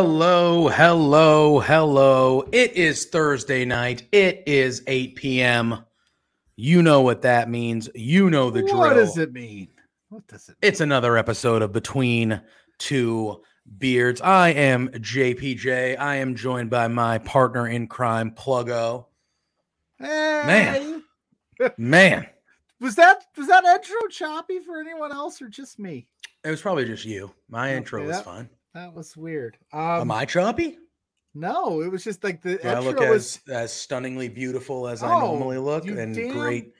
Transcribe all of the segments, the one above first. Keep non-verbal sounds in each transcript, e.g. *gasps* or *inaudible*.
Hello, hello, hello. It is Thursday night. It is 8 p.m. You know what that means. You know the drill. What does it mean? What does it mean? It's another episode of Between Two Beards. I am JPJ. I am joined by my partner in crime, Pluggo. Man. *laughs* Man, Was that was that intro choppy for anyone else or just me? it was probably just you. My intro was that- fine. That was weird. Am Um I choppy? no, it was just like the Do I look intro was as, as stunningly beautiful as I Oh, normally look and damn- great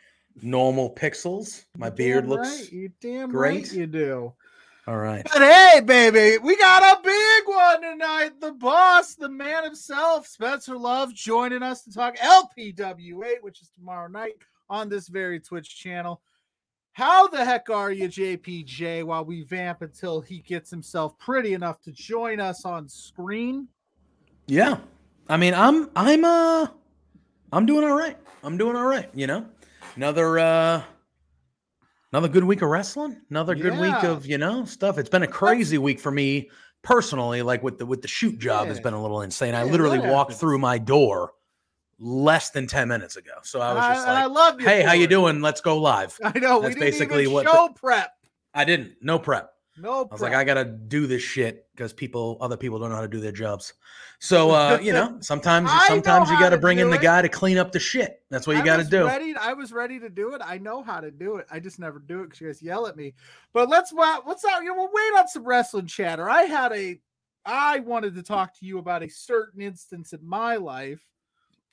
normal pixels? My beard damn looks right, you damn great. right you do. all right. But hey, baby, we got a big one tonight. The boss, the man himself, Spencer Love, joining us to talk LPW8, which is tomorrow night on this very Twitch channel. How the heck are you, JPJ, while we vamp until he gets himself pretty enough to join us on screen? Yeah. I mean, I'm I'm uh I'm doing all right. I'm doing all right, you know. Another uh another good week of wrestling, another good week of, you know, stuff. It's been a crazy week for me personally, like with the with the shoot job has been a little insane. I Yeah, literally walked through my door less than 10 minutes ago. So I was just I like, love you. "Hey, how you it. doing? Let's go live." I know. That's we didn't basically what the- show prep. I didn't. No prep. No prep. I was like, I gotta do this shit because people, other people don't know how to do their jobs. So, uh, you know, *laughs* sometimes, I sometimes you got to to bring in do the guy to clean up the shit. That's what you I got to do. Ready, I was ready to do it. I know how to do it. I just never do it because you guys yell at me. But let's what's out? You know, we'll wait on some wrestling chatter. I had a, I wanted to talk to you about a certain instance in my life.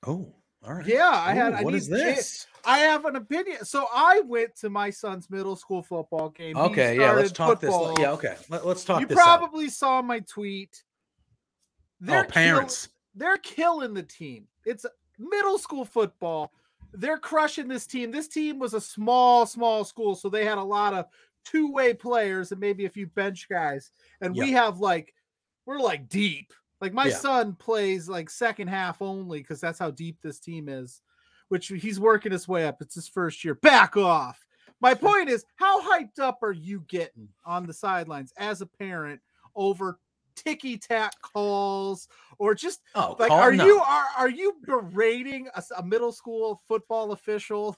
Oh, all right. Yeah, I had. Ooh, I what need is this? I have an opinion. So I went to my son's middle school football game. Okay, yeah, let's talk this. Yeah, okay, Let, us talk You this. out. probably saw my tweet. Oh, They're kill- parents. they're killing the team. It's middle school football. They're crushing this team. This team was a small, small school, so they had a lot of two-way players and maybe a few bench guys. And we have like we're like deep. Like my Yeah. son plays like second half only because that's how deep this team is, which he's working his way up. It's his first year. Back off. My *laughs* point is, how hyped up are you getting on the sidelines as a parent over ticky tack calls or just Oh, like are no. you are are you berating a middle school football official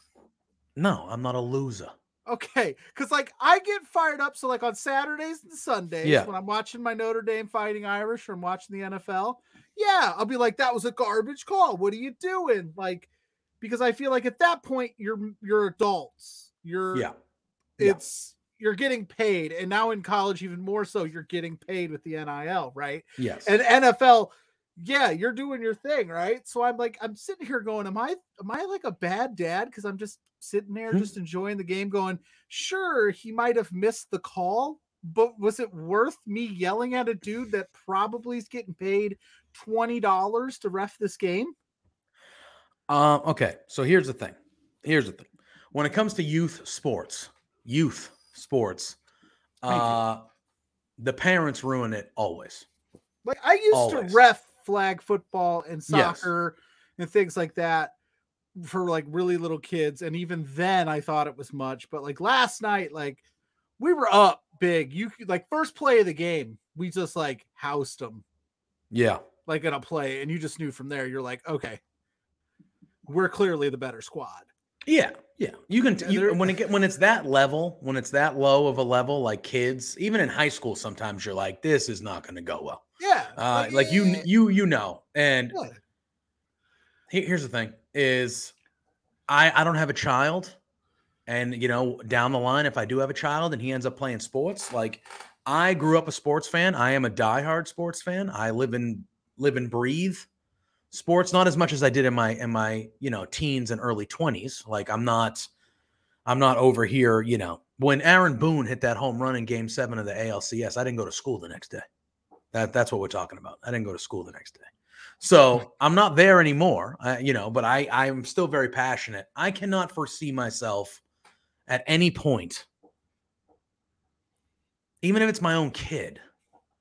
No, I'm not a loser. Okay because like i get fired up so like on saturdays and sundays Yeah. when i'm watching my notre dame fighting irish or i'm watching the nfl yeah i'll be like that was a garbage call what are you doing like because i feel like at that point you're you're adults you're Yeah. Yeah. it's you're getting paid and now in college even more so you're getting paid with the nil right Yes. and NFL, yeah, you're doing your thing, right? So I'm like, I'm sitting here going, Am I am I like a bad dad? Because I'm just sitting there Hmm. just enjoying the game, going, sure, he might have missed the call, but was it worth me yelling at a dude that probably is getting paid $20 to ref this game? Um, okay, so here's the thing. Here's the thing. When it comes to youth sports, youth sports, uh, the parents ruin it always. Like I used Always. to ref flag football and Yes. soccer and things like that for like really little kids. And even then I thought it was much. But like last night, like we were up big. You could like first play of the game, we just like housed them Yeah. like in a play, and you just knew from there, you're like, okay, we're clearly the better squad. Yeah, yeah. You can you, when it get when it's that level, when it's that low of a level, like kids, even in high school, sometimes you're like, this is not going to go well. Yeah. Uh, like you, eh, you, you know. And yeah. he- here's the thing: is I I don't have a child, and you know, down the line, if I do have a child and he ends up playing sports, like I grew up a sports fan. I am a diehard sports fan. I live and live and breathe sports, not as much as I did in my in my you know teens and early twenties. Like I'm not, I'm not over here. You know, when Aaron Boone hit that home run in Game Seven of the ALCS, I didn't go to school the next day. That that's what we're talking about. I didn't go to school the next day. So I'm not there anymore, uh, you know, but I I'm still very passionate. I cannot foresee myself at any point, even if it's my own kid.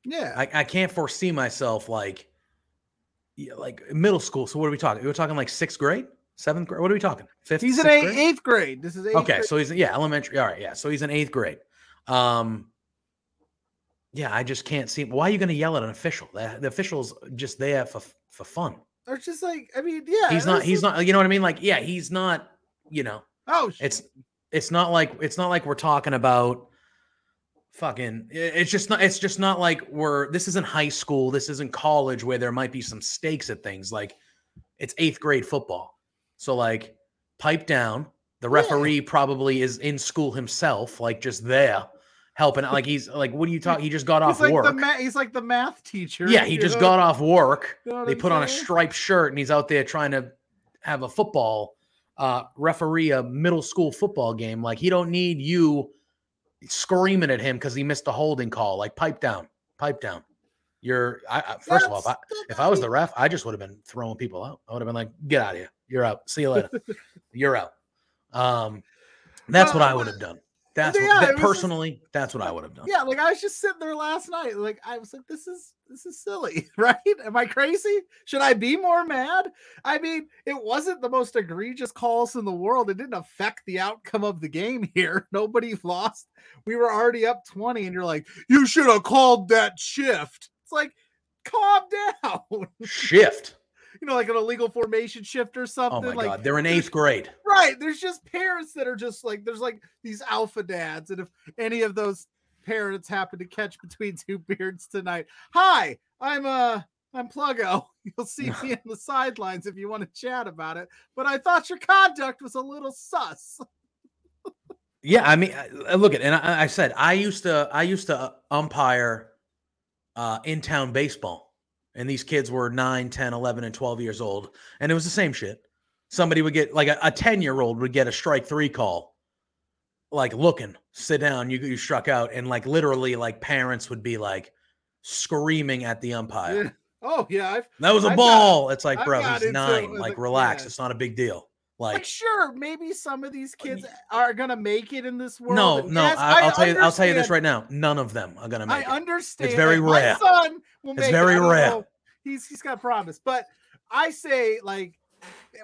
Yeah. I, I can't foresee myself like yeah, like middle school. So what are we talking? We're talking like sixth grade, seventh grade. What are we talking? Fifth. He's in eighth, grade? eighth grade. This is eighth Okay, grade. so he's yeah, elementary. All right, yeah. So he's in eighth grade. Um, yeah, I just can't see. Why are you going to yell at an official? The, the official's just there for for fun. Or just like, I mean, yeah. He's not. He's is- not. You know what I mean? Like, yeah, he's not. You know, Oh, sh- it's it's not like it's not like we're talking about fucking. It's just not. It's just not like we're. This isn't high school. This isn't college where there might be some stakes at things. Like, it's eighth grade football. So like, pipe down. The Yeah. referee probably is in school himself, like just there helping. out. Like he's like, what are you talking? He just got he's off like work. the ma- he's like the math teacher. Yeah, he just know? got off work. You know They put on a striped shirt and he's out there trying to have a football uh referee a middle school football game. Like he don't need you screaming at him because he missed a holding call. Like pipe down, pipe down. You're I, I, first of all, if I, if I was the ref, I just would have been throwing people out. I would have been like, get out of here. You're out. See you later. *laughs* You're out. Um that's what I would have done. That's yeah, what, that was just- personally, that's what I would have done. Yeah, like I was just sitting there last night. Like I was like, this is this is silly, *laughs* right? Am I crazy? Should I be more mad? I mean, it wasn't the most egregious calls in the world. It didn't affect the outcome of the game *laughs* here. Nobody lost. We were already up 20, and you're like, you should have called that shift. It's like, calm *laughs* down. Shift. You know, like an illegal formation shift or something. Oh something. my like god, they're in eighth grade. Right. There's just parents that are just like there's like these alpha dads, and if any of those parents happen to catch between *laughs* two beards tonight, hi, I'm uh I'm Pluggo. *laughs* You'll see me *laughs* in the sidelines if you want to chat about it. But I thought your conduct was a little sus. Yeah, I mean, look at and I, I said I used to I used to umpire uh, in town baseball, and these kids were 9, 10, 11, and 12 years old, and it was the same shit. Somebody would get like a 10 year old would get a strike three call, like looking, sit down, you you struck out, and like literally like parents would be like screaming at the umpire. Yeah. Oh yeah, I've That was a I've got- ball. it's like, I've bro, he's nine. Like, relax. yeah. It's not a big deal. Like, sure, maybe some of these kids are gonna make it in this world. no, no. yes, I, I'll tell you. I'll tell you this right now. None of them are gonna I make it. understand. It's very that my rare. son will It's make it. very I don't rare. know. He's he's got promise, but I say like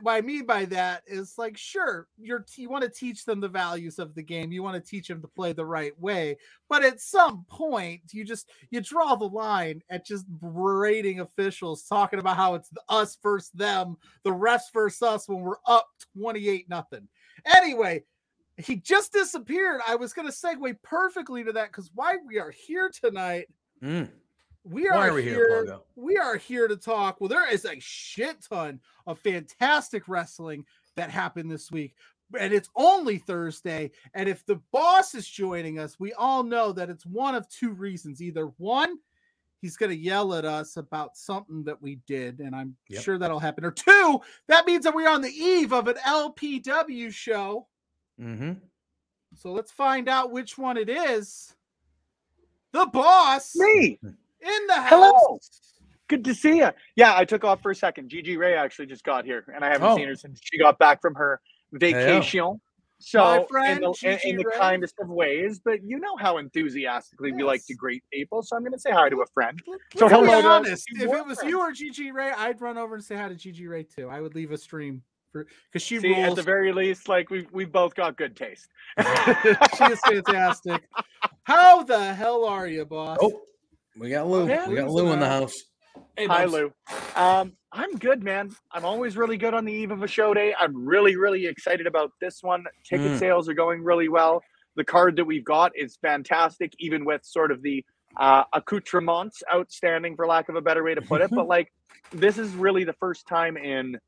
what I mean by that is like sure you're you want to teach them the values of the game. You want to teach them to play the right way, but at some point you just you draw the line at just berating officials, talking about how it's us versus them, the refs versus us when we're up twenty eight nothing. Anyway, he just disappeared. I was going to segue perfectly to that because why we are here tonight. Mm. We Why are, are we here, here. We are here to talk. Well, there is a shit ton of fantastic wrestling that happened this week, and it's only Thursday. And if the boss is joining us, we all know that it's one of two reasons. Either one, he's going to yell at us about something that we did, and I'm Yep. sure that'll happen. Or two, that means that we're on the eve of an LPW show. hmm So let's find out which one it is. The boss Me. In the house. Hello. Good to see you. Yeah, I took off for a second. Gigi Ray actually just got here, and I haven't Oh. seen her since she got back from her vacation. So, friend, in the, in, in the kindest of ways, but you know how enthusiastically we like to greet people. So I'm going to say hi to a friend. Let's So hello to honest. two If it was you or Gigi Ray, I'd run over and say hi to Gigi Ray too. I would leave a stream for because she See, at the very least, like we've we've both got good taste. she is fantastic. *laughs* How the hell are you, boss? Oh, we got Lou. Yeah, we got Lou in in the the house. Hey, Hi, Lou. Um, I'm good, man. I'm always really good on the eve of a show day. I'm really, really excited about this one. Ticket Mm. sales are going really well. The card that we've got is fantastic, even with sort of the uh, accoutrements outstanding, for lack of a better way to put it. *laughs* but like, this is really the first time in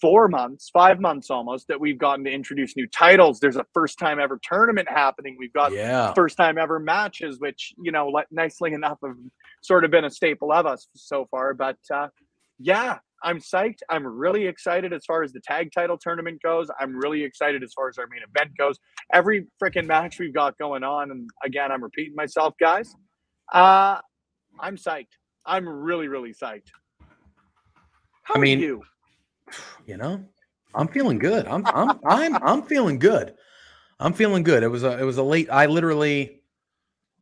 four months, five months almost, that we've gotten to introduce new titles. There's a first time ever tournament happening. We've got Yeah. first time ever matches, which you know, like nicely enough, have sort of been a staple of us so far. But uh, yeah, I'm psyched. I'm really excited as far as the tag title tournament goes. I'm really excited as far as our main event goes. Every freaking match we've got going on, and again, I'm repeating myself, guys. Uh, I'm psyched. I'm really, really psyched. How I mean, are you? You know, I'm feeling good. I'm I'm I'm I'm feeling good. I'm feeling good. It was a it was a late. I literally,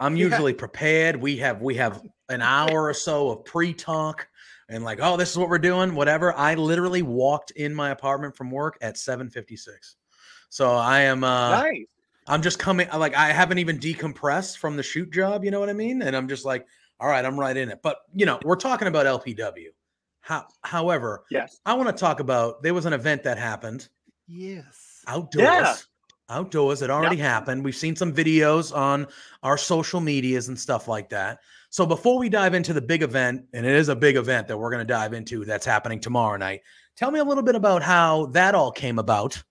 I'm Yeah. usually prepared. We have we have an hour or so of pre talk, and like, oh, this is what we're doing, whatever. I literally walked in my apartment from work at 7:56. So I am uh nice. I'm just coming like I haven't even decompressed from the shoot job, you know what I mean? And I'm just like, all right, I'm right in it. But you know, we're talking about LPW. How, however, Yes. I want to talk about there was an event that happened Yes. outdoors. Outdoors, it already happened. We've seen some videos on our social medias and stuff like that. So before we dive into the big event, and it is a big event that we're going to dive into that's happening tomorrow night, tell me a little bit about how that all came about.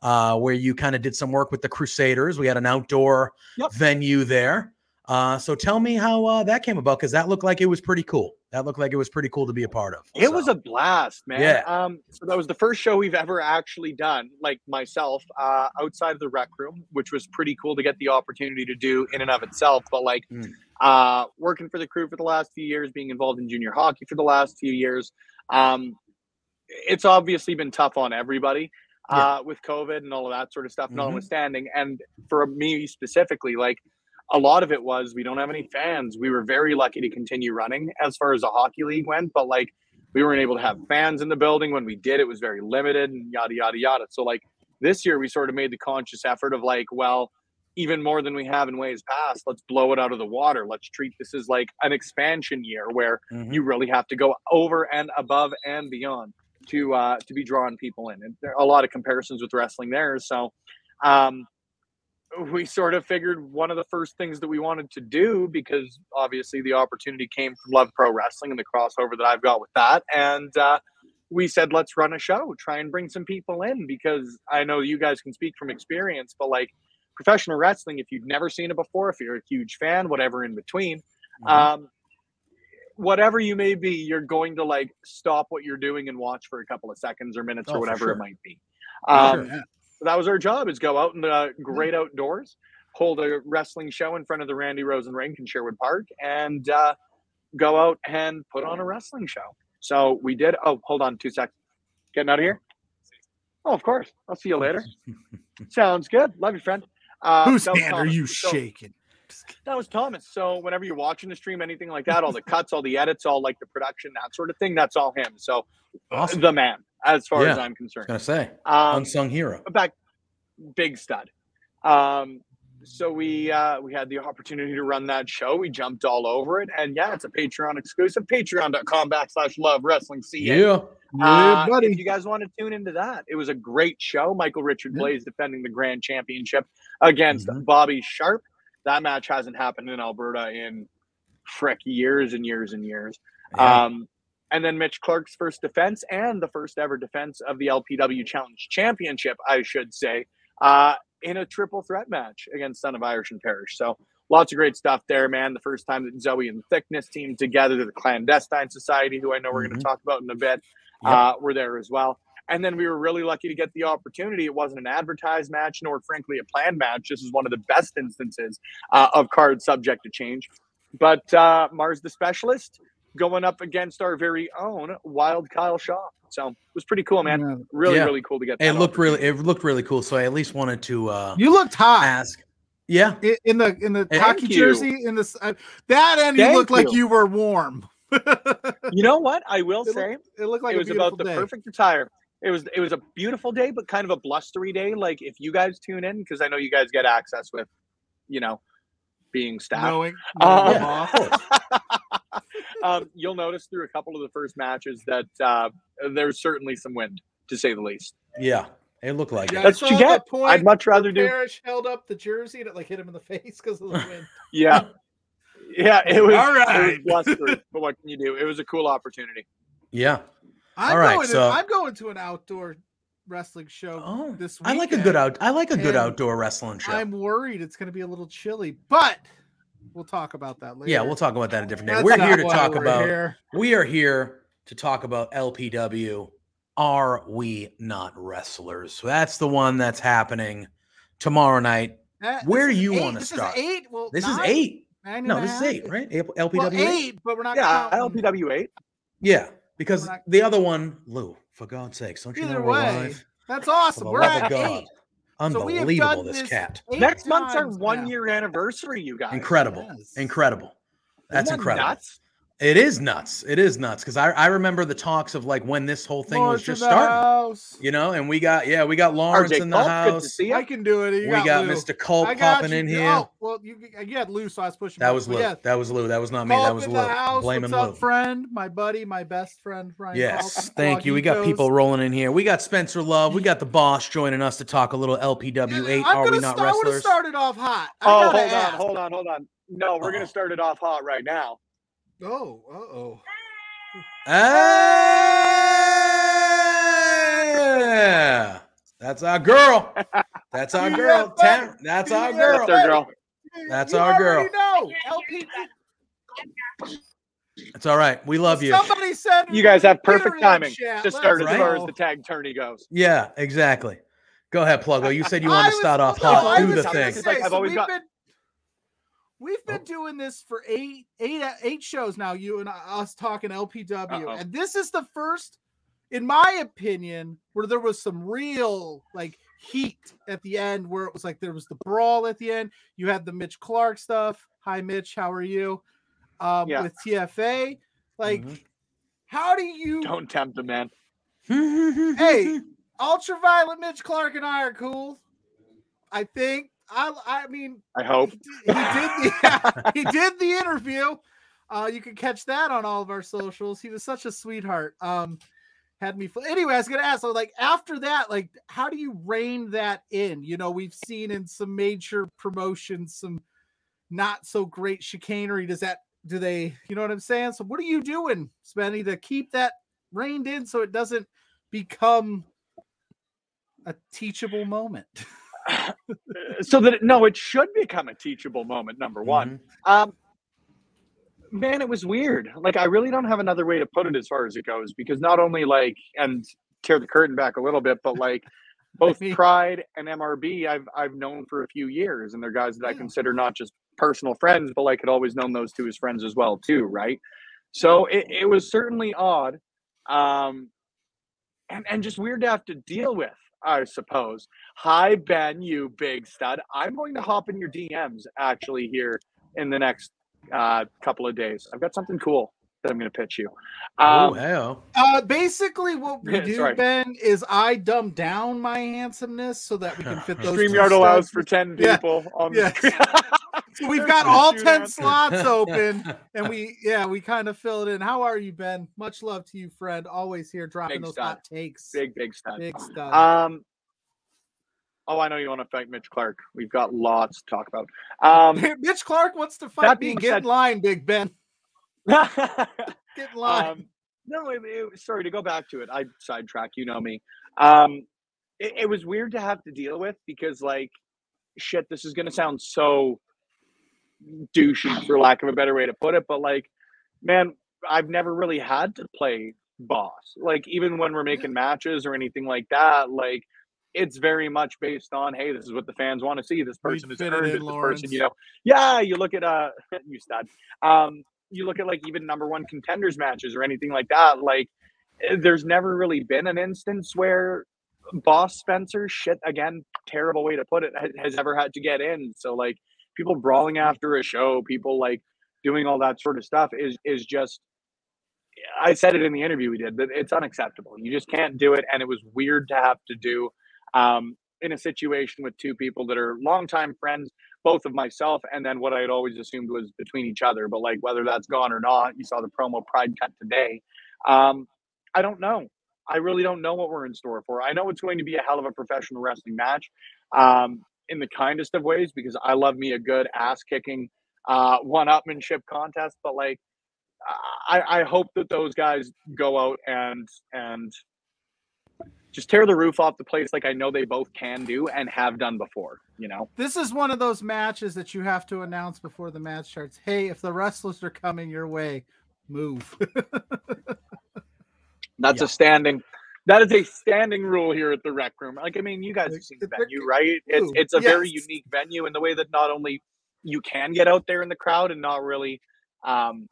Uh, where you kind of did some work with the Crusaders. We had an outdoor Yep. venue there. Uh, so tell me how uh, that came about because that looked like it was pretty cool. That looked like it was pretty cool to be a part of. It was a blast, man. Yeah. Um, so that was the first show we've ever actually done, like myself, uh, outside of the rec room, which was pretty cool to get the opportunity to do in and of itself. But like, Mm. uh, working for the crew for the last few years, being involved in junior hockey for the last few years, um, it's obviously been tough on everybody uh, with COVID and all of that sort of stuff, Mhm. notwithstanding. And for me specifically, like a lot of it was we don't have any fans. We were very lucky to continue running as far as the hockey league went, but like we weren't able to have fans in the building. When we did, it was very limited and yada yada yada. So like this year, we sort of made the conscious effort of like, well, even more than we have in ways past, let's blow it out of the water. Let's treat this as like an expansion year where Mhm. you really have to go over and above and beyond to uh to be drawing people in and there are a lot of comparisons with wrestling there so um we sort of figured one of the first things that we wanted to do because obviously the opportunity came from love pro wrestling and the crossover that i've got with that and uh we said let's run a show try and bring some people in because i know you guys can speak from experience but like professional wrestling if you've never seen it before if you're a huge fan whatever in between Mhm. um whatever you may be you're going to like stop what you're doing and watch for a couple of seconds or minutes Oh, or whatever sure. it might be um Sure, yeah. So that was our job is go out in the great outdoors hold a wrestling show in front of the randy rosen rink in sherwood park and uh go out and put on a wrestling show. So we did oh hold on two seconds getting out of here? Oh of course. I'll see you later. *laughs* Sounds good. Love you friend. Uh, Whose hand are you So- shaking? that was Thomas. So whenever you're watching the stream, anything like that, all the cuts, all the edits, all like the production, that sort of thing, that's all him. So Awesome. the man, as far as I'm concerned. I was gonna say Um, unsung hero. back, big stud. Um, so we uh, we had the opportunity to run that show. We jumped all over it, and yeah, it's a Patreon exclusive. Patreon.com backslash Love Wrestling CA. Yeah. Yeah, Uh, buddy. If you guys want to tune into that, it was a great show. Michael Richard Yeah. Blaze defending the grand championship against Mhm. Bobby Sharp. That match hasn't happened in Alberta in frick years and years and years. Yeah. Um, and then Mitch Clark's first defense and the first ever defense of the LPW Challenge Championship, I should say, uh, in a triple threat match against Son of Irish and Parish. So lots of great stuff there, man. The first time that Zoe and the Thickness team together, the Clandestine Society, who I know we're going to talk about in a bit, Yep. uh, were there as well. And then we were really lucky to get the opportunity. It wasn't an advertised match, nor frankly a planned match. This is one of the best instances uh, of cards subject to change. But uh, Mars the Specialist going up against our very own Wild Kyle Shaw. So it was pretty cool, man. Yeah. Really, Yeah. really cool to get. it looked really it looked really cool. So I at least wanted to uh You looked hot ask. Yeah. I- in the in the Thank hockey you. jersey. In this uh, that end, you Thank looked like you. you were warm. *laughs* You know what? I will It say It looked like it was beautiful about the day. perfect attire. It was it was a beautiful day, but kind of a blustery day. Like if you guys tune in, because I know you guys get access with, you know, being staff. Knowing, Uh, knowing the Yeah. *laughs* boss. um, you'll notice through a couple of the first matches that uh, there's certainly some wind, to say the least. Yeah. It looked like Yeah, it. That's what you saw the get. point I'd much rather do. Parrish held up the jersey and it like hit him in the *laughs* face because of the wind. *laughs* Yeah, yeah. It was. All It was *laughs* blustery, but what can you do? It was a cool opportunity. Yeah. I'm All right, going. so- to, I'm going to an outdoor wrestling show Oh, this week. I like a good out. I like a good outdoor wrestling show. I'm worried it's going to be a little chilly, but we'll talk about that later. yeah, we'll talk about that a different day. That's we're here to talk about. here. We are here to talk about LPW. Are we not wrestlers? So that's the one that's happening tomorrow night. Where do you wanna this start? Is eight. Well, This is eight. No, this is eight, right? LPW. Well, eight? eight, but we're not. Yeah, counting- LPW eight. Yeah, because not- the other one, Lou, for God's sakes, don't you Either know we're way, live? That's awesome. We're love of at God. eight. So we have Unbelievable, done this this cat. Next month's our one now. year anniversary, you guys. Incredible. Yes. Incredible. That's Isn't that incredible. nuts? It is nuts. It is nuts because I, I remember the talks of like when this whole thing was just starting. house. You know, and we got yeah, we got Lawrence RJ in the Culp, good to house. see I can do it. You We got Lou. Mr. Culp got popping you. in oh, here. Oh, well, you, you had Lou, so I was pushing. that back, was Lou. Yeah, That was Lou. That was not me. Culp That was Lou. the house. Blaming What's Lou. up, friend? My buddy, my best friend, Brian. Yes, Culp. thank you. We got people rolling in here. We got Spencer Love. We got the boss joining us to talk a little LPW8. I'm Are we gonna not st- I would have wrestlers? started off hot. I Oh, gotta hold on, hold on, hold on. No, we're gonna start it off hot right now. Oh, uh oh. Ah, that's our girl. That's our girl. Tam- that's our girl. That's our girl. That's our girl. already Know. It's all right. We love you. Somebody said You guys have perfect timing to start as far as the tag tourney goes. Yeah, exactly. Go ahead, Pluggo. You said you I wanted to start off no, hot. Do the thing. Like I've always got- Been, we've been Oh. doing this for eight, eight, eight shows now. You and us talking LPW, Uh-oh. and this is the first, in my opinion, where there was some real like heat at the end, where it was like there was the brawl at the end. You had the Mitch Clark stuff. Hi, Mitch. How are you? Um, Yeah. with TFA, like, Mhm. how do you? Don't tempt the man. Hey, Ultraviolet Mitch Clark and I are cool. I think. I I mean, I hope. he did, he did the *laughs* he did the interview. Uh, you can catch that on all of our socials. He was such a sweetheart. Um, had me. Fl- anyway, I was gonna ask. So, like after that, like, how do you rein that in? You know, we've seen in some major promotions some not so great chicanery. Does that? Do they? You know what I'm saying? So, what are you doing, Spenny, to keep that reined in so it doesn't become a teachable moment? *laughs* so that it, no, it should become a teachable moment. Number one. Mhm. Um, man, it was weird. Like, I really don't have another way to put it as far as it goes because not only like and tear the curtain back a little bit, but like *laughs* both Pride and MRB, I've I've known for a few years, and they're guys that I consider not just personal friends, but like had always known those two as friends as well, too, right? So it, it was certainly odd, um, and and just weird to have to deal with. I suppose. Hi Ben, you big stud. I'm going to hop in your DMs actually here in the next uh, couple of days. I've got something cool that I'm going to pitch you. Oh, Um, hell. Uh, basically, what we do, sorry. Ben, is I dumb down my handsomeness so that we can *laughs* fit those. two StreamYard allows for 10 Yeah. people on Yeah. the screen. *laughs* So we've got all shootout. ten slots open, *laughs* and we yeah we kind of fill it in. How are you, Ben? Much love to you, friend. Always here dropping Big those stud. hot takes. big, big stud. big stuff. Um, oh, I know you want to fight Mitch Clark. We've got lots to talk about. *laughs* Um, Mitch Clark wants to fight that me. being Get said- in line, Big Ben. *laughs* Get in line. um, no, it, it- sorry to go back to it. I sidetrack. You know me. Um, it, it was weird to have to deal with because, like, shit. This is gonna sound so douchey, for lack of a better way to put it, but like, man, I've never really had to play boss. Like, even when we're making matches or anything like that, like. It's very much based on, hey, this is what the fans want to see. This person fit it earned it. This Lawrence. person, you know, yeah. You look at uh, *laughs* you stud. Um, you look at like even number one contenders matches or anything like that, like eh, there's never really been an instance where boss Spencer shit again, terrible way to put it, has ever had to get in. So like people brawling after a show, people like doing all that sort of stuff is is just I said it in the interview we did that it's unacceptable. You just can't do it, and it was weird to have to do um, in a situation with two people that are longtime friends, both of myself and then what I had always assumed was between each other. But like whether that's gone or not, you saw the promo Pride cut today. Um, I don't know. I really don't know what we're in store for. I know it's going to be a hell of a professional wrestling match um, in the kindest of ways because I love me a good ass kicking uh, one upmanship contest. But like, I, I hope that those guys go out and and just tear the roof off the place like I know they both can do and have done before. You know, this is one of those matches that you have to announce before the match starts. Hey, if the wrestlers are coming your way, move. *laughs* that's Yeah. a standing. That is a standing rule here at the rec room. Like, I mean, you guys have seen the venue, right? It's it's a very unique venue in the way that not only you can get out there in the crowd and not really um,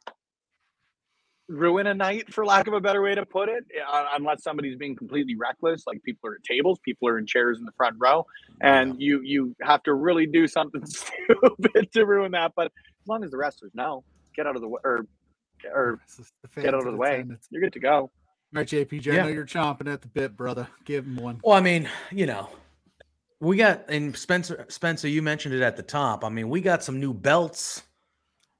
ruin a night, for lack of a better way to put it, uh, unless somebody's being completely reckless. Like people are at tables, people are in chairs in the front row, and you you have to really do something *laughs* stupid to ruin that. But as long as the wrestlers know, get out of the way, or or get out of the way. You're good to go. All right, JPJ, I know you're chomping at the bit, brother. Give him one. Well, I mean, you know, we got and Spencer Spencer, you mentioned it at the top. I mean, we got some new belts.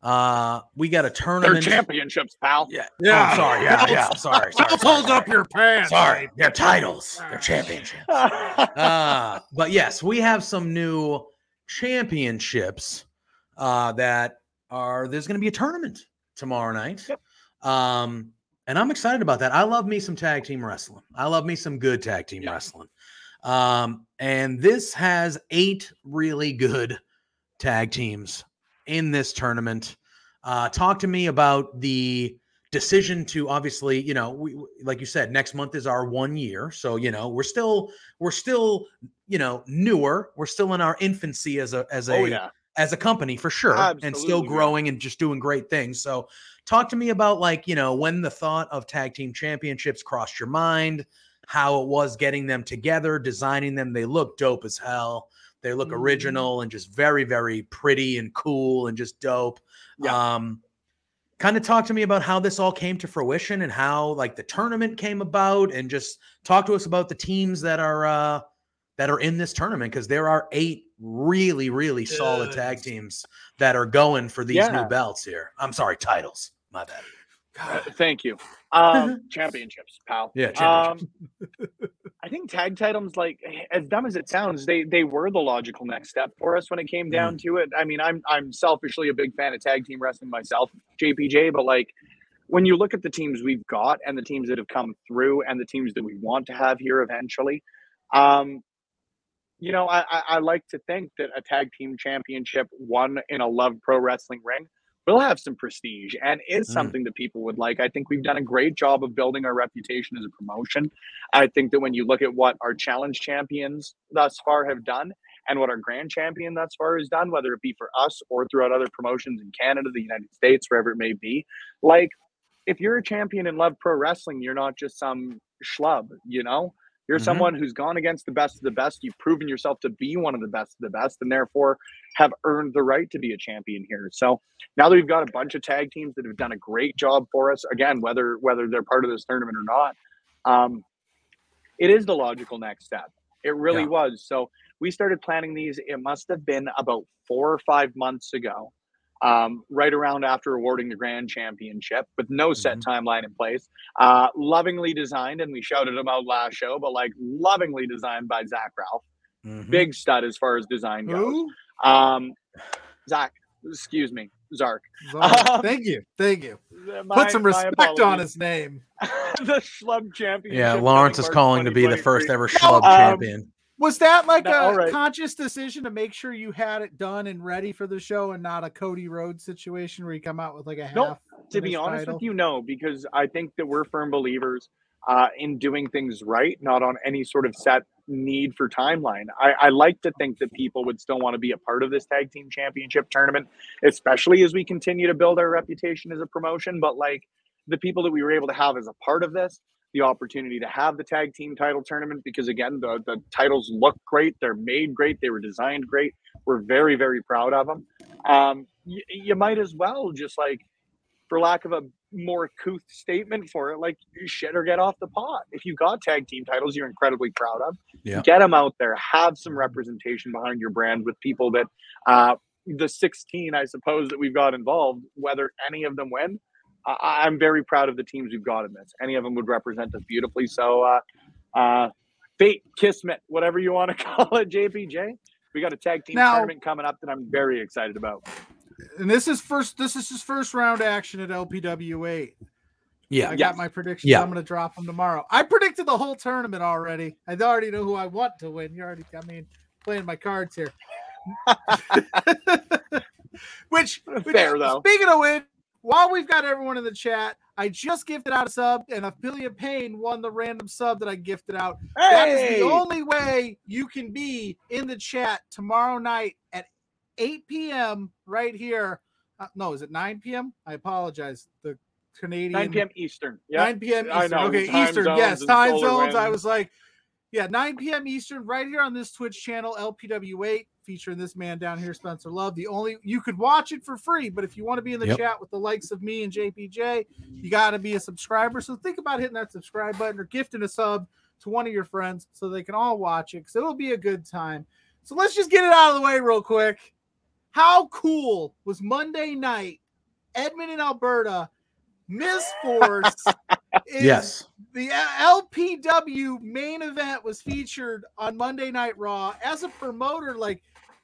Uh we got a They're tournament. championships, pal. Yeah. Yeah. Oh, I'm sorry. Yeah. Yeah. Sorry. sorry, sorry, Hold up your pants. Sorry. They're titles. They're championships. uh, but yes, we have some new championships uh, that are there's going to be a tournament tomorrow night. Yep. Um, and I'm excited about that. I love me some tag team wrestling. I love me some good tag team Yeah. wrestling. Um, and this has eight really good tag teams in this tournament. Uh, talk to me about the decision to obviously, you know, we like you said, next month is our one year. So, you know, we're still we're still, you know, newer. We're still in our infancy as a as a oh yeah. as a company for sure and still growing and just doing great things. So talk to me about like, you know, when the thought of tag team championships crossed your mind, how it was getting them together, designing them. They look dope as hell. They look Mhm. original and just very, very pretty and cool and just dope. Yeah. Um, kind of talk to me about how this all came to fruition and how like the tournament came about and just talk to us about the teams that are uh that are in this tournament because there are eight really really solid tag teams that are going for these new Yeah. belts here i'm sorry titles my bad Uh, thank you. Um, *laughs* championships, pal. Yeah, Um, I think tag titles, like as dumb as it sounds, they they were the logical next step for us when it came down to it. I mean, I'm I'm selfishly a big fan of tag team wrestling myself, JPJ, but like when you look at the teams we've got and the teams that have come through and the teams that we want to have here eventually, um, you know, I, I, I like to think that a tag team championship won in a Love Pro Wrestling ring will have some prestige and is Mm. something that people would like. I think we've done a great job of building our reputation as a promotion. I think that when you look at what our challenge champions thus far have done and what our grand champion thus far has done, whether it be for us or throughout other promotions in Canada, the United States, wherever it may be, like if you're a champion in Love Pro Wrestling, you're not just some schlub, you know? You're Mhm. someone who's gone against the best of the best. You've proven yourself to be one of the best of the best, and therefore have earned the right to be a champion here. So now that we've got a bunch of tag teams that have done a great job for us, again, whether whether they're part of this tournament or not, um, it is the logical next step. It really Yeah. was. So we started planning these. It must have been about four or five months ago, um, right around after awarding the grand championship, with no set timeline in place. Uh, lovingly designed, and we shouted them out last show, but like lovingly designed by Zach Ralph. Mhm. Big stud as far as design goes. Who? Um, Zach, excuse me, Zark. Zark. *laughs* Um, Thank you. Thank you. My- Put some respect on his name. *laughs* the Schlub Championship. yeah lawrence is calling to be the first ever schlub um, champion Was that like No, a right. conscious decision to make sure you had it done and ready for the show and not a Cody Rhodes situation where you come out with like a half? To be honest title? with you, no, because I think that we're firm believers uh, in doing things right, not on any sort of set need for timeline. I, I like to think that people would still want to be a part of this tag team championship tournament, especially as we continue to build our reputation as a promotion. But like the people that we were able to have as a part of this, the opportunity to have the tag team title tournament, because again, the, the titles look great, they're made great, they were designed great. We're very, very proud of them. Um, y- you might as well just like for lack of a more couth statement for it, like shit or get off the pot. If you got tag team titles you're incredibly proud of, Yeah. get them out there. Have some representation behind your brand with people that uh, the 16, I suppose, that we've got involved, whether any of them win. I- I'm very proud of the teams we've got in this. Any of them would represent us beautifully. So, uh, uh, fate, kismet, whatever you want to *laughs* call it, JPJ. We got a tag team Now- tournament coming up that I'm very excited about. and this is first. This is his first round action at LPW eight. yeah I Yes. got my predictions. Yeah. I'm going to drop them tomorrow. I predicted the whole tournament already. I already know who I want to win. You already, I mean, playing my cards here. *laughs* *laughs* which, which Fair, though. Speaking of which, while we've got everyone in the chat, I just gifted out a sub, and Affiliate Payne won the random sub that I gifted out. That is the only way you can be in the chat tomorrow night at 8 p.m. right here. Uh, no, is it 9 p.m.? I apologize. The Canadian 9 p.m. Eastern. Yeah. 9 p.m. I Eastern. know, Okay, time Eastern. Yes, time solar zones. I was like, yeah, 9 p.m. Eastern, right here on this Twitch channel, LPW8. featuring this man down here, Spencer Love. The only you could watch it for free, but if you want to be in the Yep. chat with the likes of me and JPJ, you got to be a subscriber. So think about hitting that subscribe button or gifting a sub to one of your friends so they can all watch it because it'll be a good time. So let's just get it out of the way real quick. How cool was Monday night, Edmonton, Alberta? Miss Force *laughs* is Yes. the LPW main event was featured on Monday Night Raw as a promoter. Like,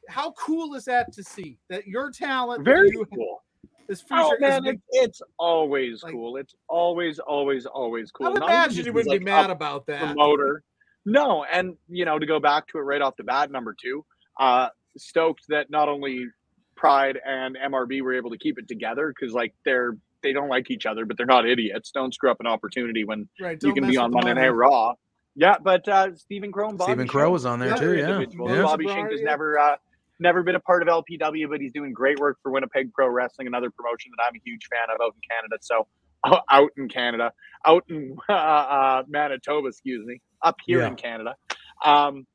how cool is that to see that your talent Very you cool. is featured? Oh is man, big- it, it's always Like- cool. It's always, always, always cool. I would Not even imagine just you wouldn't like, be mad about that. promoter. No, and you know, to go back to it right off the bat, number two, uh, stoked that not only Pride and MRB were able to keep it together because like they're they don't like each other, but they're not idiots. Don't screw up an opportunity when Right? you can be on Monday money. Night Raw. Yeah, but uh, Stephen Crow and Bobby Stephen Crow Shink, was on there Yeah, too. Yeah. yeah. Bobby Sabrar, Shink has yeah. never uh, never been a part of LPW, but he's doing great work for Winnipeg Pro Wrestling, another promotion that I'm a huge fan of out in Canada. So *laughs* out in Canada, out in *laughs* uh, uh, Manitoba, excuse me, up here Yeah. in Canada. Um,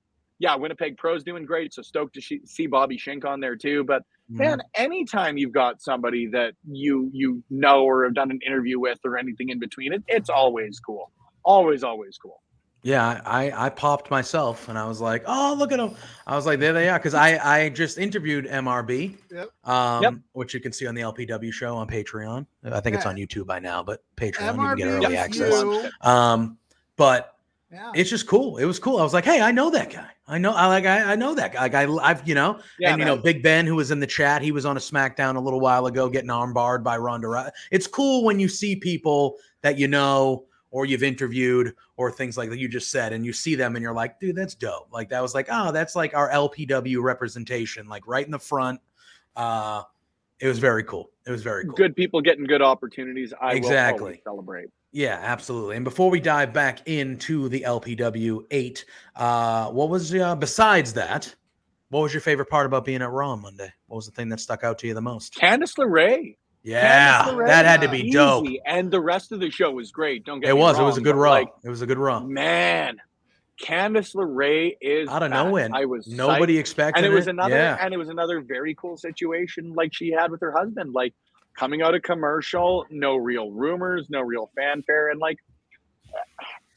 yeah, Winnipeg Pro's doing great. So stoked to sh- see Bobby Shink on there too. But. Man, anytime you've got somebody that you you know or have done an interview with or anything in between, it, it's always cool. Always, always cool. Yeah, I, I popped myself and I was like, oh, look at them. I was like, there they are. Because I, I just interviewed MRB, Yep. um, Yep. which you can see on the LPW show on Patreon. I think it's on YouTube by now, but Patreon, you can get early with access. you. Um, but Yeah. it's just cool. It was cool. I was like, hey, I know that guy. I know, I like, I, I know that guy. Like, I, I've, you know, Yeah, and you know, Big Ben, who was in the chat, he was on a SmackDown a little while ago, getting armbarred by Ronda. Rousey. It's cool when you see people that you know or you've interviewed or things like that you just said, and you see them and you're like, dude, that's dope. Like that was like, oh, that's like our LPW representation, like right in the front. Uh, it was very cool. It was very cool. good people getting good opportunities. I Exactly. celebrate. Yeah, absolutely. And before we dive back into the LPW eight, uh, what was uh, besides that? What was your favorite part about being at Raw on Monday? What was the thing that stuck out to you the most? Candice LeRae. Yeah, Candice LeRae, that had to be easy. dope. And the rest of the show was great. Don't get It was. It was a good Raw. Like, it was a good Raw. man, Candice LeRae is Out of back. nowhere, I was nobody psyched. expected and it was it. another Yeah, and it was another very cool situation like she had with her husband like coming out of commercial no real rumors no real fanfare and like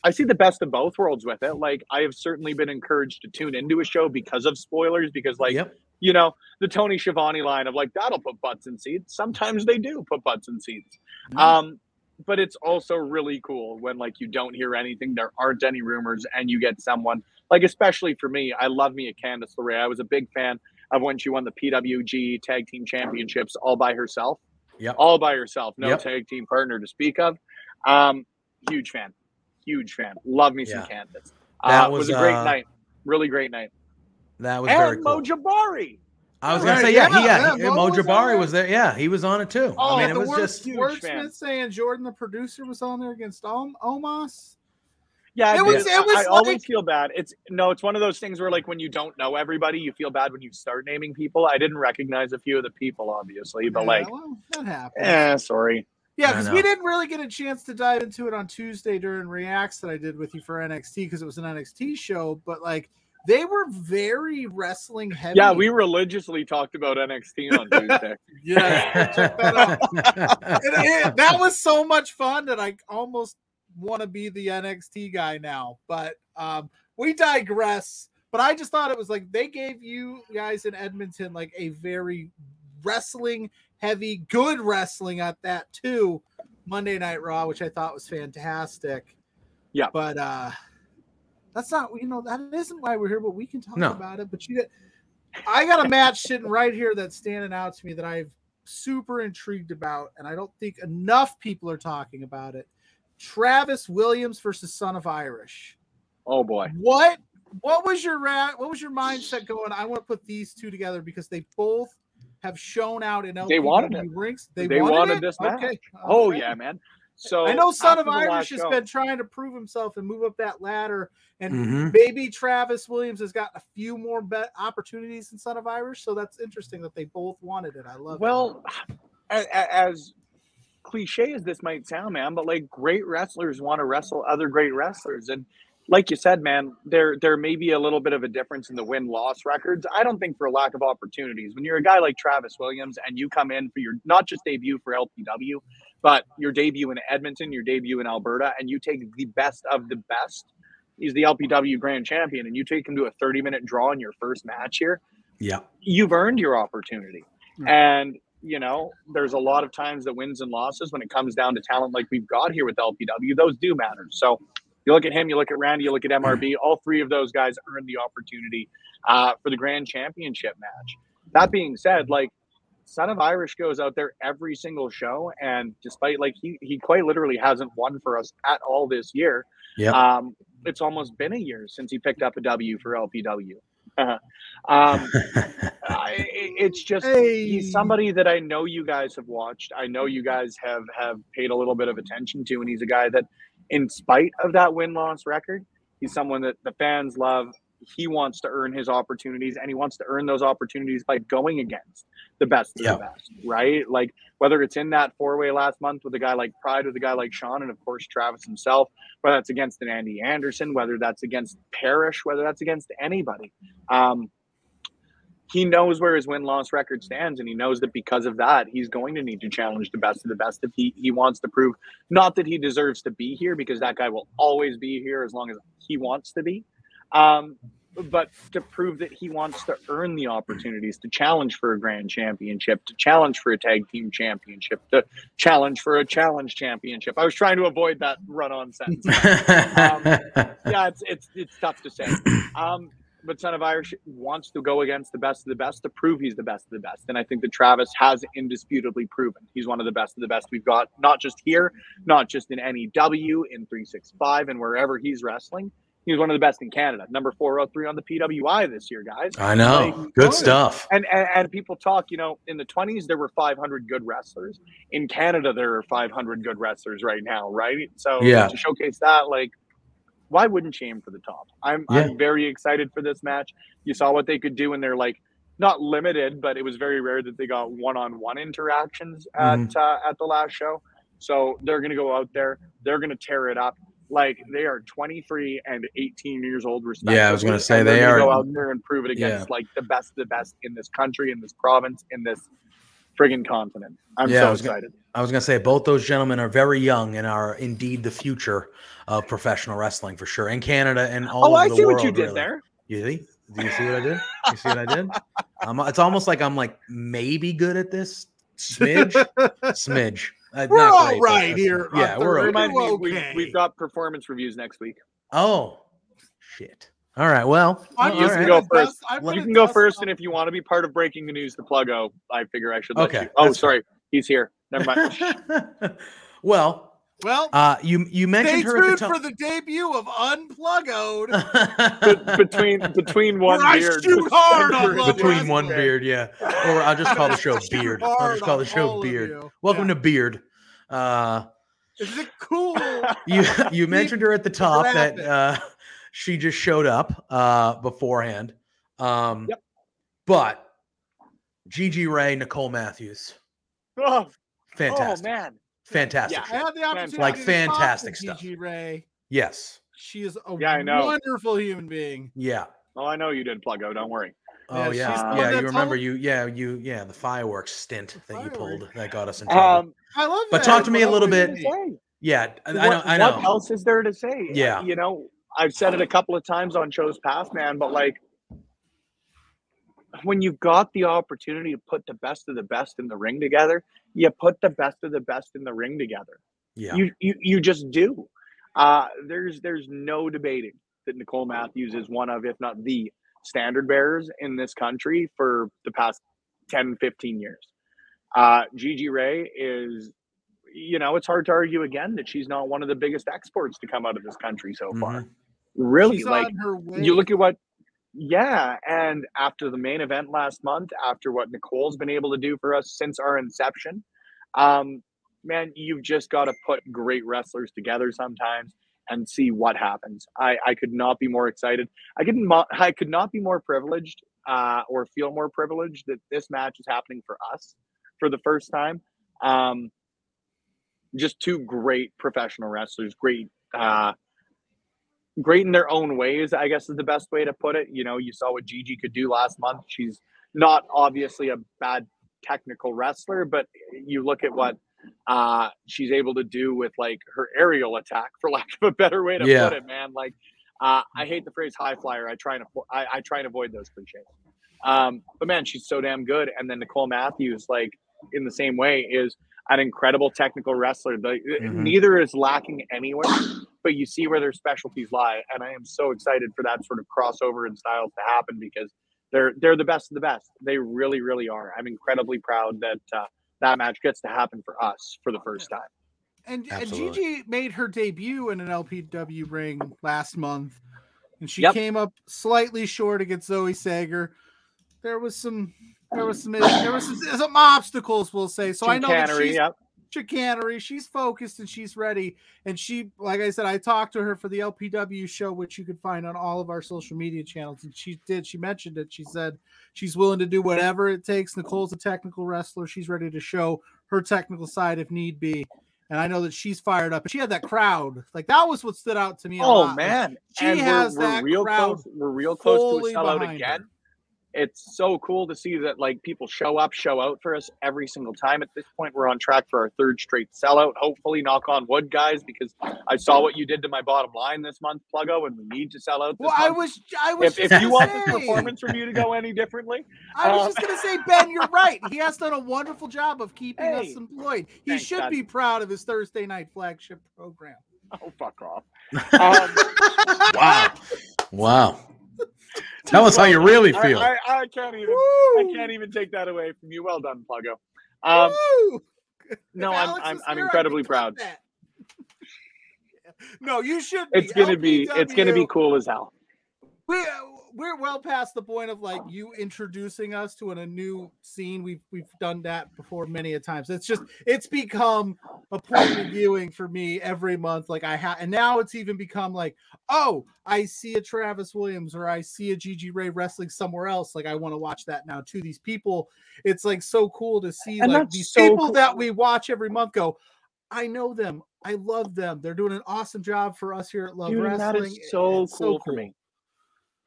i see the best of both worlds with it like i have certainly been encouraged to tune into a show because of spoilers because like yep. you know the tony Schiavone line of like that'll put butts in seats sometimes they do put butts in seats Mhm. um but it's also really cool when like you don't hear anything. There aren't any rumors and you get someone like especially for me i love me a candice LeRae. i was a big fan of when she won the pwg tag team championships all by herself. Yeah, all by herself. No Yep. tag team partner to speak of. Um huge fan. Huge fan. Love me some Yeah. candice. That uh, it was, was, a great uh, night. Really great night. That was very and cool. mo jabari I was Right, gonna say, yeah, yeah, he, yeah, yeah, Mo Mo was Jabari there. was there. Yeah, he was on it too. Oh, I mean, it was word, just wordsmith saying Jordan, the producer, was on there against Om- Omos. Yeah, It was- I- it was I, always feel bad. It's no, it's one of those things where like when you don't know everybody, you feel bad when you start naming people. I didn't recognize a few of the people, obviously, but Yeah, like, well, that happened. eh, sorry. Yeah, because we didn't really get a chance to dive into it on Tuesday during reacts that I did with you for NXT because it was an NXT show. But like, they were very wrestling heavy. Yeah, we religiously talked about NXT on *laughs* Tuesday. yeah, check that out. *laughs* It- it- that was so much fun that I almost want to be the NXT guy now. But um, we digress. But I just thought it was like they gave you guys in Edmonton like a very wrestling heavy, good wrestling at that too. Monday Night Raw, which I thought was fantastic. Yeah. But uh that's not you know, that isn't why we're here, but we can talk No. about it. But you get I got a match sitting right here that's standing out to me that I've super intrigued about, and I don't think enough people are talking about it. Travis Williams versus Son of Irish. Oh boy. What what was your ra- what was your mindset going? I want to put these two together because they both have shown out in LPW They wanted it. rings. They, They wanted, wanted it? this match. Okay. Oh Okay. yeah, man. So I know Son of after the last Irish has show- been trying to prove himself and move up that ladder, and Mhm. maybe Travis Williams has got a few more bet opportunities than Son of Irish. So that's interesting that they both wanted it. I love it. Well, a- a- as cliche as this might sound, man, but like great wrestlers want to wrestle other great wrestlers, and like you said, man, there there may be a little bit of a difference in the win loss records. I don't think for a lack of opportunities. When you're a guy like Travis Williams and you come in for your not just debut for LPW, but your debut in Edmonton, your debut in Alberta, and you take the best of the best. He's the LPW grand champion, and you take him to a 30 minute draw in your first match here. Yeah. You've earned your opportunity. Hmm. And you know, there's a lot of times that wins and losses when it comes down to talent like we've got here with LPW, those do matter. So you look at him, you look at Randy, you look at MRB, all three of those guys earned the opportunity uh, for the grand championship match. That being said, like Son of Irish goes out there every single show, and despite like he he quite literally hasn't won for us at all this year. Yep. Um, it's almost been a year since he picked up a W for LPW. um, *laughs* I, it's just Hey. he's somebody that I know you guys have watched. I know you guys have have paid a little bit of attention to, and he's a guy that, in spite of that win loss record, he's someone that the fans love. He wants to earn his opportunities, and he wants to earn those opportunities by going against the best of Yeah. the best, right? Like whether it's in that four way last month with a guy like Pride, with a guy like Sean, and of course Travis himself, whether that's against an Andy Anderson, whether that's against Parrish, whether that's against anybody. Um, he knows where his win loss record stands, and he knows that because of that, he's going to need to challenge the best of the best if he, he wants to prove not that he deserves to be here, because that guy will always be here as long as he wants to be. Um, but to prove that he wants to earn the opportunities to challenge for a grand championship, to challenge for a tag team championship, to challenge for a challenge championship. I was trying to avoid that run on sentence *laughs* yeah, it's it's it's tough to say. Um, but Son of Irish wants to go against the best of the best to prove he's the best of the best, and I think that Travis has indisputably proven he's one of the best of the best we've got, not just here, not just in NEW, in three six five, and wherever he's wrestling. He's one of the best in Canada. Number four hundred three on the PWI this year, guys. I know. Like, Good stuff. And, and and people talk, you know, in the 20s there were 500 good wrestlers. In Canada there are 500 good wrestlers right now, right? So Yeah. to showcase that, like, why wouldn't you aim for the top? I'm Yeah. I'm very excited for this match. You saw what they could do, and they're like not limited, but it was very rare that they got one-on-one interactions at Mhm. uh, at the last show. So they're gonna go out there, they're gonna tear it up. Like they are 23 and 18 years old, respectively. Yeah, I was gonna say they're they gonna go out there and prove it against like the best of the best in this country, in this province, in this friggin' continent. I'm Yeah, I so was gonna- I was going to say both those gentlemen are very young and are indeed the future of professional wrestling for sure, in Canada and all Oh, I see world. what you did really. there. You see? Do you see what I did? You see what I did? Um, it's almost like I'm like maybe good at this. Smidge, *laughs* smidge. Uh, We're not all great, right here Yeah, we're Thursday. okay. Remind me, We're we've, okay. we've got performance reviews next week. Oh, shit. All right. Well, I'm all You just can go gonna first. dust- I'm Let- You can go first, and if you want to be part of breaking the news, the pluggo, I figure I should let Okay, you. Oh, that's sorry, he's here. Never mind. *laughs* *laughs* well, well, uh, you you stay mentioned her at tuned the for the debut of Unplugged. Be- between between *laughs* one Where I beard, shoot hard *laughs* on Between between one Wrestling. beard, yeah. Or I'll just *laughs* call the show Beard. I'll just call the show Beard. Welcome Yeah. to Beard. Uh, Is it cool? you you mentioned her at the top that uh, she just showed up uh, beforehand. Um, Yep. But Gigi Ray, Nicole Matthews, Oh, fantastic! oh fantastic, man, fantastic. Yeah. I had the opportunity Like to talk fantastic to stuff. Gigi Ray. Yes. She is a Yeah, I know. wonderful human being. Yeah. oh, I know you did plug pluggo. Don't worry. Oh Yeah, yeah, she's yeah. You remember told- you? Yeah, you. Yeah, the fireworks stint that you pulled that got us in trouble. Um, I love But talk to me a little bit- yeah, I, I what, know. I know. What else is there to say? Yeah. you know, I've said it a couple of times on shows past, man. But like, when you've got the opportunity to put the best of the best in the ring together, you put the best of the best in the ring together. Yeah. You you you just do. Uh, there's there's no debating that Nicole Matthews is one of, if not the standard bearers in this country for the past 10, 15 years. Uh, Gigi Ray is, you know, it's hard to argue again that she's not one of the biggest exports to come out of this country so far. Mhm. Really, She's like on her way. you look at what yeah and after the main event last month after what nicole's been able to do for us since our inception um man you've just got to put great wrestlers together sometimes and see what happens. I i could not be more excited. I could not i could not be more privileged uh or feel more privileged that this match is happening for us for the first time. Um just two great professional wrestlers great uh great in their own ways, I guess is the best way to put it. You know, you saw what Gigi could do last month. She's not obviously a bad technical wrestler, but you look at what uh she's able to do with like her aerial attack, for *laughs* lack of a better way to Yeah. put it, man. Like uh I hate the phrase high flyer. I try and I, I try and avoid those cliches. Um, but man, she's so damn good. And then Nicole Matthews, like in the same way, is an incredible technical wrestler. The, Mhm. Neither is lacking anywhere, but you see where their specialties lie. And I am so excited for that sort of crossover in styles to happen because they're they're the best of the best. They really, really are. I'm incredibly proud that uh, that match gets to happen for us for the first time. And, and Gigi made her debut in an LPW ring last month, and she Yep. came up slightly short against Zoe Sager. There was some, there was some, there was some, some obstacles, we'll say. So I know that Chicanery, she's yep. Chicanery. She's focused and she's ready. And she, like I said, I talked to her for the LPW show, which you can find on all of our social media channels. And she did, she mentioned it. She said she's willing to do whatever it takes. Nicole's a technical wrestler. She's ready to show her technical side if need be. And I know that she's fired up. She had that crowd. Like that was what stood out to me. Oh lot, man, she and we're- has we're, that real crowd close. We're real close to a sellout again. her. It's so cool to see that like people show up, show out for us every single time. At this point, we're on track for our third straight sellout. Hopefully, knock on wood, guys, because I saw what you did to my bottom line this month, Pluggo, and we need to sell out. This Well, I was, I was. if, if just you gonna want this say- performance from you to go any differently, I was Um, just gonna say, Ben, you're *laughs* right. He has done a wonderful job of keeping us employed. He Thanks, should Dad. be proud of his Thursday night flagship program. oh fuck off. *laughs* Um, *laughs* Wow. Wow. *laughs* Tell us how you really feel. I, I can't even. I can't even take that away from you. Well done, Pluggo. Um, *laughs* no, I'm I'm, I'm I incredibly proud. *laughs* no, you should. Be. It's gonna be it's gonna be cool as hell. We, we're well past the point of like you introducing us to an, a new scene. We've we've done that before many a times. It's just it's become a point of viewing for me every month. Like I have, and now it's even become like, oh, I see a Travis Williams or I see a Gigi Ray wrestling somewhere else. Like I want to watch that now too. These people, it's like so cool to see And like these so people cool. that we watch every month go. I know them. I love them. They're doing an awesome job for us here at Love Dude, Wrestling. that is so It's cool for me.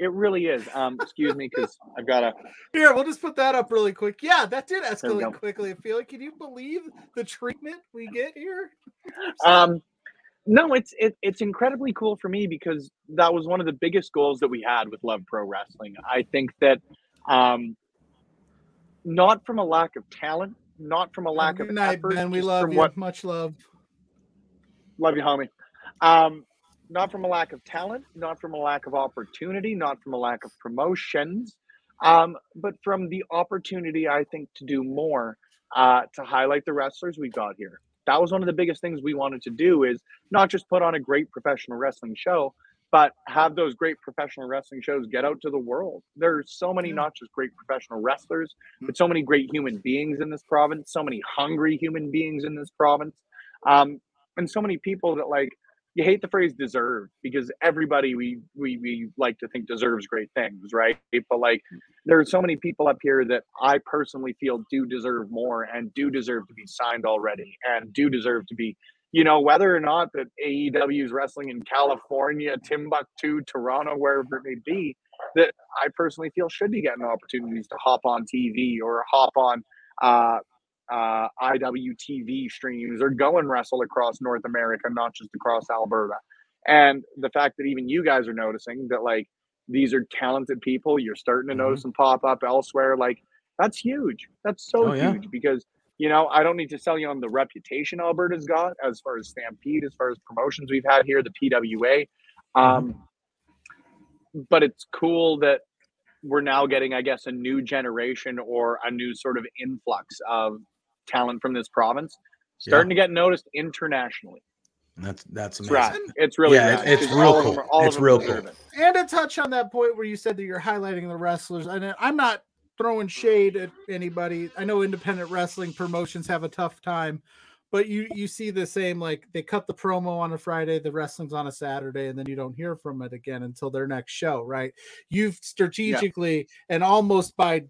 It really is. Um, excuse me, because I've got a. Here, we'll just put that up really quick. Yeah, that did escalate quickly. I feel like, can you believe the treatment we get here? *laughs* Um, no, it's it, it's incredibly cool for me because that was one of the biggest goals that we had with Love Pro Wrestling. I think that, um, not from a lack of talent, not from a lack Good of night, effort, Ben. We love from you. what Much love. Love you, homie. Um, not from a lack of talent, not from a lack of opportunity, not from a lack of promotions, um, but from the opportunity, I think, to do more uh, to highlight the wrestlers we've got here. That was one of the biggest things we wanted to do is not just put on a great professional wrestling show, but have those great professional wrestling shows get out to the world. There's so many not just great professional wrestlers, but so many great human beings in this province, so many hungry human beings in this province. Um, and so many people that like you hate the phrase deserve because everybody we we we like to think deserves great things right? But like there are so many people up here that i personally feel do deserve more and do deserve to be signed already and do deserve to be you know whether or not that aew is wrestling in california timbuktu toronto wherever it may be that i personally feel should be getting opportunities to hop on tv or hop on uh uh, IWTV streams or go and wrestle across North America, not just across Alberta. And the fact that even you guys are noticing that, like, these are talented people, you're starting to Mhm. notice them pop up elsewhere. Like, that's huge. That's so Oh, yeah. huge because, you know, I don't need to sell you on the reputation Alberta's got as far as Stampede, as far as promotions we've had here, the PWA. Um, But it's cool that we're now getting, I guess, a new generation or a new sort of influx of talent from this province starting to get noticed internationally. That's that's It's amazing. rad. It's really Yeah, rad, it's- it's 'cause real cool. are- It's real deserve cool. And to touch on that point where you said that you're highlighting the wrestlers, and I'm not throwing shade at anybody. I know independent wrestling promotions have a tough time, but you you see the same like they cut the promo on a Friday, the wrestling's on a Saturday, and then you don't hear from it again until their next show, right? You've strategically and almost by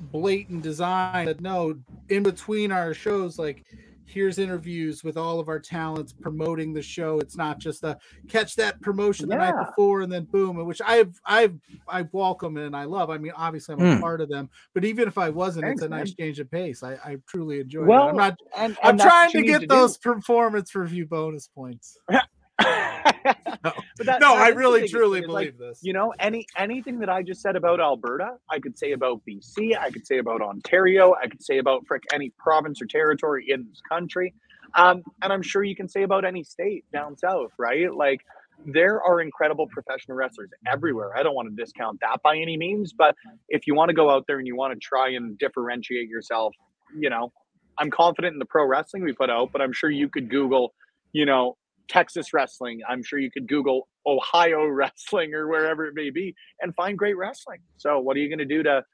blatant design that no, in between our shows, like here's interviews with all of our talents promoting the show. It's not just a catch that promotion the night before and then boom, which I've I've I welcome and I love. I mean, obviously I'm a Hmm. part of them, but even if I wasn't, it's a Thanks, nice change of pace. I, I truly enjoy it. Well, I'm not And, I'm trying to you need get do. those performance review bonus points. *laughs* That- no, I really truly is, like, believe this. you know any anything that i just said about alberta i could say about bc i could say about ontario i could say about frick any province or territory in this country. Um, and i'm sure you can say about any state down south right? Like there are incredible professional wrestlers everywhere. I don't want to discount that by any means but if you want to go out there and you want to try and differentiate yourself you know i'm confident in the pro wrestling we put out but i'm sure you could google you know Texas wrestling. I'm sure you could Google Ohio *laughs* wrestling or wherever it may be and find great wrestling. So, what are you going to do to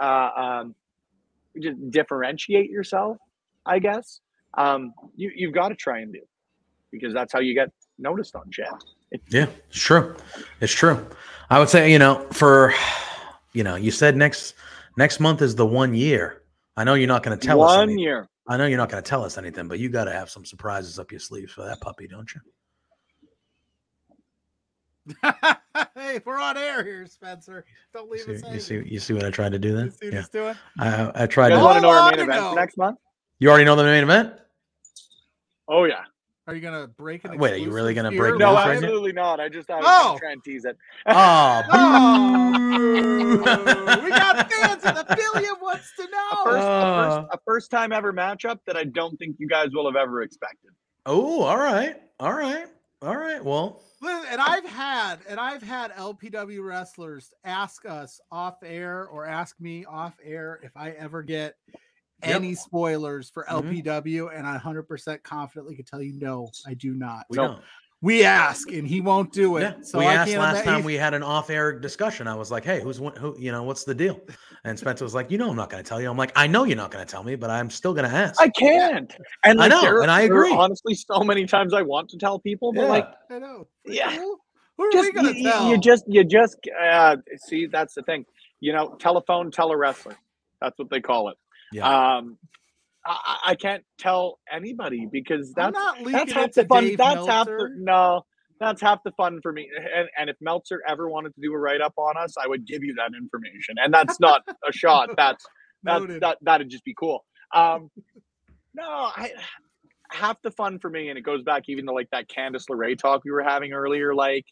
uh, um, just differentiate yourself? I guess um, you you've got to try and do because that's how you get noticed on shit. Yeah, it's true. It's true. I would say, you know, for you know, you said next next month is the one year. I know you're not going to tell us. One year. I know you're not going to tell us anything, but you got to have some surprises up your sleeves for that puppy, don't you? *laughs* hey, we're on air here, Spencer. Don't leave You us see, you see, you see what I tried to do then? see Yeah, doing? I, I tried You guys to. want to know our main event know. next month? You already know the main event? Oh yeah. Are you gonna break it? Wait, are you really gonna break it? No, news right now? absolutely not. I just I was Oh. gonna try and tease it. Oh, *laughs* Oh, we got *laughs* fans in affiliate wants to a know. first, a Uh. first, a first time ever matchup that I don't think you guys will have ever expected. oh, all right, all right, all right. Well, and I've had and I've had LPW wrestlers ask us off air or ask me off air if I ever get Yep. any spoilers for Mhm. LPW, and I 100% confidently can tell you no, I do not. we No. don't. We ask, and he won't do it. Yeah, so we I asked can't last time he- we had an off-air discussion. I was like, "Hey, who's who? You know, what's the deal?" And Spencer was like, "You know, I'm not going to tell you." I'm like, "I know you're not going to tell me, but I'm still going to ask." I can't. And I know, there- and I agree. honestly, so many times I want to tell people, but Yeah. like, I know. Yeah. Who, who are just we gonna you, you- tell? you just you just uh, see that's the thing. You know, telephone tele wrestler. That's what they call it. Yeah. Um, I, I- I can't tell anybody because I'm that's not that's half the fun. Dave that's half the no. That's half the fun for me. And, and if Meltzer ever wanted to do a write up on us, I would give you that information. And that's not a shot. That's *laughs* that, that that'd just be cool. Um, no, I half the fun for me, and it goes back even to like that Candice LeRae talk we were having earlier. Like,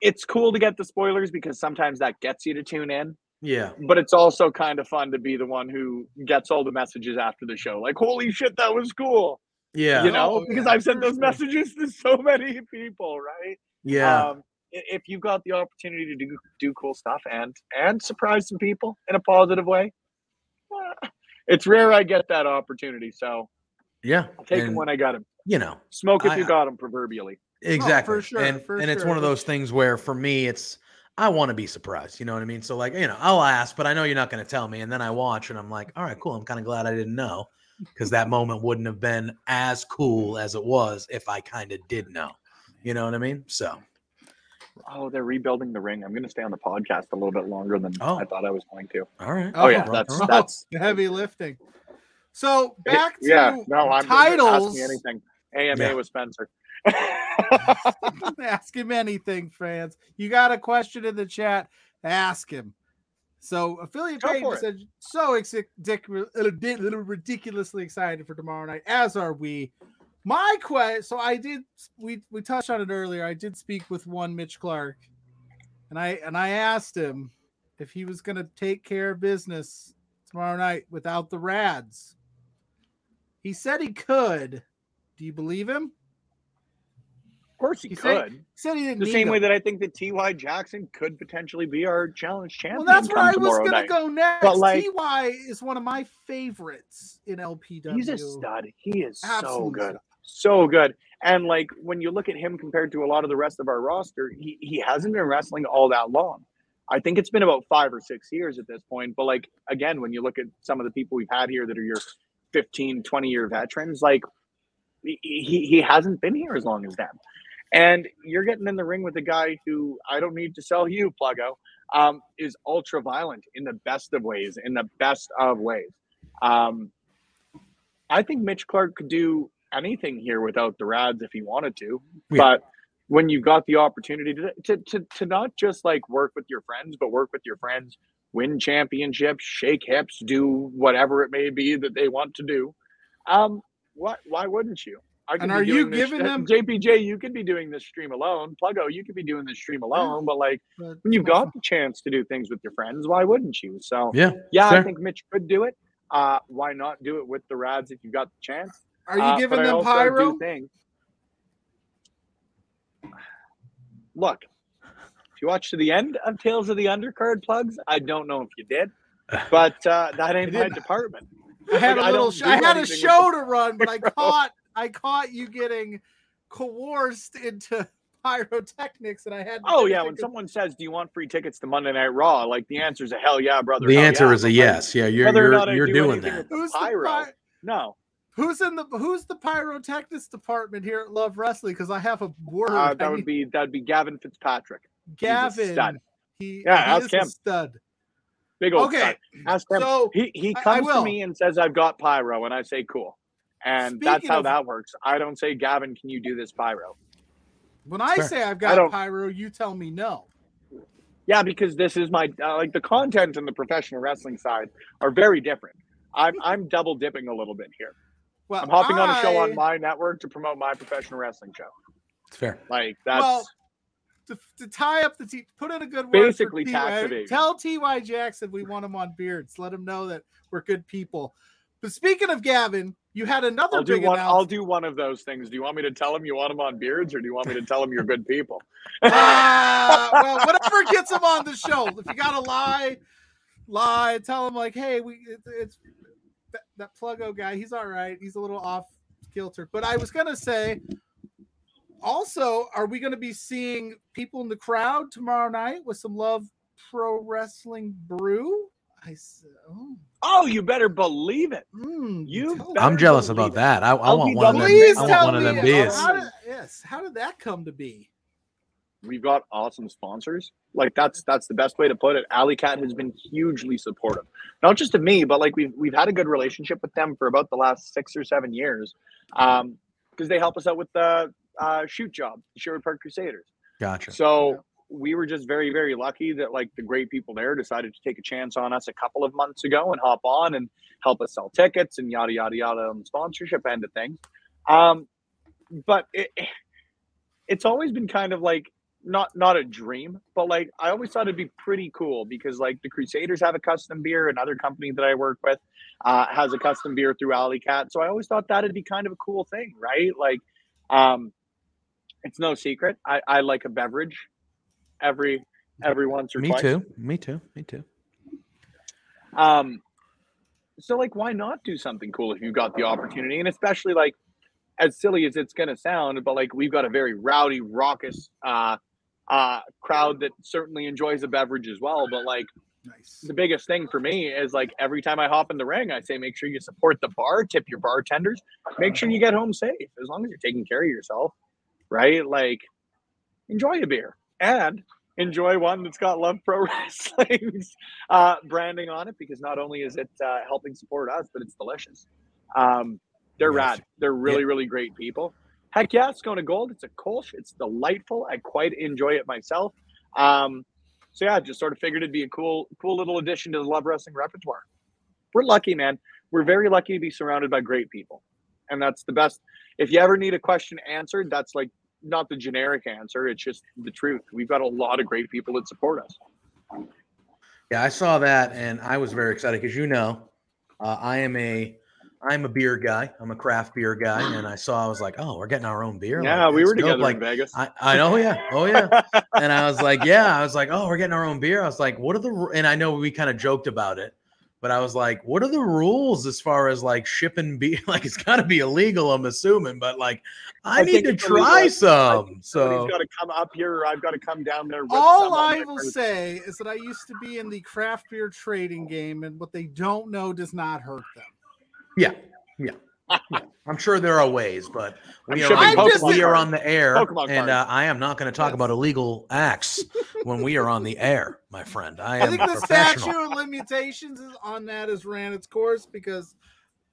it's cool to get the spoilers because sometimes that gets you to tune in, yeah. but it's also kind of fun to be the one who gets all the messages after the show. Like, holy shit, that was cool. Yeah. You know, Oh, because yeah, I've sent those messages to so *laughs* many people, right? Yeah. Um, if you've got the opportunity to do do cool stuff and and surprise some people in a positive way, eh, it's rare I get that opportunity. So yeah. I'll take him And, when I got him. you know, Smoke if I- you got him, proverbially. exactly. for sure, and for and it's one of those things where for me it's I want to be surprised. You know what I mean? So like, you know, I'll ask, but I know you're not going to tell me. And then I watch and I'm like, all right, cool. I'm kind of glad I didn't know *laughs* because that moment wouldn't have been as cool as it was if I kind of did know. You know what I mean? So Oh, they're rebuilding the ring. I'm going to stay on the podcast a little bit longer than Oh. I thought I was going to. all right. Oh, yeah, Oh, that's oh. that's *laughs* heavy lifting. So back to yeah. No, I'm titles. Ask me anything. AMA Yeah. with Spencer. *laughs* ask him anything, fans. You got a question in the chat? Ask him. So affiliate Go Payton said so ex- dic- little ridiculously excited for tomorrow night, as are we. My question. So I did. We we touched on it earlier. I did speak with one Mitch Clark, and I and I asked him if he was going to take care of business tomorrow night without the Rads. He said he could. Do you believe him? Of course he He said- could. He said he didn't. the same way that I think that Ty Jackson could potentially be our challenge champion. Well, that's where I was going to go next. But, like- Ty is one of my favorites in LPW. He's a stud. He is so good. So good. And like when you look at him compared to a lot of the rest of our roster, he, he hasn't been wrestling all that long. I think it's been about five or six years at this point. But like again, when you look at some of the people we've had here that are your 15, 20 year veterans, like he he hasn't been here as long as them. And you're getting in the ring with a guy who I don't need to sell you, Pluggo, um, is ultra violent in the best of ways, in the best of ways. Um, I think Mitch Clark could do anything here without the Rads if he wanted to. Yeah. But when you got the opportunity to, to to to not just like work with your friends, but work with your friends, win championships, shake hips, do whatever it may be that they want to do, um, what why wouldn't you? I And are you doing this- giving them- JPJ? You could be doing this stream alone. Pluggo, you could be doing this stream alone. But like But when you've got the chance to do things with your friends, why wouldn't you? So Yeah. yeah, I think Mitch could do it. Uh, why not do it with the Rads if you got the chance? Are you Uh, giving them pyro? think- Look, if you watch to the end of Tales of the Undercard plugs, I don't know if you did, *laughs* but uh, that ain't I my department. I had Like, a I little. don't sh- I had a show to run, but I caught. I caught you getting coerced into *laughs* pyrotechnics, and I had. Oh yeah, when of- someone says, "Do you want free tickets to Monday Night Raw?" Like the answer is a hell yeah, brother. The answer yeah. is a yes. Yeah, you're Whether you're, you're do doing that. with the Who's the pyro? py- No, Who's in the Who's the pyrotechnics department here at Love Wrestling? Because I have a word. uh, I that would need- be that would be Gavin Fitzpatrick. a Gavin. stud. He, Yeah, he ask is a him. stud. Big old Okay, stud. Ask him. so he he I- I comes to me and says, "I've got pyro," and I say, "Cool." And that's how of- that works. I don't say, "Gavin, can you do this pyro?" when I Fair. say I've got don't- pyro, you tell me no. Yeah, because this is my uh, like the content and the professional wrestling side are very different. I'm I'm double dipping a little bit here. Well, I'm hopping on a show on my network to promote my professional wrestling show. It's fair. Like that's Well, to, to tie up the T, put in a good word. Basically for tax T-Y. evasion. Tell Ty Jackson we want him on Beards. Let him know that we're good people. But speaking of Gavin, you had another I'll do big one. I'll do one of those things. Do you want me to tell him you want him on beards, or do you want me to tell him you're good people? Ah, *laughs* well, whatever gets him on the show. If you gotta lie, lie. Tell him like, hey, we it, it's that, that Pluggo guy. He's all right. He's a little off kilter. But I was gonna say, also, are we gonna be seeing people in the crowd tomorrow night with some love pro wrestling brew? I said, oh, Oh, you better believe it. mm, You better I'm jealous about it. that. I, I want one of them. Please I want tell one of me them beers. How did, yes, how did that come to be? We've got awesome sponsors. Like that's that's the best way to put it. Alley Kat has been hugely supportive, not just to me, but like we've we've had a good relationship with them for about the last six or seven years, um, because they help us out with the uh, shoot job, the Sherwood Park Crusaders. Gotcha. So we were just very, very lucky that like the great people there decided to take a chance on us a couple of months ago and hop on and help us sell tickets and yada yada yada on the sponsorship end of things. Um, but it, *sighs* it's always been kind of like not not a dream, but like I always thought it'd be pretty cool because like the Crusaders have a custom beer, another company that I work with uh, has a custom beer through Alley Kat. So I always thought that'd be kind of a cool thing, right? Like, um, it's no secret. I, I like a beverage every every once or Me twice. too. Me too. Me too. Um, so like, why not do something cool if you got the opportunity? And especially like, as silly as it's gonna sound, but like we've got a very rowdy, raucous uh, uh, crowd that certainly enjoys a beverage as well. But like, Nice. the biggest thing for me is like every time I hop in the ring, I say make sure you support the bar, tip your bartenders, make sure you get home safe. As long as you're taking care of yourself, right? Like, enjoy a beer and enjoy one that's got Love Pro *laughs* Wrestling's uh, branding on it because not only is it uh, helping support us, but it's delicious. Um, they're Yes. rad. They're really, really great people. Heck yeah, it's going to gold. It's a Kolsch. It's delightful. I quite enjoy it myself. Um, so yeah, just sort of figured it'd be a cool, cool little addition to the Love Wrestling repertoire. We're lucky, man. We're very lucky to be surrounded by great people, and that's the best. If you ever need a question answered, that's like not the generic answer. It's just the truth. We've got a lot of great people that support us. Yeah, I saw that and I was very excited because you know, uh, I am a I'm a beer guy. I'm a craft beer guy, *gasps* and I saw I was like, oh, we're getting our own beer. Yeah, Like, we were together Like in Vegas. I, I know, yeah, oh yeah. *laughs* and I was like, yeah, I was like, oh, we're getting our own beer. I was like, what are the? And I know we kind of joked about it, but I was like, what are the rules as far as like shipping beer? *laughs* Like, it's got to be illegal, I'm assuming, but like, I, I need to it's illegal. try I some. Somebody's So got to come up here, or I've got to come down there. With All I will person. say is that I used to be in the craft beer trading game, and what they don't know does not hurt them. yeah, yeah. Yeah. I'm sure there are ways, but we are, shipping on, we are on the air, Pokemon and uh, I am not going to talk Yes. about illegal acts when we are on the air, my friend. I I think a the professional. statute of limitations is on that has ran its course because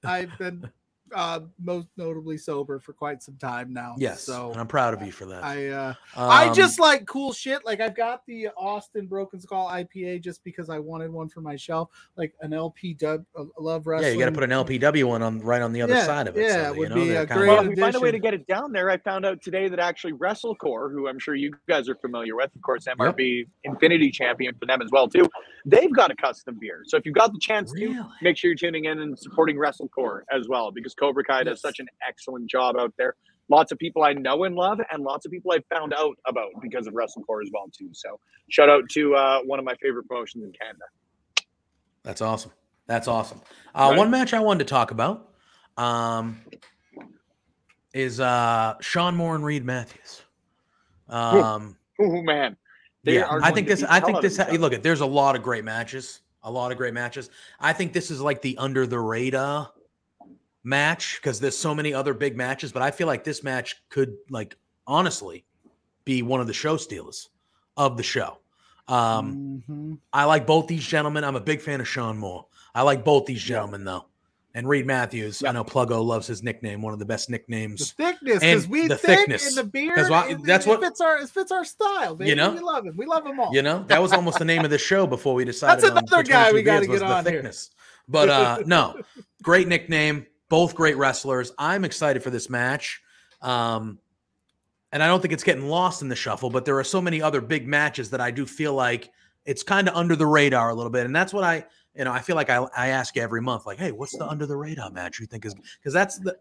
I've been uh, most notably sober for quite some time now. Yes. So and I'm proud of you for that. I uh, I Um, just like cool shit. Like I've got the Austin Broken Skull IPA just because I wanted one for my shelf, like an LP dub. uh, Love yeah, you got to put an LPW one on right on the other Yeah, side of it. yeah, so, it would you know, be a great Well, like- if we find a way to get it down there, I found out today that actually WrestleCore, who I'm sure you guys are familiar with, of course, MRB Infinity Champion for them as well too. They've got a custom beer, so if you've got the chance to, make sure you're tuning in and supporting WrestleCore as well, because Cobra Kai does Yes. such an excellent job out there. Lots of people I know and love, and lots of people I found out about because of WrestleCore as well too. So shout out to uh, one of my favorite promotions in Canada. That's awesome. That's awesome. Uh, Right. One match I wanted to talk about um, is uh, Sean Moore and Reed Matthews. Um, Oh man, They yeah, I think this. I think this. each Look, at there's a lot of great matches. A lot of great matches. I think this is like the under the radar match because there's so many other big matches. But I feel like this match could, like, honestly, be one of the show stealers of the show. Um, Mhm. I like both these gentlemen. I'm a big fan of Sean Moore. I like both these gentlemen though. And Reed Matthews, I Yeah. know Pluggo loves his nickname, one of the best The nicknames. thickness, because we the thick thickness. and the beard. why- it- that's it what- fits our it fits our style, baby. know? we love him. We love them all. You know, that was almost the name of the *laughs* show before we decided. on another guy we gotta get the on here. thickness. But uh no, *laughs* great nickname. Both great wrestlers. I'm excited for this match. Um, and I don't think it's getting lost in the shuffle, but there are so many other big matches that I do feel like it's kind of under the radar a little bit. And that's what I, you know, I feel like I, I ask every month, like, hey, what's the under the radar match you think is because that's the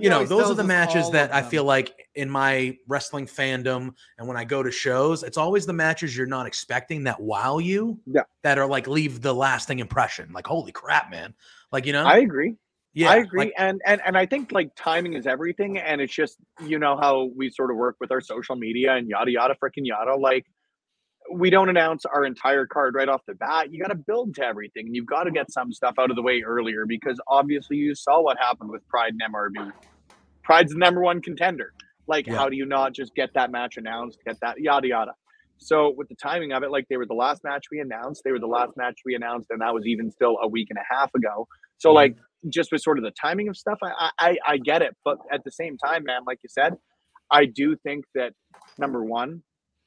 you know, those are the matches that I feel like in my wrestling fandom and when I go to shows, it's always the matches you're not expecting that wow you. Yeah. That are like leave the lasting impression. Like, holy crap, man. Like, you know, I agree. Yeah, I agree, like- and and and I think like timing is everything, and it's just you know how we sort of work with our social media and yada yada freaking yada. Like we don't announce our entire card right off the bat. You got to build to everything, and you've got to get some stuff out of the way earlier because obviously you saw what happened with Pride and MRB. Pride's the number one contender. Like, Yeah. how do you not just get that match announced? Get that yada yada. So with the timing of it, like they were the last match we announced, they were the last match we announced, and that was even still a week and a half ago. So Mhm. like just with sort of the timing of stuff, I, I I get it, but at the same time, man, like you said, I do think that number one,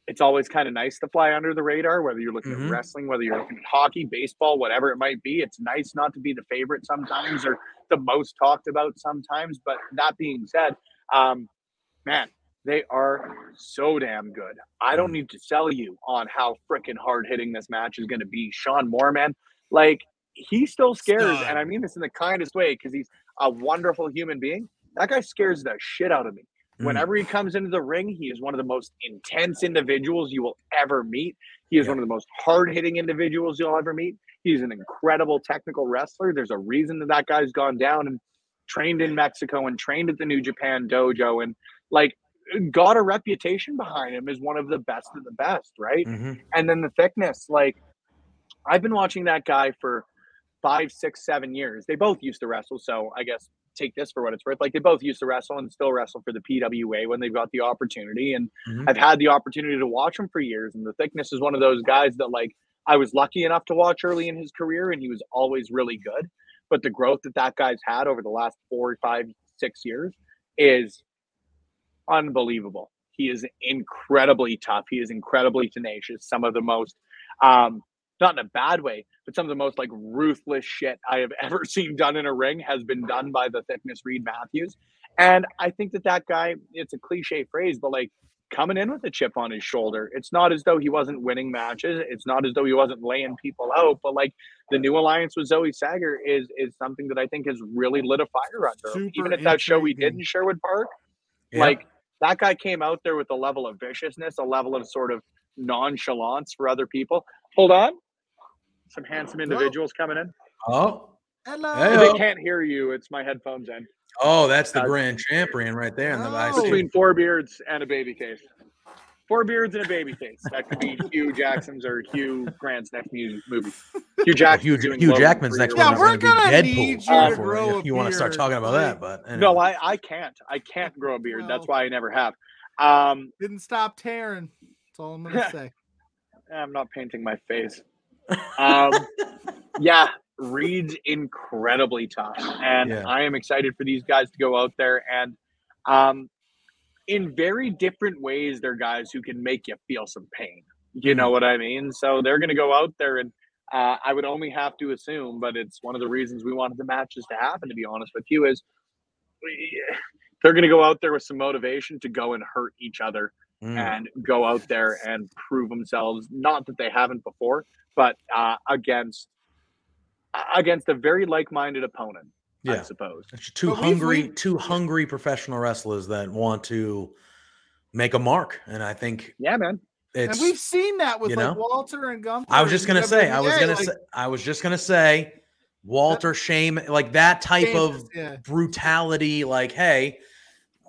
it's always kind of nice to fly under the radar, whether you're looking Mhm. at wrestling, whether you're looking at hockey, baseball, whatever it might be. It's nice not to be the favorite sometimes or the most talked about sometimes. But that being said, um, man, they are so damn good. I don't need to sell you on how freaking hard hitting this match is going to be. Sean Moore, man, like he still scares, and I mean this in the kindest way because he's a wonderful human being. That guy scares the shit out of me. Mm. Whenever he comes into the ring, he is one of the most intense individuals you will ever meet. He is Yeah. one of the most hard hitting individuals you'll ever meet. He's an incredible technical wrestler. There's a reason that that guy's gone down and trained in Mexico and trained at the New Japan dojo and like got a reputation behind him as one of the best of the best, right? Mhm. And then the thickness, like I've been watching that guy for five, six, seven years. They both used to wrestle, so I guess take this for what it's worth. Like they both used to wrestle and still wrestle for the PWA when they've got the opportunity. And Mhm. I've had the opportunity to watch him for years. And the thickness is one of those guys that like I was lucky enough to watch early in his career, and he was always really good. But the growth that that guy's had over the last four, five, six years is unbelievable. He is incredibly tough. He is incredibly tenacious. Some of the most, um, not in a bad way, but some of the most like ruthless shit I have ever *laughs* seen done in a ring has been done by the thickness Reed Matthews. And I think that that guy, it's a cliche phrase, but like coming in with a chip on his shoulder, it's not as though he wasn't winning matches. It's not as though he wasn't laying people out, but like the new alliance with Zoe Sager is is something that I think has really lit a fire under him. Even at that show we did in Sherwood Park, Yeah. like that guy came out there with a level of viciousness, a level of sort of nonchalance for other people. Hold on. Some handsome individuals coming in. oh, Hello. Hey, If they can't hear you, it's my headphones in. oh, that's the Uh, grand champion right there in the I Oh. Between four beards and a baby face. Four beards and a baby face. That could be *laughs* Hugh Jackson's or Hugh Grant's next movie. Hugh Jackman. Hugh, Hugh Jackman's next Yeah, one is we're going to gonna need you to grow a if you want to start talking about that, but anyway. No, I, I can't. I can't grow a beard. That's why I never have. Um, Didn't stop tearing. That's all I'm gonna *laughs* say. I'm not painting my face. Um, *laughs* yeah, Reed's incredibly tough, and Yeah. I am excited for these guys to go out there and, um, in very different ways, they're guys who can make you feel some pain. You know what I mean? So they're going to go out there, and uh, I would only have to assume, but it's one of the reasons we wanted the matches to happen. To be honest with you, is we- they're going to go out there with some motivation to go and hurt each other Mm. and go out there and prove themselves. Not that they haven't before, but uh, against against a very like-minded opponent, Yeah. I suppose. Two But hungry, we've- two hungry professional wrestlers that want to make a mark, and I think Yeah, man. it's. and we've seen that with you like? Walter and Gunther. I was just gonna say. I was WWE, gonna like, say. I was just gonna say. Walter Shame, like that type of yeah. brutality. Like, hey,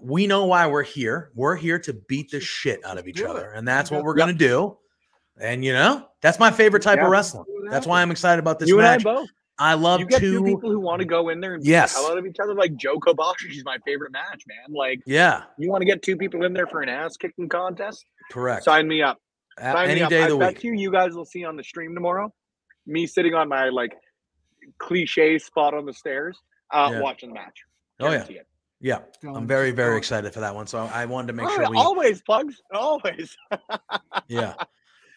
we know why we're here. We're here to beat the shit out of each other, and that's what we're gonna do. And you know, that's my favorite type Yeah. of wrestling. That's why I'm excited about this you match. and I both. I love you get two to. people who want to go in there and beat Yes. the hell out of each other, like Joe Kobashi. She's my favorite match, man. Like Yeah, you want to get two people in there for an ass kicking contest? correct. Sign me up. Sign Any me up. day I of the bet week. You, you guys will see on the stream tomorrow. Me sitting on my like cliche spot on the stairs, uh, yeah. watching the match. Oh yeah. It. Yeah, I'm very, very excited for that one. So I wanted to make Oh, sure we. always plugs, always. *laughs* Yeah.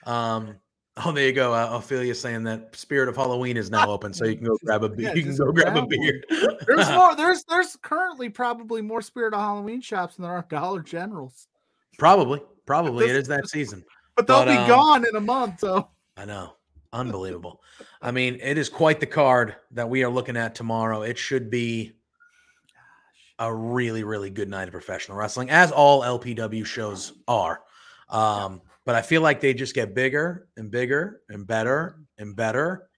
Um. *laughs* Oh, there you go. Uh, Ophelia saying that Spirit of Halloween is now open, so you can go *laughs* grab a. Yeah, you can go grab a grab one. beer. There's *laughs* more. There's there's currently probably more Spirit of Halloween shops than there are Dollar Generals, Probably, probably it This- is that season. but they'll But, be um, gone in a month. So I know. Unbelievable. I mean, it is quite the card that we are looking at tomorrow. It should be a really, really good night of professional wrestling, as all LPW shows are. Um, but I feel like they just get bigger and bigger and better and better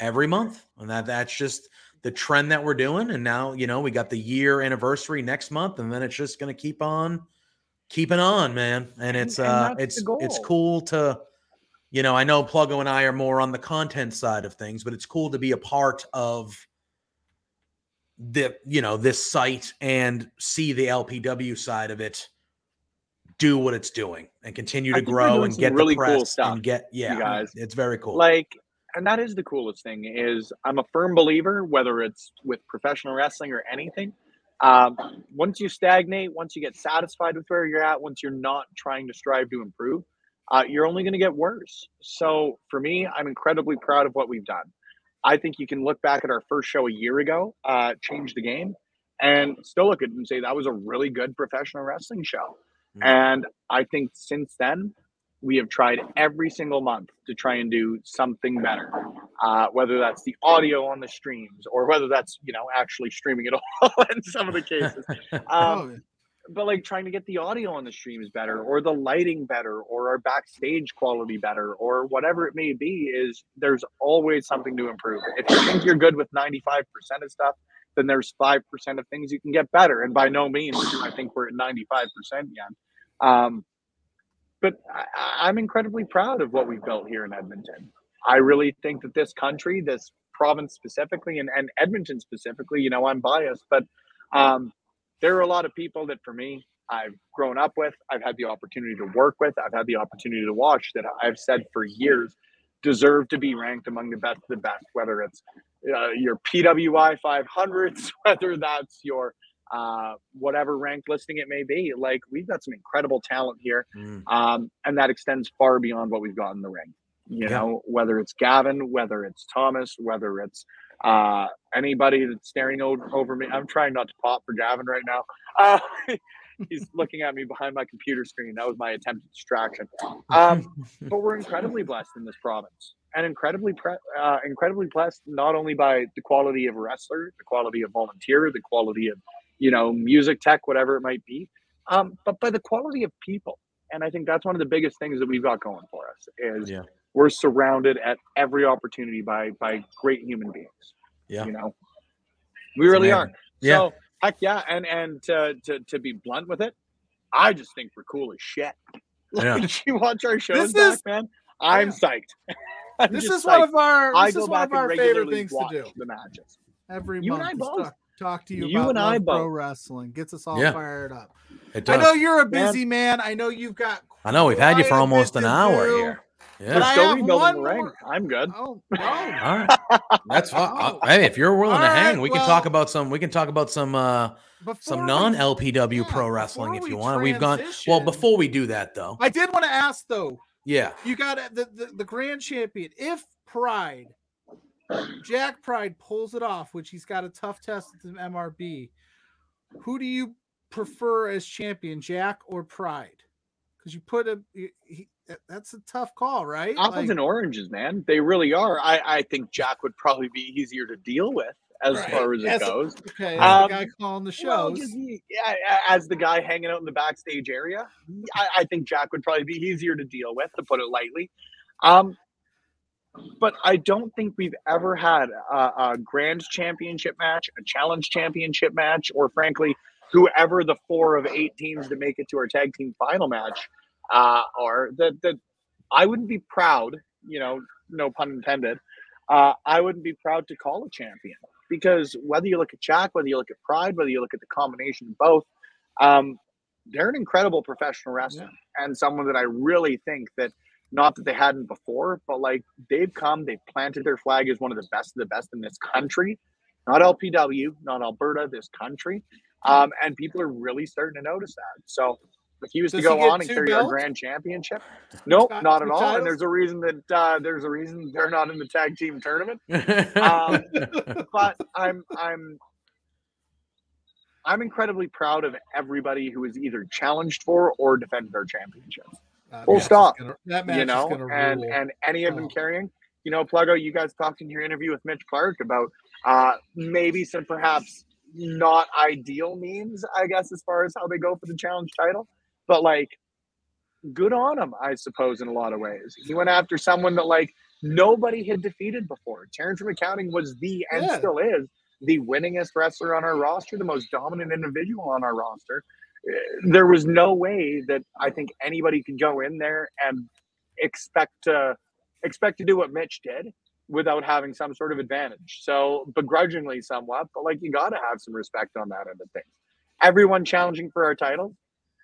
every month. And that that's just the trend that we're doing. And now, you know, we got the year anniversary next month, and then it's just gonna keep on keeping on, man. And it's and uh that's it's it's cool to you know, I know Pluggo and I are more on the content side of things, but it's cool to be a part of the you know this site and see the LPW side of it do what it's doing and continue to grow and get really the cool press stuff, and get yeah, guys. it's very cool. like and that is the coolest thing is i'm a firm believer whether it's with professional wrestling or anything um, once you stagnate once you get satisfied with where you're at once you're not trying to strive to improve uh, you're only going to get worse so for me i'm incredibly proud of what we've done i think you can look back at our first show a year ago uh, change the game and still look at it and say that was a really good professional wrestling show Mm. and i think since then we have tried every single month to try and do something better. Uh, whether that's the audio on the streams or whether that's you know actually streaming it *laughs* all in some of the *laughs* cases. Um, oh, but like trying to get the audio on the streams better or the lighting better or our backstage quality better or whatever it may be is there's always something to improve. If you think you're good with 95% of stuff then there's 5% of things you can get better. And by no means do i think we're at 95% yet um, but I, i'm incredibly proud of what we've built here in edmonton. I really think that this country this province specifically and, and edmonton specifically you know i'm biased but um, there are a lot of people that for me I've grown up with, I've had the opportunity to work with, I've had the opportunity to watch that I've said for years deserve to be ranked among the best of the best, whether it's uh, your PWI 500s, *laughs* whether that's your uh, whatever ranked listing it may be. Like we've got some incredible talent here, Mm. um, and that extends far beyond what we've got in the ring. You Yeah. know, whether it's Gavin, whether it's Thomas, whether it's uh, anybody that's staring over me. I'm trying not to pop for Gavin right now. *laughs* Uh, he's *laughs* looking at me behind my computer screen. That was my attempt at distraction. *laughs* Um, but we're incredibly blessed in this province, and incredibly pre- uh, incredibly blessed not only by the quality of wrestler, the quality of volunteer, the quality of you know music tech, whatever it might be, um, but by the quality of people. And I think that's one of the biggest things that we've got going for us is Yeah. we're surrounded at every opportunity by by great human beings. Yeah. you know, we really are. Yeah. So heck yeah, and and to to to be blunt with it, I just think we're cool as shit. *laughs* Yeah. Like, did you watch our shows This back, is- man? I'm psyched. *laughs* I'm this is one of our I this go is one of our favorite things to do the matches. every You and month. I both. Talk to you, You about and I pro both. wrestling. Gets us all Yeah. fired up. It I know you're a Man. busy man. I know you've got I know we've had you for almost an hour do. here. Yeah. But I Still have rebuilding one the ring. more- I'm good. Oh no. All right. That's fine. Oh. Hey, if you're willing to hang, right, we can talk about some. We can talk about some uh Before some non LPW yeah, pro wrestling if you we want. We've gone well before we do that though. I did want to ask though. Yeah. You got the, the the grand champion. If Pride, Jack Pride pulls it off, which he's got a tough test at the MRB. Who do you prefer as champion, Jack or Pride? Because you put a he, that's a tough call, right? Apples Like- and oranges, man. They really are. I, I think Jack would probably be easier to deal with as Right. far as it As a- goes. okay, as Um, the guy calling the Well, shows. just he- yeah, as the guy hanging out in the backstage area, I, I think Jack would probably be easier to deal with, to put it lightly. Um, but I don't think we've ever had a, a grand championship match, a challenge championship match, or frankly, whoever the four of eight teams to make it to our tag team final match uh, are. That that I wouldn't be proud, you know, no pun intended. Uh, I wouldn't be proud to call a champion because whether you look at Jack, whether you look at Pride, whether you look at the combination of both, um, they're an incredible professional wrestler and someone that I really think that not that they hadn't before, but like they've come, they've planted their flag as one of the best of the best in this country, not LPW, not Alberta, this country, um, and people are really starting to notice that. So. If he was Does to go on and carry our grand championship, *laughs* nope, got not at all. titles? And there's a reason that uh, there's a reason they're not in the tag team tournament. *laughs* Um, but I'm I'm I'm incredibly proud of everybody who has either challenged for or defended their championships. That full match stop. gonna- that match You is know, gonna and rule. and any of them Oh. carrying. You know, Pluggo, you guys talked in your interview with Mitch Clark about uh, maybe some perhaps not ideal means, I guess, as far as how they go for the challenge title. But like, good on him, I suppose, in a lot of ways. He went after someone that like nobody had defeated before. Terrence from Accounting was the and Yeah. still is the winningest wrestler on our roster, the most dominant individual on our roster. There was no way that I think anybody could go in there and expect to expect to do what Mitch did without having some sort of advantage. So begrudgingly somewhat, but like you gotta have some respect on that end of things. Everyone challenging for our titles,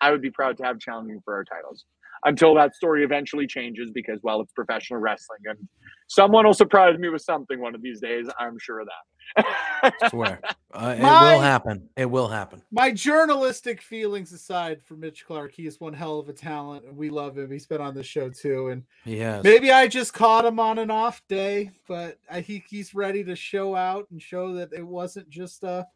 I would be proud to have challenging for our titles. Until that story eventually changes because well it's professional wrestling and someone will surprise me with something one of these days, I'm sure of that. Swear. *laughs* Uh, it My- will happen. It will happen. my journalistic feelings aside for Mitch Clark, he is one hell of a talent, and we love him. He's been on the show too, and yeah, maybe I just caught him on an off day, but I think he's ready to show out and show that it wasn't just a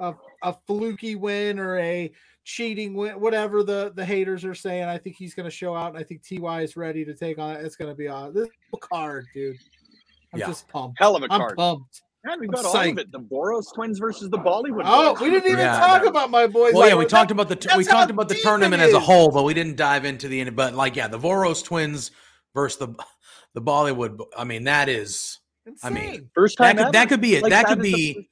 a, a fluky win or a cheating whatever the the haters are saying. I think he's going to show out, and I think Ty is ready to take on it. It's going to be a this card, dude. I'm Yeah. just pumped. Hell of a I'm card. pumped. Man, we I'm got all of it. The Voros twins versus the Bollywood. Oh, boys. we didn't even Yeah. talk about my boys. Well, yeah, we that. talked about the we talked about the tournament as a whole, but we didn't dive into the end. But like, yeah, the Voros twins versus the the Bollywood. I mean, that is I mean, Insane. First that time could, that could be it. Like, that could is the be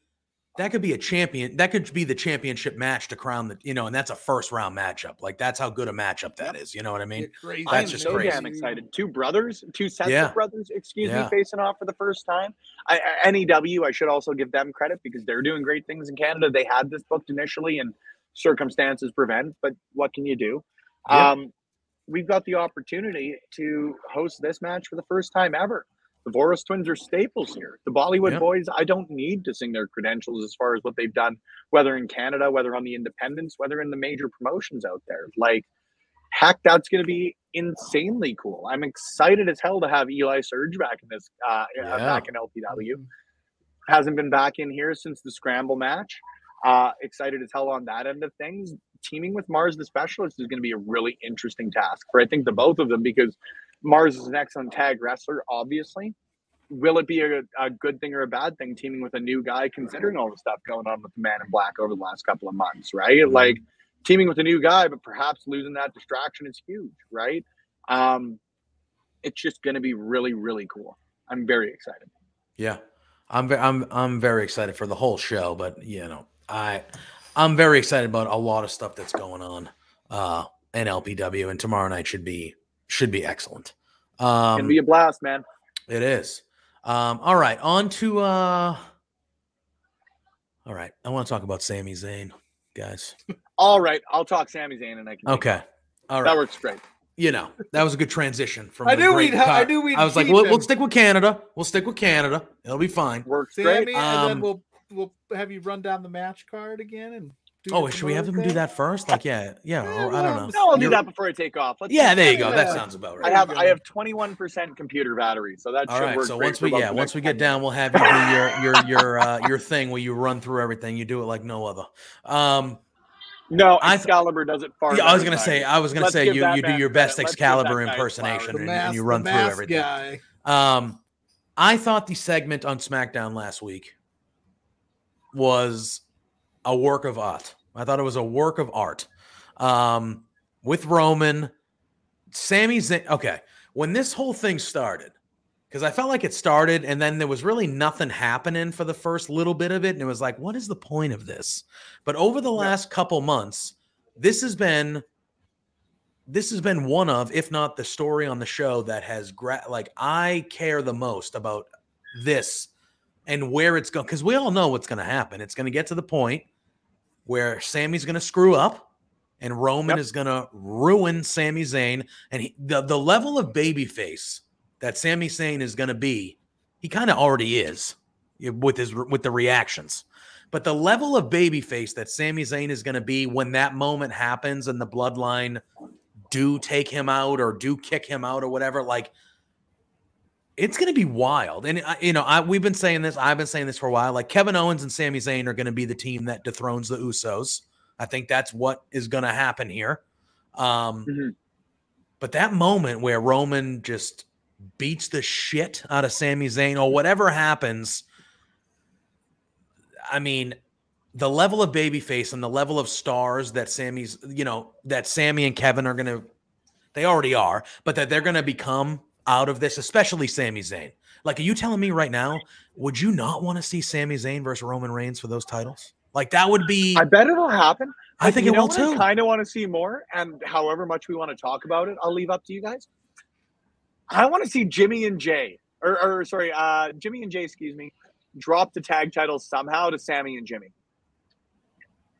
that could be a champion. That could be the championship match to crown the you know, and that's a first round matchup. Like that's how good a matchup that is. You know what I mean? Get crazy. That's I'm just so crazy. damn excited. Two brothers, two sets Yeah. of brothers, excuse Yeah. me, facing off for the first time. I, I- NEW, I should also give them credit because they're doing great things in Canada. They had this booked initially, and circumstances prevent. But what can you do? Yeah. Um, we've got the opportunity to host this match for the first time ever. The Voros twins are staples here. The Bollywood Yeah. boys, I don't need to sing their credentials as far as what they've done, whether in Canada, whether on the independents, whether in the major promotions out there. Like, heck, that's going to be insanely cool. I'm excited as hell to have Eli Surge back in this, uh, uh, Yeah. back in LPW. Hasn't been back in here since the scramble match. Uh, excited as hell on that end of things. Teaming with Mars the Specialist is going to be a really interesting task for I think the both of them because Mars is an excellent tag wrestler, obviously. Will it be a, a good thing or a bad thing teaming with a new guy, considering all the stuff going on with the Man in Black over the last couple of months, right? Mhm. Like teaming with a new guy, but perhaps losing that distraction is huge, right? Um, it's just going to be really, really cool. I'm very excited. Yeah, I'm ve- I'm I'm very excited for the whole show, but you know, I I'm very excited about a lot of stuff that's going on uh in LPW, and tomorrow night should be should be excellent. Um, Can be a blast, man. it is. Um, all right, on to uh. All right, I want to talk about Sami Zayn, guys. *laughs* All right, I'll talk Sami Zayn and I can. Okay, all that works great. you know, that was a good transition from. I knew we'd ha- I knew we'd I was like, we'll, we'll stick with Canada. We'll stick with Canada. It'll be fine. Works great. Sammy, and Um, then we'll we'll have you run down the match card again and. Do Oh, your should we have them promoter do that first? Like, yeah, yeah. Yeah, Or, I don't know. No, I'll do You're- that before I take off. Let's Yeah, there you go. That Yeah. sounds about right. I right. have I have 21% computer battery, so that All should right. work So great once we yeah once we get down, we'll have you do your your your uh, your thing where you run through everything. You do it like no other. Um, No, I th- Excalibur does it far. yeah, I was gonna than say. I was gonna Let's say you you do your best credit. Let's give that Excalibur impersonation and, mask, and you run through everything. guy. Um, I thought the segment on SmackDown last week was a work of art. I thought it was a work of art. Um, with Roman, Sami Zayn. Okay, when this whole thing started, because I felt like it started and then there was really nothing happening for the first little bit of it, and it was like, what is the point of this? But over the last couple months, this has been this has been one of, if not the story on the show that has gra- like I care the most about this and where it's going because we all know what's going to happen. It's going to get to the point where Sammy's going to screw up and Roman Yep. is going to ruin Sami Zayn and he, the the level of babyface that Sami Zayn is going to be, he kind of already is with his with the reactions. But the level of babyface that Sami Zayn is going to be when that moment happens and the bloodline do take him out or do kick him out or whatever, like it's going to be wild. And you know, I we've been saying this. I've been saying this for a while. Like Kevin Owens and Sami Zayn are going to be the team that dethrones the Usos. I think that's what is going to happen here. Um, Mhm. But that moment where Roman just beats the shit out of Sami Zayn or whatever happens, I mean, the level of babyface and the level of stars that Sammy's, you know, that Sammy and Kevin are going to, they already are, but that they're going to become out of this, especially Sami Zayn. Like, are you telling me right now, would you not want to see Sami Zayn versus Roman Reigns for those titles? Like, that would be, I bet it'll happen. I think you it know will what too. I kind of want to see more, and however much we want to talk about it, I'll leave up to you guys. I want to see Jimmy and Jay, or, or sorry, uh, Jimmy and Jay, excuse me, drop the tag titles somehow to Sammy and Jimmy.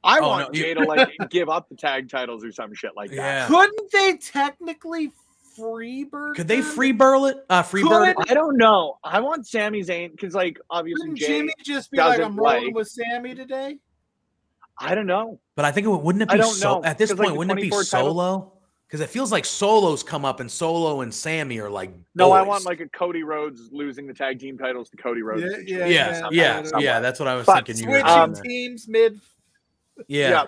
I Oh, want no, you- Jay to *laughs* like give up the tag titles or some shit like that. Yeah. Couldn't they technically free bird? Could they free burl it? Uh, free bird it? I don't know. I want Sami Zayn because, like, obviously Couldn't Jay. Jimmy just be like, I'm rolling like- with Sammy today? I don't know. But I think it would- wouldn't it I be don't so know, at this 'cause, like, point? the wouldn't it be solo? Because it feels like solos come up and solo and Sammy are like No, I want like a Cody Rhodes losing the tag team titles to Cody Rhodes. Yeah, yeah, yeah, yeah, yeah, yeah. That's what I was But thinking. You were Switching doing Um, teams mid. yeah, yeah,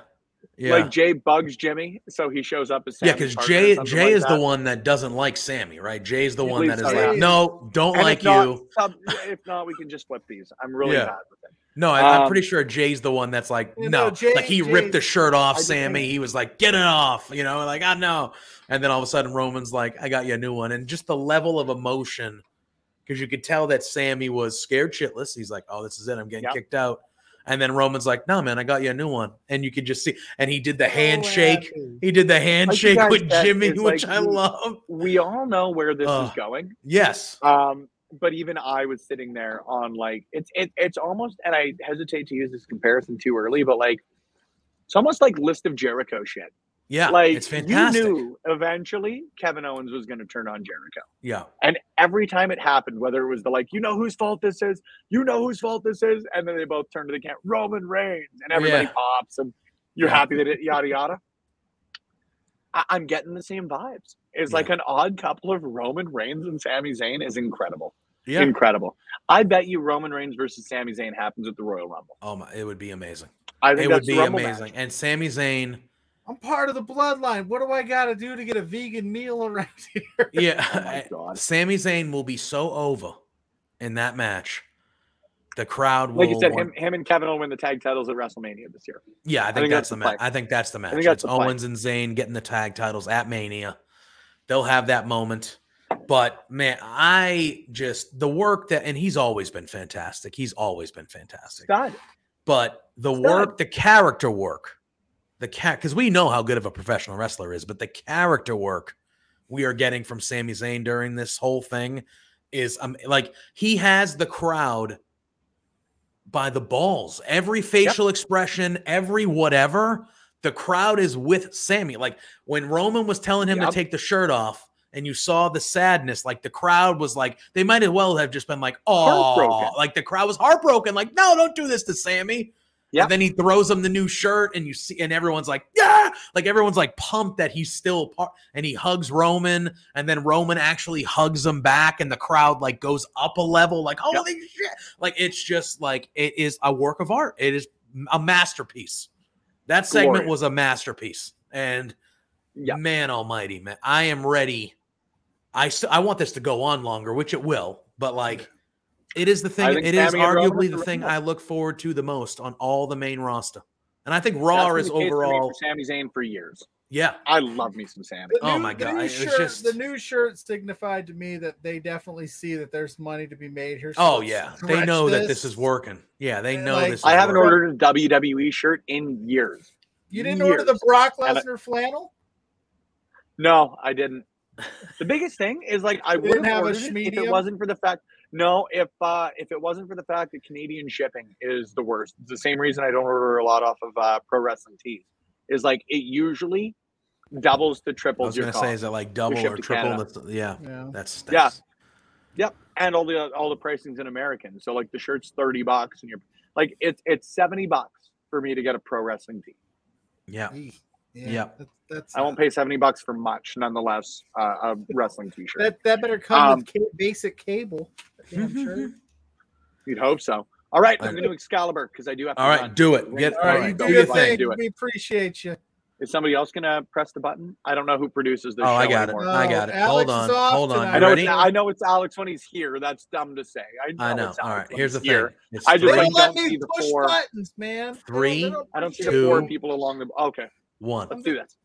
Like Jay bugs Jimmy, so he shows up as yeah. Because Jay, Jay like is the one that doesn't like Sammy, right? Jay's the He one that believes is so, like, no, don't And like if not, you. sub- if not, we can just flip these. I'm really Yeah. bad with it. No, I, I'm Um, pretty sure Jay's the one that's like, no, know, Jay- like he Jay- ripped the shirt off I just Sammy. think- He was like, get it off, you know, like I know. And then all of a sudden, Roman's like, I got you a new one, and just the level of emotion, because you could tell that Sammy was scared shitless. He's like, oh, this is it. I'm getting Yep. kicked out. And then Roman's like, no, man, I got you a new one, and you could just see. And he did the handshake. happy. He did the handshake with Jimmy, which like I love. We all know where this Ugh. is going. Yes. Um, but even I was sitting there on like it's it, it's almost, and I hesitate to use this comparison too early, but like it's almost like list of Jericho shit. Yeah. like it's fantastic. you knew eventually Kevin Owens was going to turn on Jericho. Yeah. And every time it happened, whether it was the like, you know whose fault this is, you know whose fault this is, and then they both turn to the camera, Roman Reigns, and everybody Yeah. pops, and you're Yeah. happy that it yada yada. I, I'm getting the same vibes. It's Yeah. like an odd couple of Roman Reigns and Sami Zayn is incredible, Yeah. incredible. I bet you Roman Reigns versus Sami Zayn happens at the Royal Rumble. Oh my, it would be amazing. I think It would be Rumble amazing. match. And Sami Zayn. I'm part of the bloodline. What do I got to do to get a vegan meal around *laughs* here? Yeah, *laughs* Oh my Sami Zayn will be so over in that match. The crowd will. Like you said, him, him and Kevin will win the tag titles at WrestleMania this year. yeah, I think, think that's, that's the the match. I think that's the match. think that's It's the play. Owens and Zayn getting the tag titles at Mania. They'll have that moment. But man, I just the work that and he's always been fantastic. He's always been fantastic. Stud. But the Stud. work, the character work, the cat because we know how good of a professional wrestler is, but the character work we are getting from Sami Zayn during this whole thing is um, like he has the crowd by the balls. Every facial expression, every whatever, the crowd is with Sammy. Like when Roman was telling him Yep. to take the shirt off and you saw the sadness, like the crowd was like, they might as well have just been like, oh, like the crowd was heartbroken. Like, no, don't do this to Sammy. Yep. And then he throws him the new shirt, and you see, and everyone's like, yeah, like everyone's like pumped that he's still part. And he hugs Roman, and then Roman actually hugs him back, and the crowd like goes up a level, like, holy shit. Like it's just like it is a work of art. It is a masterpiece. That segment Glorious. was a masterpiece. And Yeah. man almighty, man, I am ready. I st- I want this to go on longer, which it will, but like it is the thing. It is Sammy and Roman arguably the thing. I look forward to the most on all the main roster. And I think Raw is the case for me overall, for Sami Zayn for years. yeah. I love me some Sammy. The Oh new- my the God, new shirt, just- the new shirt signified to me that they definitely see that there's money to be made here. so Oh yeah, they stretch know that this is working. Yeah, they And, know like, this. Is I haven't working. ordered a WWE shirt in years. You didn't order the. Brock And I- Lesnar flannel? No, I didn't. *laughs* The biggest thing is like I wouldn't have have a ordered it if it wasn't for the fact. No, if uh if it wasn't for the fact that Canadian shipping is the worst. It's the same reason I don't order a lot off of uh, pro wrestling tees. Is like it usually doubles to triples. I was your gonna cost. say, is it like double or triple? Canada. That's, yeah, Yeah. that's Yeah. Yep, and all the all the pricing's in American. So like the shirt's thirty bucks, and you're like it's it's seventy bucks for me to get a pro wrestling tee. yeah. Eek. Yeah. That's, that's I won't pay seventy bucks for much, nonetheless. Uh, a wrestling T-shirt. That that better come Um, with ca- basic cable. Damn *laughs* sure. You'd hope so. All right, I'm going to do Excalibur because I do have. To All right, run. do it. Get All right, all you right. do Do your your thing. thing. Do it. We appreciate you. Is somebody else going to press the button? I don't know who produces this. Oh, I show got it. I got it. Alex Hold on. Hold on. I know. ready? It's, I know it's Alex when he's here. That's dumb to say. I, I know. it's All Alex right. when Here's the he's here. thing. It's I just three, don't like- let don't me see the four. buttons, man. Three, they don't I don't see the Two. four people along the. Okay, one. let's do this.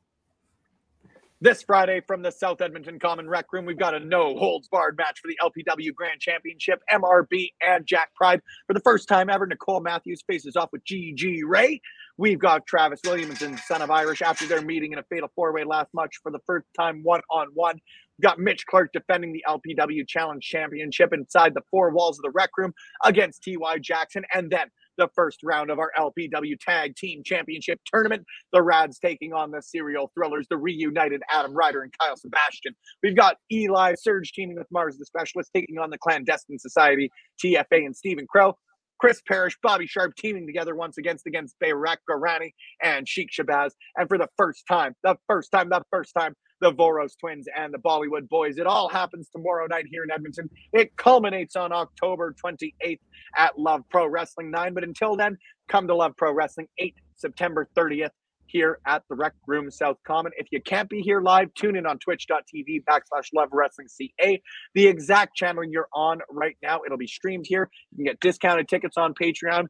This Friday from the South Edmonton Common Rec Room, we've got a no holds barred match for the LPW Grand Championship. MRB and Jack Pride. For the first time ever, Nicole Matthews faces off with GG Ray. We've got Travis Williamson, son of Irish, after their meeting in a fatal four way last match for the first time one on one. We've got Mitch Clark defending the LPW Challenge Championship inside the four walls of the rec room against TY Jackson. And then the first round of our LPW Tag Team Championship tournament. The Rads taking on the serial thrillers, the reunited Adam Ryder and Kyle Sebastian. We've got Eli Surge teaming with Mars the Specialist, taking on the Clandestine Society, TFA, and Stephen Crow. Chris Parrish, Bobby Sharp teaming together once against against Bayrak Garani and Sheik Shabazz. And for the first time, the first time, the first time, the Voros twins and the Bollywood boys. It all happens tomorrow night here in Edmonton. It culminates on October 28th at Love Pro Wrestling 9. But until then, come to Love Pro Wrestling 8 September 30th here at the Rec Room South Common. If you can't be here live, tune in on twitch.tv backslash Love Wrestling CA. The exact channel you're on right now. It'll be streamed here. You can get discounted tickets on Patreon.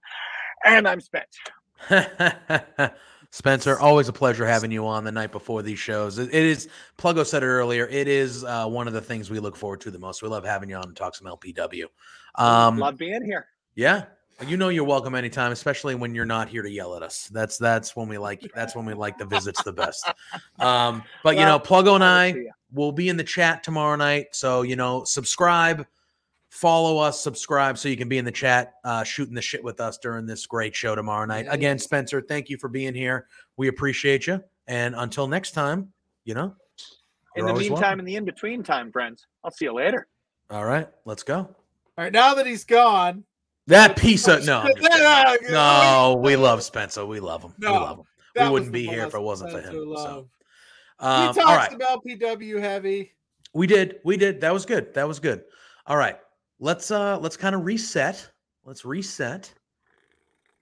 And I'm spent. *laughs* Spencer, always a pleasure having you on the night before these shows. It, it is, Pluggo said it earlier, it is uh, one of the things we look forward to the most. We love having you on to talk some LPW. Um, Love being here. yeah, you know you're welcome anytime, especially when you're not here to yell at us. That's that's when we like that's when we like the visits the best. Um, but you know, Well, Pluggo and I will be in the chat tomorrow night. So, you know, subscribe, follow us, subscribe so you can be in the chat, uh, shooting the shit with us during this great show tomorrow night. Again, Yes. Spencer, thank you for being here. We appreciate you. And until next time, you know, In the meantime, welcome. in the in between time, friends, I'll see you later. all right, let's go. All right, now that he's gone. That piece of no, I'm just kidding. Yeah, *laughs* no, we love Spencer. We love him. No, we love him. we wouldn't be here if it wasn't for Spencer him. So, um, we all talked right. about PW heavy. We did. We did. That was good. That was good. All right. Let's uh let's kind of reset. Let's reset.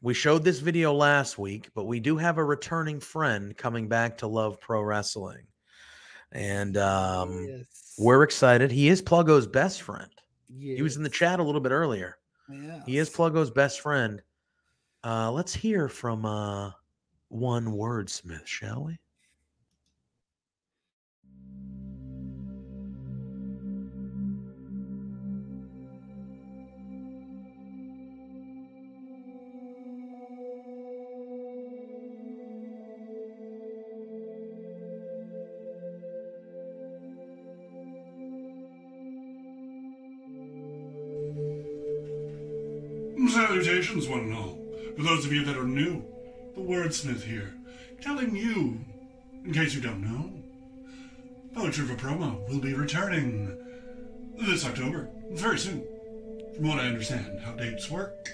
We showed this video last week, but we do have a returning friend coming back to Love Pro Wrestling. And um yes. we're excited. He is Pluggo's best friend. He was in the chat a little bit earlier. He is Yes. Pluggo's best friend. Uh let's hear from uh one wordsmith, shall we? Salutations, one and all. For those of you that are new, the wordsmith here, telling you, in case you don't know, Poetry a Promo will be returning this October, very soon. From what I understand, how dates work.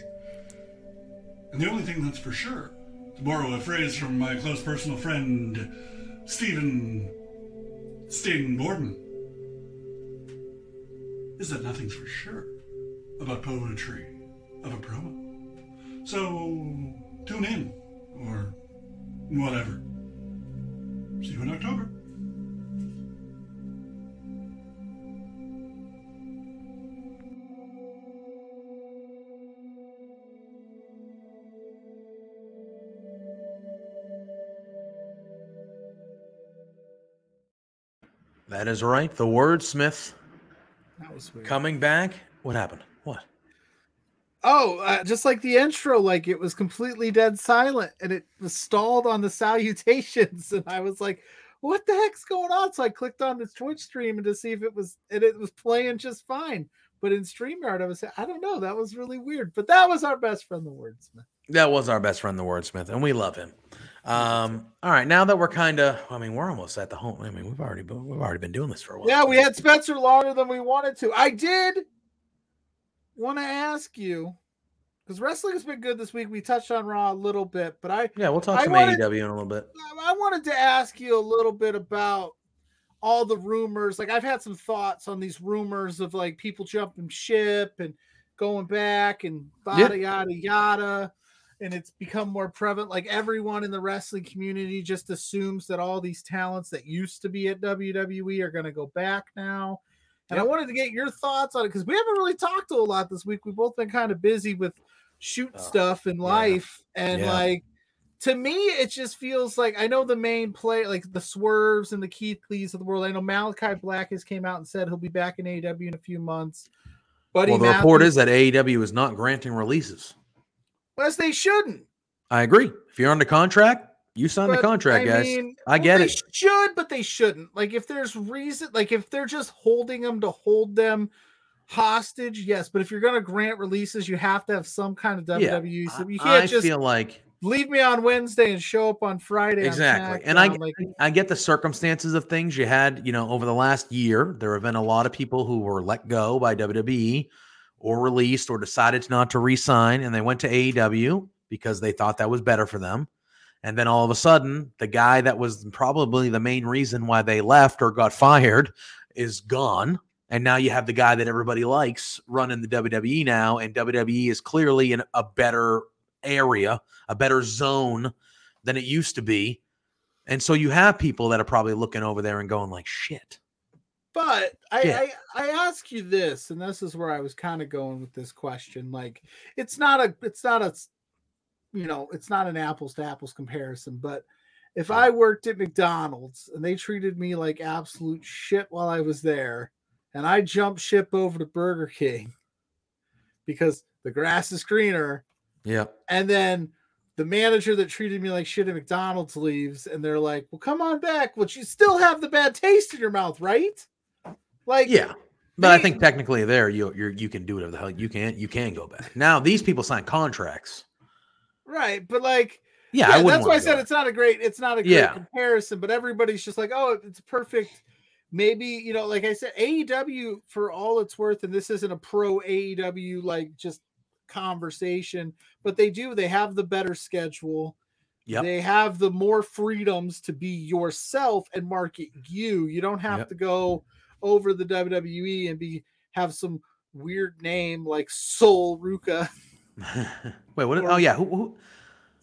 And the only thing that's for sure, to borrow a phrase from my close personal friend, Stephen Sting Borden, is that nothing's for sure about poetry of a promo. So tune in, or whatever. See you in October. That is right. The wordsmith That was weird. coming back. What happened? Oh, uh, just like the intro, like it was completely dead silent and it was stalled on the salutations. *laughs* And I was like, what the heck's going on? So I clicked on the Twitch stream and to see if it was, and it was playing just fine. But in StreamYard, I was I don't know. That was really weird. But that was our best friend, the wordsmith. That was our best friend, the wordsmith, and we love him. Um, all right, now that we're kind of, I mean, we're almost at the home. I mean, we've already been, we've already been doing this for a while. Yeah, we had Spencer longer than we wanted to. I did want to ask you because wrestling has been good this week. We touched on Raw a little bit, but I Yeah, we'll talk I some wanted- AEW in a little bit. I wanted to ask you a little bit about all the rumors. Like I've had some thoughts on these rumors of like people jumping ship and going back and Yeah. yada yada yada. And it's become more prevalent. Like everyone in the wrestling community just assumes that all these talents that used to be at WWE are going to go back now. And I wanted to get your thoughts on it because we haven't really talked to a lot this week. We've both been kind of busy with shoot Oh, stuff in yeah. life. And Yeah. like to me, it just feels like I know the main play, like the swerves and the Keith Lees of the world. I know Malachi Black has came out and said he'll be back in AEW in a few months. Buddy well, the report is that AEW is not granting releases. as they shouldn't. I agree. If you're under contract, you sign the contract, I guys. mean, I get they it. Should, but they shouldn't. Like if there's reason, like if they're just holding them to hold them hostage, yes. But if you're gonna grant releases, you have to have some kind of Yeah, WWE. So you can't I just feel like leave me on Wednesday and show up on Friday. on exactly, and I like I get the circumstances of things. You had, you know, over the last year, there have been a lot of people who were let go by WWE or released or decided not to re-sign, and they went to AEW because they thought that was better for them. And then all of a sudden, the guy that was probably the main reason why they left or got fired is gone. And now you have the guy that everybody likes running the WWE now, and WWE is clearly in a better area, a better zone than it used to be. And so you have people that are probably looking over there and going like, "Shit." But I. I I ask you this, and this is where I was kind of going with this question. Like, it's not a it's not a you know it's not an apples to apples comparison. But if I worked at McDonald's and they treated me like absolute shit while I was there, and I jumped ship over to Burger King because the grass is greener, Yeah. and then the manager that treated me like shit at McDonald's leaves, and they're like, "Well, come on back, but you still have the bad taste in your mouth, right?" Like, Yeah. But I think technically there you you you can do whatever the hell you can. You can go back. Now these people sign contracts. Right, but like, Yeah, yeah, that's why I said it's not a great, it's not a great Yeah. comparison. But everybody's just like, "Oh, it's perfect." Maybe you know, like I said, AEW for all it's worth, and this isn't a pro AEW like just conversation, but they do. They have the better schedule. Yep. They have the more freedoms to be yourself and market you. You don't have Yep. to go over the WWE and be have some weird name like Sol Ruca. *laughs* *laughs* Wait, what? Oh yeah, who, who,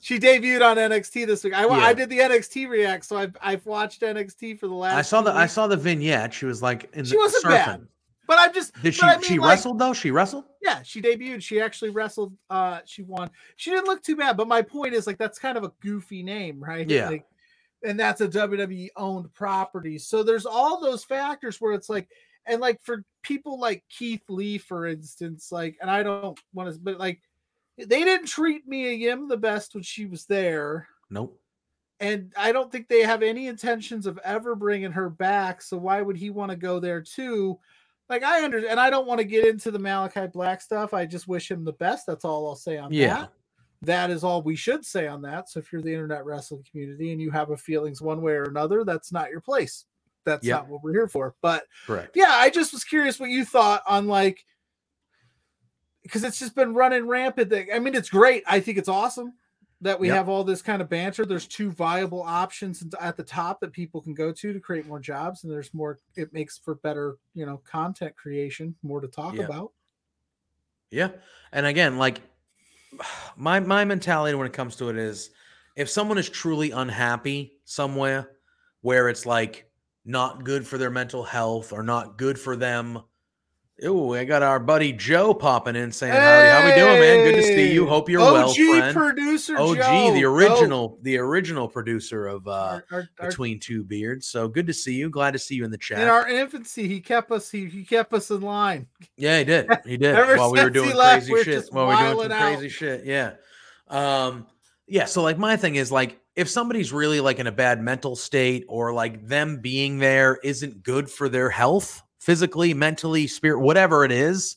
She debuted on NXT this week. I, wa- I did the NXT react, so I've I've watched NXT for the last. I saw the I saw the vignette. She was like in She the wasn't surfing. bad. but I'm just Did she I mean, she like, wrestled though? She wrestled? Yeah, she debuted. She actually wrestled. Uh, she won. She didn't look too bad, but my point is like that's kind of a goofy name, right? Yeah. Like, and that's a WWE owned property. So there's all those factors where it's like, and like for people like Keith Lee, for instance, like, and I don't want to, but like, they didn't treat Mia Yim the best when she was there. Nope. And I don't think they have any intentions of ever bringing her back. So why would he want to go there too? Like I understand, and I don't want to get into the Malachi Black stuff. I just wish him the best. That's all I'll say on Yeah. that. that is all we should say on that. So if you're the internet wrestling community and you have a feelings one way or another, that's not your place. That's Yep. not what we're here for. But Correct. yeah, I just was curious what you thought on like because it's just been running rampant. I mean, it's great. I think it's awesome that we Yep. have all this kind of banter. There's two viable options at the top that people can go to to create more jobs, and there's more. It makes for better, you know, content creation, more to talk Yeah. about. Yeah. And again, like *sighs* my my mentality when it comes to it is if someone is truly unhappy somewhere where it's like not good for their mental health or not good for them. Ooh, I got our buddy Joe popping in saying, Howdy, how we doing, man? Good to see you. Hope you're OG well, friend. producer, OG, Joe. the original, the original producer of uh Our- our- our- Between Two Beards. So good to see you. Glad to see you in the chat. in our infancy, he kept us. He, he kept us in line. Yeah, he did. He did. *laughs* While we were doing left, crazy we're shit. While we were doing some out. crazy shit. Yeah. Um, yeah. So like my thing is like if somebody's really like in a bad mental state or like them being there isn't good for their health, physically, mentally, spirit, whatever it is,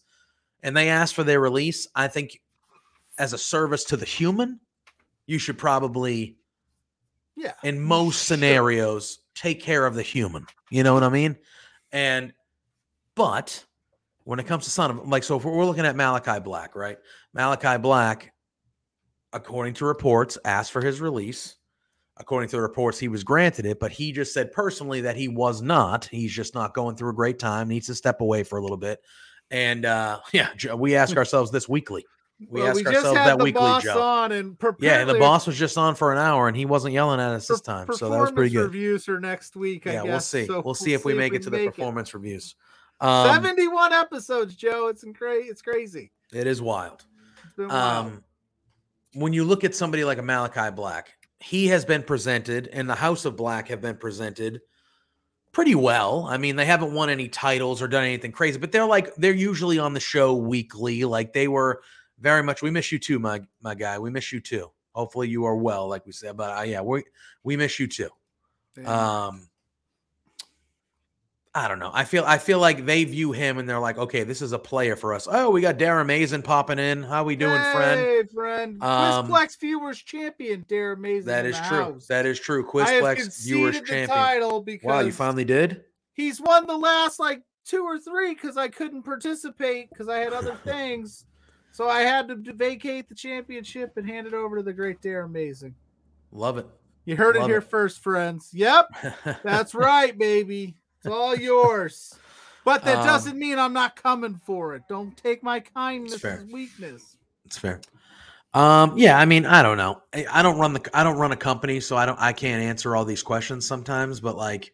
and they ask for their release, I think as a service to the human, you should probably Yeah. in most scenarios take care of the human. You know what i mean? And but when it comes to son of like so if we're looking at malachi black right? Malachi black according to reports asked for his release according to the reports he was granted it but he just said personally that he was not he's just not going through a great time needs to step away for a little bit and uh *laughs* yeah we ask ourselves this weekly we Well, ask we ourselves that weekly boss joe on, and yeah, the boss was just on for an hour and he wasn't yelling at us this time. So that was pretty good. Reviews for next week. I yeah, we'll see. So we'll see if we make it to the performance reviews. Um, Seventy-one episodes, Joe. It's crazy. It's crazy. it is wild. Wild. Um, when you look at somebody like a Malachi Black, he has been presented, and the House of Black have been presented pretty well. I mean, they haven't won any titles or done anything crazy, but they're like they're usually on the show weekly. Like they were very much. We miss you too, my my guy. We miss you too. Hopefully you are well, like we said. But uh, yeah, we we miss you too. Yeah. Um, I don't know. I feel I feel like they view him and they're like, okay, this is a player for us. Oh, we got Darren Mason popping in. How we doing, friend? Hey, friend. Um, Quizplex viewers champion, Dare Amazing. That in is the true. house. That is true. I have Quizplex viewers the champion. title because Wow, you finally did. he's won the last like two or three because I couldn't participate because I had other *laughs* things. So I had to vacate the championship and hand it over to the great Dare Amazing. Love it. You heard Love it here it. first, friends. Yep, *laughs* that's right, baby. It's all yours. But that Um, doesn't mean I'm not coming for it. Don't take my kindness as weakness. It's fair. Um, yeah, I mean, I don't know. I, I don't run the I don't run a company, so I don't I can't answer all these questions sometimes, but like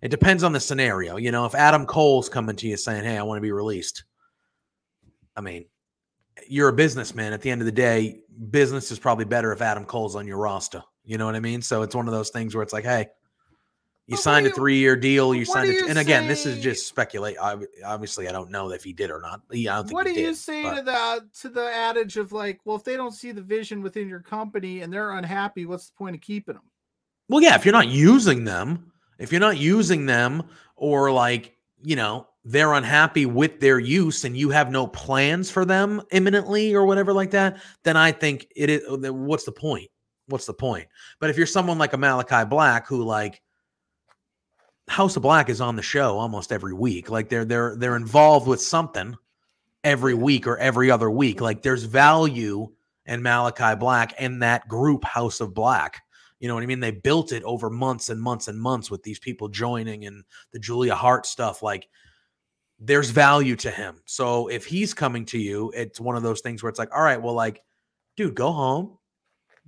it depends on the scenario. You know, if Adam Cole's coming to you saying, Hey, I want to be released, I mean, you're a businessman. At the end of the day, business is probably better if Adam Cole's on your roster. You know what I mean? So it's one of those things where it's like, hey, you But signed do a three year deal. You signed do it. And again, this is just speculate. ob- Obviously, I don't know if he did or not. Yeah, I don't think What do he you say but- to the to the adage of like, well, if they don't see the vision within your company and they're unhappy, what's the point of keeping them? Well, yeah, if you're not using them, if you're not using them or like, you know, they're unhappy with their use and you have no plans for them imminently or whatever like that, then I think it is what's the point? What's the point? But if you're someone like a Malachi Black who like House of Black is on the show almost every week, like they're they're they're involved with something every week or every other week. Like there's value in Malachi Black and that group House of Black. You know what I mean? They built it over months and months and months with these people joining and the Julia Hart stuff. Like, there's value to him. So if he's coming to you, it's one of those things where it's like, all right, well, like, dude, go home,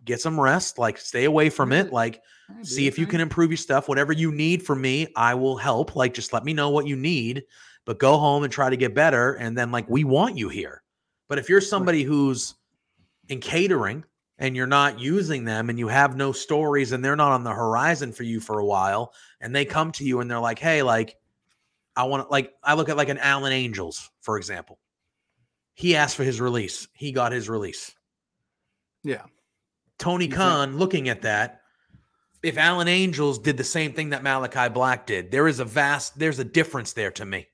get some rest, like, stay away from it, mm-hmm. like, see if you can improve your stuff. Whatever you need from me, I will help. Like, just let me know what you need, but go home and try to get better. And then, like, we want you here. But if you're somebody who's in catering and you're not using them and you have no stories and they're not on the horizon for you for a while and they come to you and they're like hey like i want to like i look at like an alan angels for example he asked for his release he got his release Yeah. tony khan looking at that if alan angels did the same thing that malachi black did there is a vast there's a difference there to me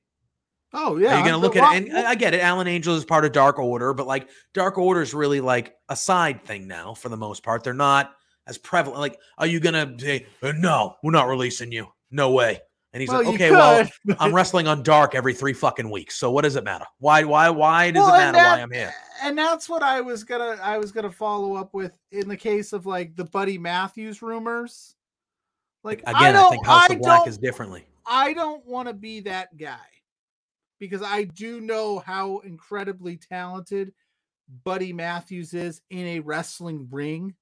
Oh yeah, you're you going to I'm- look at it? And I get it. Alan Angel is part of Dark Order, but like Dark Order is really like a side thing now for the most part. They're not as prevalent. Like, are you going to say, "Uh, no, we're not releasing you? No way. And he's well, like, okay, well, *laughs* I'm wrestling on Dark every three fucking weeks. So what does it matter? Why, why, why does Well, it matter why I'm here? and that's what I was gonna I was gonna follow up with in the case of like the Buddy Matthews rumors. Like Again, I I, don't, think House I of Black is differently. I don't want to be that guy because I do know how incredibly talented Buddy Matthews is in a wrestling ring.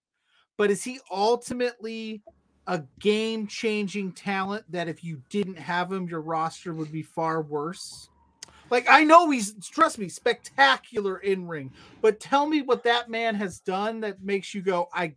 But is he ultimately a game changing talent that if you didn't have him, your roster would be far worse? Like, I know he's, trust me, spectacular in ring, but tell me what that man has done that makes you go, I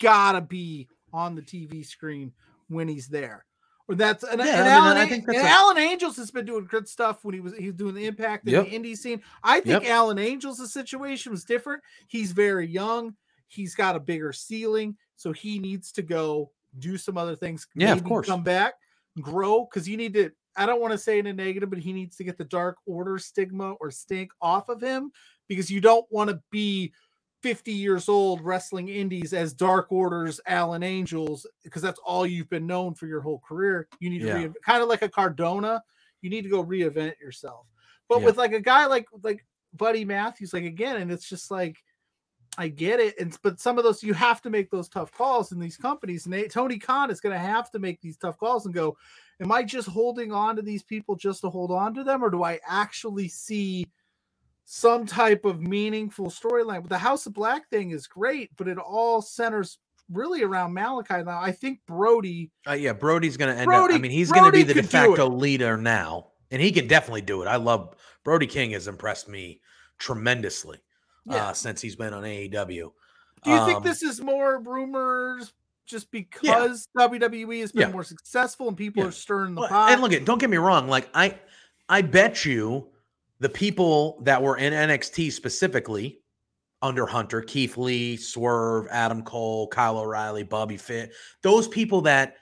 gotta be on the TV screen when he's there. Or that's and, Yeah, and I mean, Alan, I think that's and a- Alan Angels has been doing good stuff when he was he was doing the impact in Yep. the indie scene. I think Yep. Alan Angels' situation was different. He's very young, he's got a bigger ceiling, so he needs to go do some other things. Yeah, of course. Come back, grow, because you need to. I don't want to say in a negative, but he needs to get the dark order stigma or stink off of him because you don't want to be 50 years old wrestling indies as Dark Orders, Alan Angels, because that's all you've been known for your whole career. You need to Yeah. re- kind of like a Cardona, you need to go reinvent yourself. But Yeah. with like a guy like like Buddy Matthews, like again, and it's just like I get it, and but some of those you have to make those tough calls in these companies, and they, Tony Khan is going to have to make these tough calls and go, am I just holding on to these people just to hold on to them, or do I actually see some type of meaningful storyline? But the House of Black thing is great, but it all centers really around Malachi now. I think Brody, Uh, yeah, Brody's going to end up. I mean, he's going to be the de facto leader now, and he can definitely do it. I love Brody King has impressed me tremendously Yeah. uh, since he's been on AEW. do you think Um, this is more rumors? Just because WWE has been Yeah. more successful and people Yeah. are stirring the Well, pot. and look at don't get me wrong like i i bet you the people that were in nxt specifically under hunter keith lee swerve adam cole kyle o'reilly bobby fish those people that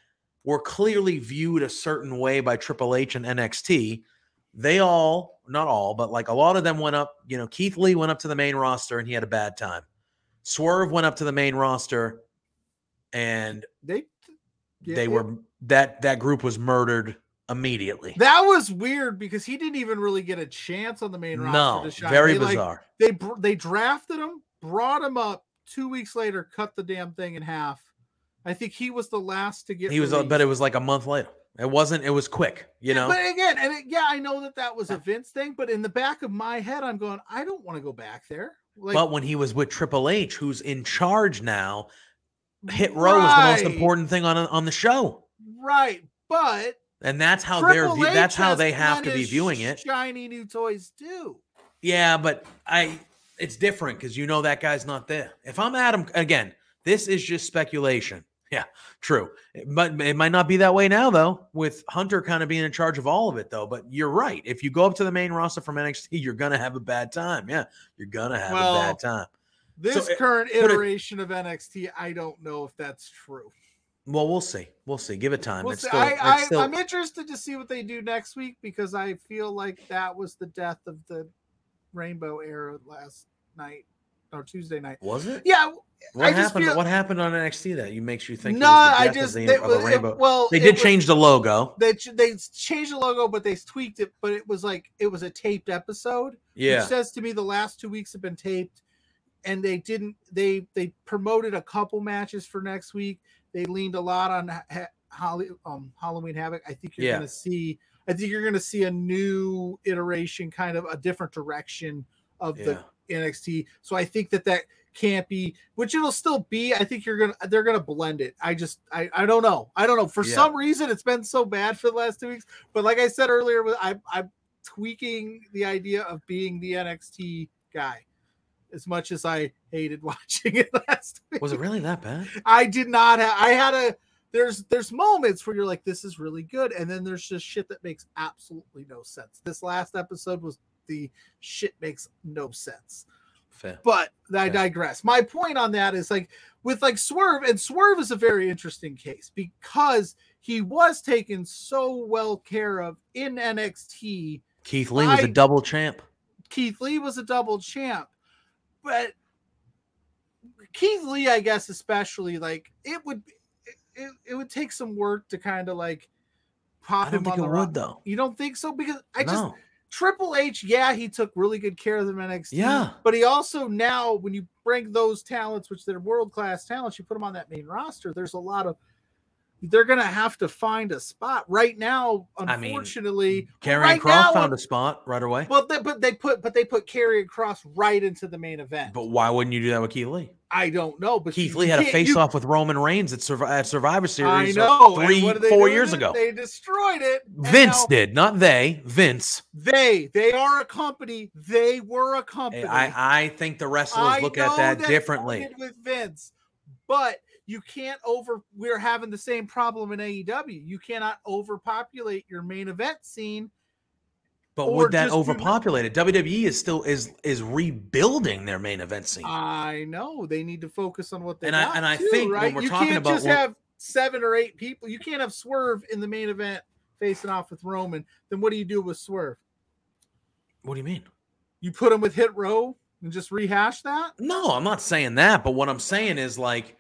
were clearly viewed a certain way by triple h and nxt they all not all but like a lot of them went up you know keith lee went up to the main roster and he had a bad time swerve went up to the main roster and they yeah, they were that that group was murdered immediately. that was weird because he didn't even really get a chance on the main roster. No, to shine. very They, like, bizarre. they they drafted him, brought him up. Two weeks later, cut the damn thing in half. I think he was the last to get. he was, uh, but it was like a month later. It wasn't. It was quick. You know. But again, and it, yeah, I know that that was a Vince thing, but in the back of my head, I'm going, I don't want to go back there. Like, but when he was with Triple H, who's in charge now, hit row is the most important thing on on the show, right, but and that's how they're. Triple view- That's how they have to be viewing it. Shiny new toys too. Yeah, but I. It's different because you know that guy's not there. If I'm Adam again, this is just speculation. Yeah, true. But it might not be that way now, though, with Hunter kind of being in charge of all of it, though. But you're right. If you go up to the main roster from NXT, you're gonna have a bad time. Yeah, you're gonna have Well, a bad time. This it- current but it- iteration of NXT, I don't know if that's true. Well, we'll see. We'll see. Give it time. We'll still. I, still I'm interested to see what they do next week because I feel like that was the death of the Rainbow era last night or Tuesday night. was it? Yeah, What I happened? feel- What happened on NXT that you makes you think? no, I death of just the, they, of the it- well, they did was- change the logo. They they changed the logo, but they tweaked it. But it was like it was a taped episode. Yeah. which says to me the last two weeks have been taped and they didn't they they promoted a couple matches for next week they leaned a lot on ha- Holly, um, halloween havoc i think you're Yeah. gonna see i think you're gonna see a new iteration kind of a different direction of Yeah. the nxt so i think that that can't be which it'll still be i think you're gonna they're gonna blend it i just i i don't know i don't know for Yeah. some reason it's been so bad for the last two weeks but like i said earlier i i'm tweaking the idea of being the NXT guy as much as I hated *laughs* watching it last week. Was it really that bad? I did not have I had a there's there's moments where you're like this is really good and then there's just shit that makes absolutely no sense. This last episode was the shit makes no sense. Fair. But I Yeah. digress. My point on that is like with like Swerve, and Swerve is a very interesting case because he was taken so well care of in NXT Keith Lee was a double champ. Keith Lee was a double champ, but Keith Lee, I guess, especially like it would, it, it, would take some work to kind of like pop I don't him think on it the would though. You don't think so? Because I just no. Triple H, yeah, he took really good care of them NXT. Yeah. But he also now, when you bring those talents, which they're world class talents, you put them on that main roster. There's a lot of they're gonna have to find a spot right now. I mean, Unfortunately, right Cross now, found a spot right away. Well, they, but they put but they put Karrion Cross right into the main event. But why wouldn't you do that with Keith Lee? I don't know. But Keith you Lee had a face you- off with Roman Reigns at, Survi- at Survivor Series uh, know. three, what did they four years it? ago. They destroyed it. Vince now did, not they. Vince. They they are a company. They were a company. I, I think the wrestlers I look at know that differently. with Vince, but you can't over. We're having the same problem in AEW. You cannot overpopulate your main event scene. But would that just do not- overpopulate it? WWE is still is is rebuilding their main event scene. I know they need to focus on what they And I- and I too, think when right? we're you talking can't about just have seven or eight people. You can't have Swerve in the main event facing off with Roman. Then what do you do with Swerve? what do you mean? You put him with Hit Row and just rehash that? No, I'm not saying that. But what I'm saying is like,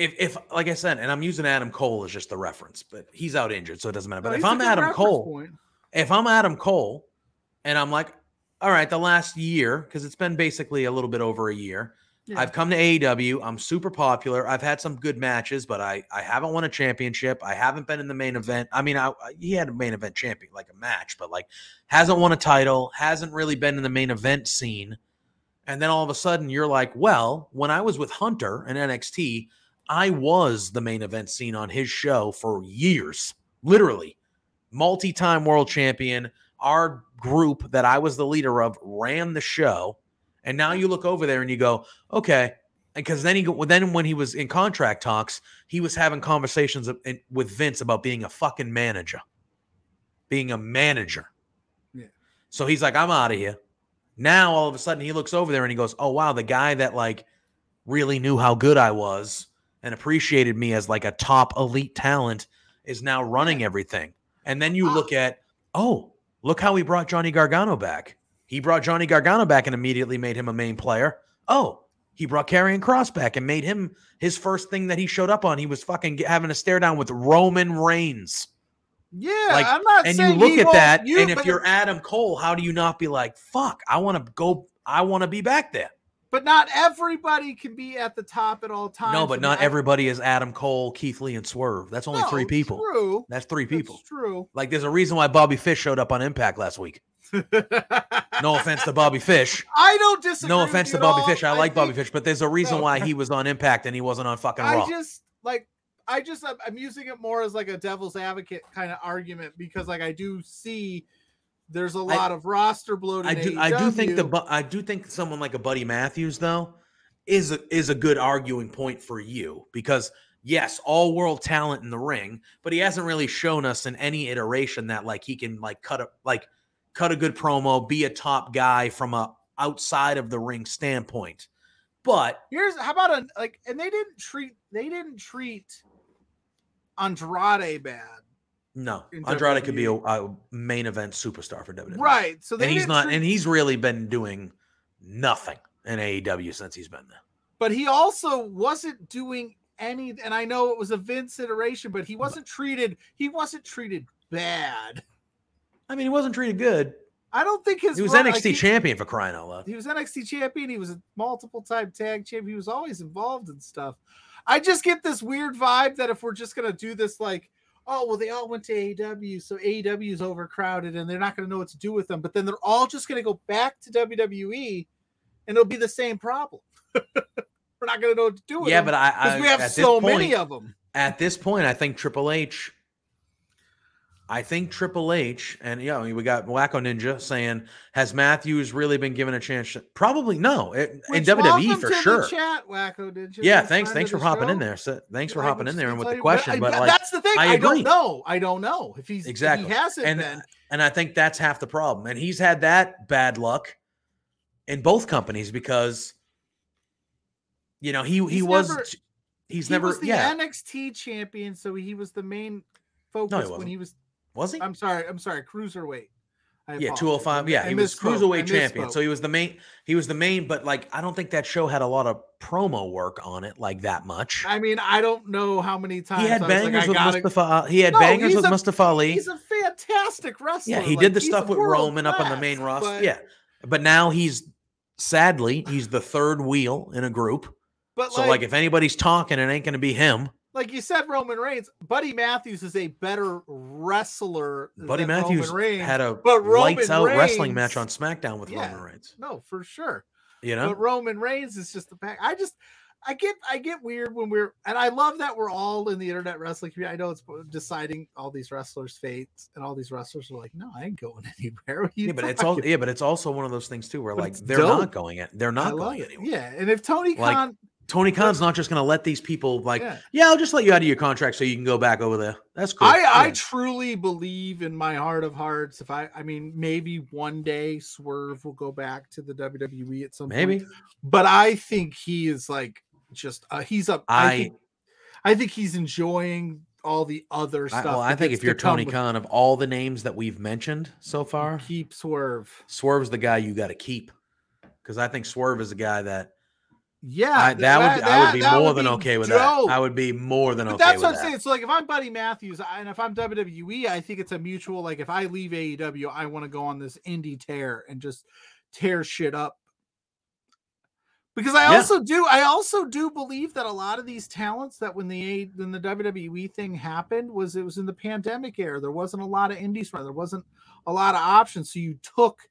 if if like I said, and I'm using Adam Cole as just the reference, but he's out injured, so it doesn't matter. But No, if I'm Adam Cole, point. if I'm Adam Cole, and I'm like, all right, the last year because it's been basically a little bit over a year. Yeah. I've come to AEW. I'm super popular. I've had some good matches, but I I haven't won a championship. I haven't been in the main event. I mean, I, I- he had a main event champion, like a match, but like hasn't won a title, hasn't really been in the main event scene. And then all of a sudden, you're like, well, when I was with Hunter and NXT, I was the main event scene on his show for years, literally, multi-time world champion. Our group that I was the leader of ran the show, and now you look over there and you go, okay, because then he then when he was in contract talks, he was having conversations with Vince about being a fucking manager, being a manager. Yeah. So he's like, I'm out of here. Now all of a sudden he looks over there and he goes, oh wow, the guy that like really knew how good I was and appreciated me as like a top elite talent is now running everything. And then you Ah. look at, oh, look how he brought Johnny Gargano back. He brought Johnny Gargano back and immediately made him a main player. Oh, he brought Karrion Cross back and made him his first thing that he showed up on. He was fucking having a stare down with Roman Reigns. Yeah, Like, I'm not And you look at that, you- and if you're Adam Cole, how do you not be like, fuck, I want to go, I want to be back there? But not everybody can be at the top at all times. No, but and not I- everybody is Adam Cole, Keith Lee, and Swerve. That's only No, three people. True. That's three That's people. true. Like, there's a reason why Bobby Fish showed up on Impact last week. *laughs* No offense to Bobby Fish. I don't disagree. No offense to Bobby all. Fish. I like Bobby Fish, but there's a reason No. why he was on Impact and he wasn't on fucking Raw. I just like I just I'm using it more as like a devil's advocate kind of argument because like I do see there's a lot of roster bloat. I do. I do think the. I do think someone like a Buddy Matthews though is a, is a good arguing point for you because yes, all world talent in the ring, but he hasn't really shown us in any iteration that like he can like cut a like cut a good promo, be a top guy from a outside of the ring standpoint. But Here's how about a like, and they didn't treat they didn't treat Andrade bad, no, Andrade could be a, a main event superstar for WWE. right? So and he's not, treat- and he's really been doing nothing in AEW since he's been there. but he also wasn't doing any. And I know it was a Vince iteration, but he wasn't treated. He wasn't treated bad. I mean, he wasn't treated good. I don't think his He was run- NXT like, he- champion for crying out loud. He was NXT champion. He was a multiple time tag champion. He was always involved in stuff. I just get this weird vibe that if we're just gonna do this, like, oh well, they all went to AEW, so AEW is overcrowded and they're not gonna know what to do with them. But then they're all just gonna go back to WWE, and it'll be the same problem. *laughs* we're not gonna know what to do with Yeah, them but I, I we have so point, many of them. At this point, I think Triple H. I think Triple H and you know we got Wacko Ninja saying has Matthews really been given a chance? Probably no. It- in WWE for sure. chat, Wacko, you? Yeah, thanks. Thanks for hopping in there. So, thanks for I hopping in there and with the question. I- But like, that's the thing. I I, don't know. I don't know if he's Exactly. If he hasn't And- been. and I think that's half the problem. And he's had that bad luck in both companies because you know he he was never- he's he never was the yeah NXT champion, so he was the main focus when wasn't. he was. Was he I'm sorry, I'm sorry, cruiserweight. I Yeah, 205. Yeah, I he was cruiserweight champion. So he was the main. He was the main, but like I don't think that show had a lot of promo work on it like that much. I mean, I don't know how many times He had was like, bangers with Mustafa. He had No, bangers with a- Mustafa Ali. He's a fantastic wrestler. Yeah, he like, did the stuff with Roman up on the main roster. but- Yeah, but now he's sadly he's the third wheel in a group. but So like, if anybody's talking, it ain't going to be him. Like you said, Roman Reigns, Buddy Matthews is a better wrestler. Buddy than Matthews Roman Reigns. had a but Roman lights out wrestling match on SmackDown with Yeah. Roman Reigns. no, for sure. You know, But Roman Reigns is just the back. I just, I get, I get weird when we're, and I love that we're all in the internet wrestling community. I know it's deciding all these wrestlers' fates, and all these wrestlers are like, no, I ain't going *laughs* anywhere. What are you yeah, but it's all yeah, but it's also one of those things too where But like they're dope. not going it. They're not going it. anywhere. Yeah, and if Tony Like, Khan, Tony Khan's not just going to let these people like, yeah. yeah, I'll just let you out of your contract so you can go back over there. That's cool. I, I truly believe in my heart of hearts. If I, I mean, maybe one day Swerve will go back to the WWE at some point. maybe point. But I think he is like just uh, he's up. I, I- think, I think he's enjoying all the other I, stuff. well, I think if you're to Tony Khan, of all the names that we've mentioned so far, keep Swerve. Swerve's the guy you got to keep because I think Swerve is a guy that Yeah, I, that would I would be more would than be okay with dope. that. I would be more than But okay that's with what I'm that. saying. So, like, if I'm Buddy Matthews and if I'm WWE, I think it's a mutual. Like, if I leave AEW, I want to go on this indie tear and just tear shit up. Because I Yeah. also do, I also do believe that a lot of these talents that when the A- when the WWE thing happened was it was in the pandemic era. There wasn't a lot of indies. There wasn't a lot of options. So you took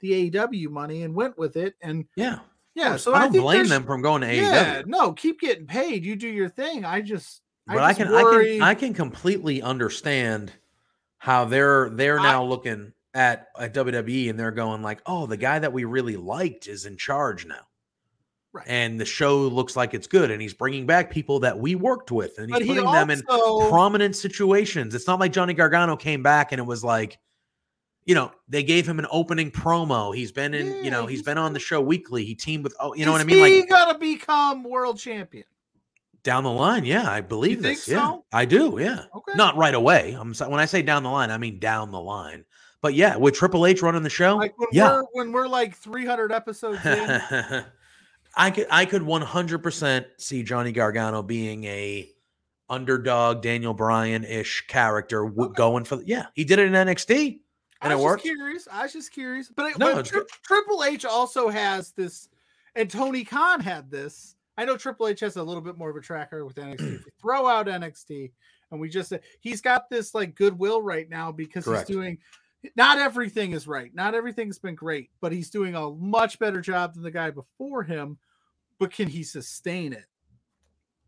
the AEW money and went with it. And Yeah, yeah, so I I, don't think blame them from going to E Yeah, no, keep getting paid. You do your thing. I just But I, just can worry- I can I can completely understand how they're they're I- now looking at at WWE and they're going like, oh, the guy that we really liked is in charge now. Right. And the show looks like it's good, and he's bringing back people that we worked with, and he's but he putting them in prominent situations. It's not like Johnny Gargano came back and it was like, you know, they gave him an opening promo. He's been in, you know, he's been on the show weekly. He teamed with, oh, you know what I mean? Like, he Like gonna become world champion. down the line, yeah, I believe think this. Yeah, so? I do. Yeah, Okay. not right away. I'm so- when I say down the line, I mean down the line. But yeah, with Triple H running the show, like when yeah. we're when we're like 300 episodes in. *laughs* I could I could 100% see Johnny Gargano being a underdog Daniel Bryan ish character Okay. going for yeah he did it in NXT I and it was worked. just curious. I was just curious. But, I, No, but Tri- Triple H also has this, and Tony Khan had this. I know Triple H has a little bit more of a tracker with NXT. We *clears throat* throw out NXT, and we just said he's got this like goodwill right now because Correct. he's doing. Not everything is right. Not everything's been great, but he's doing a much better job than the guy before him. But can he sustain it?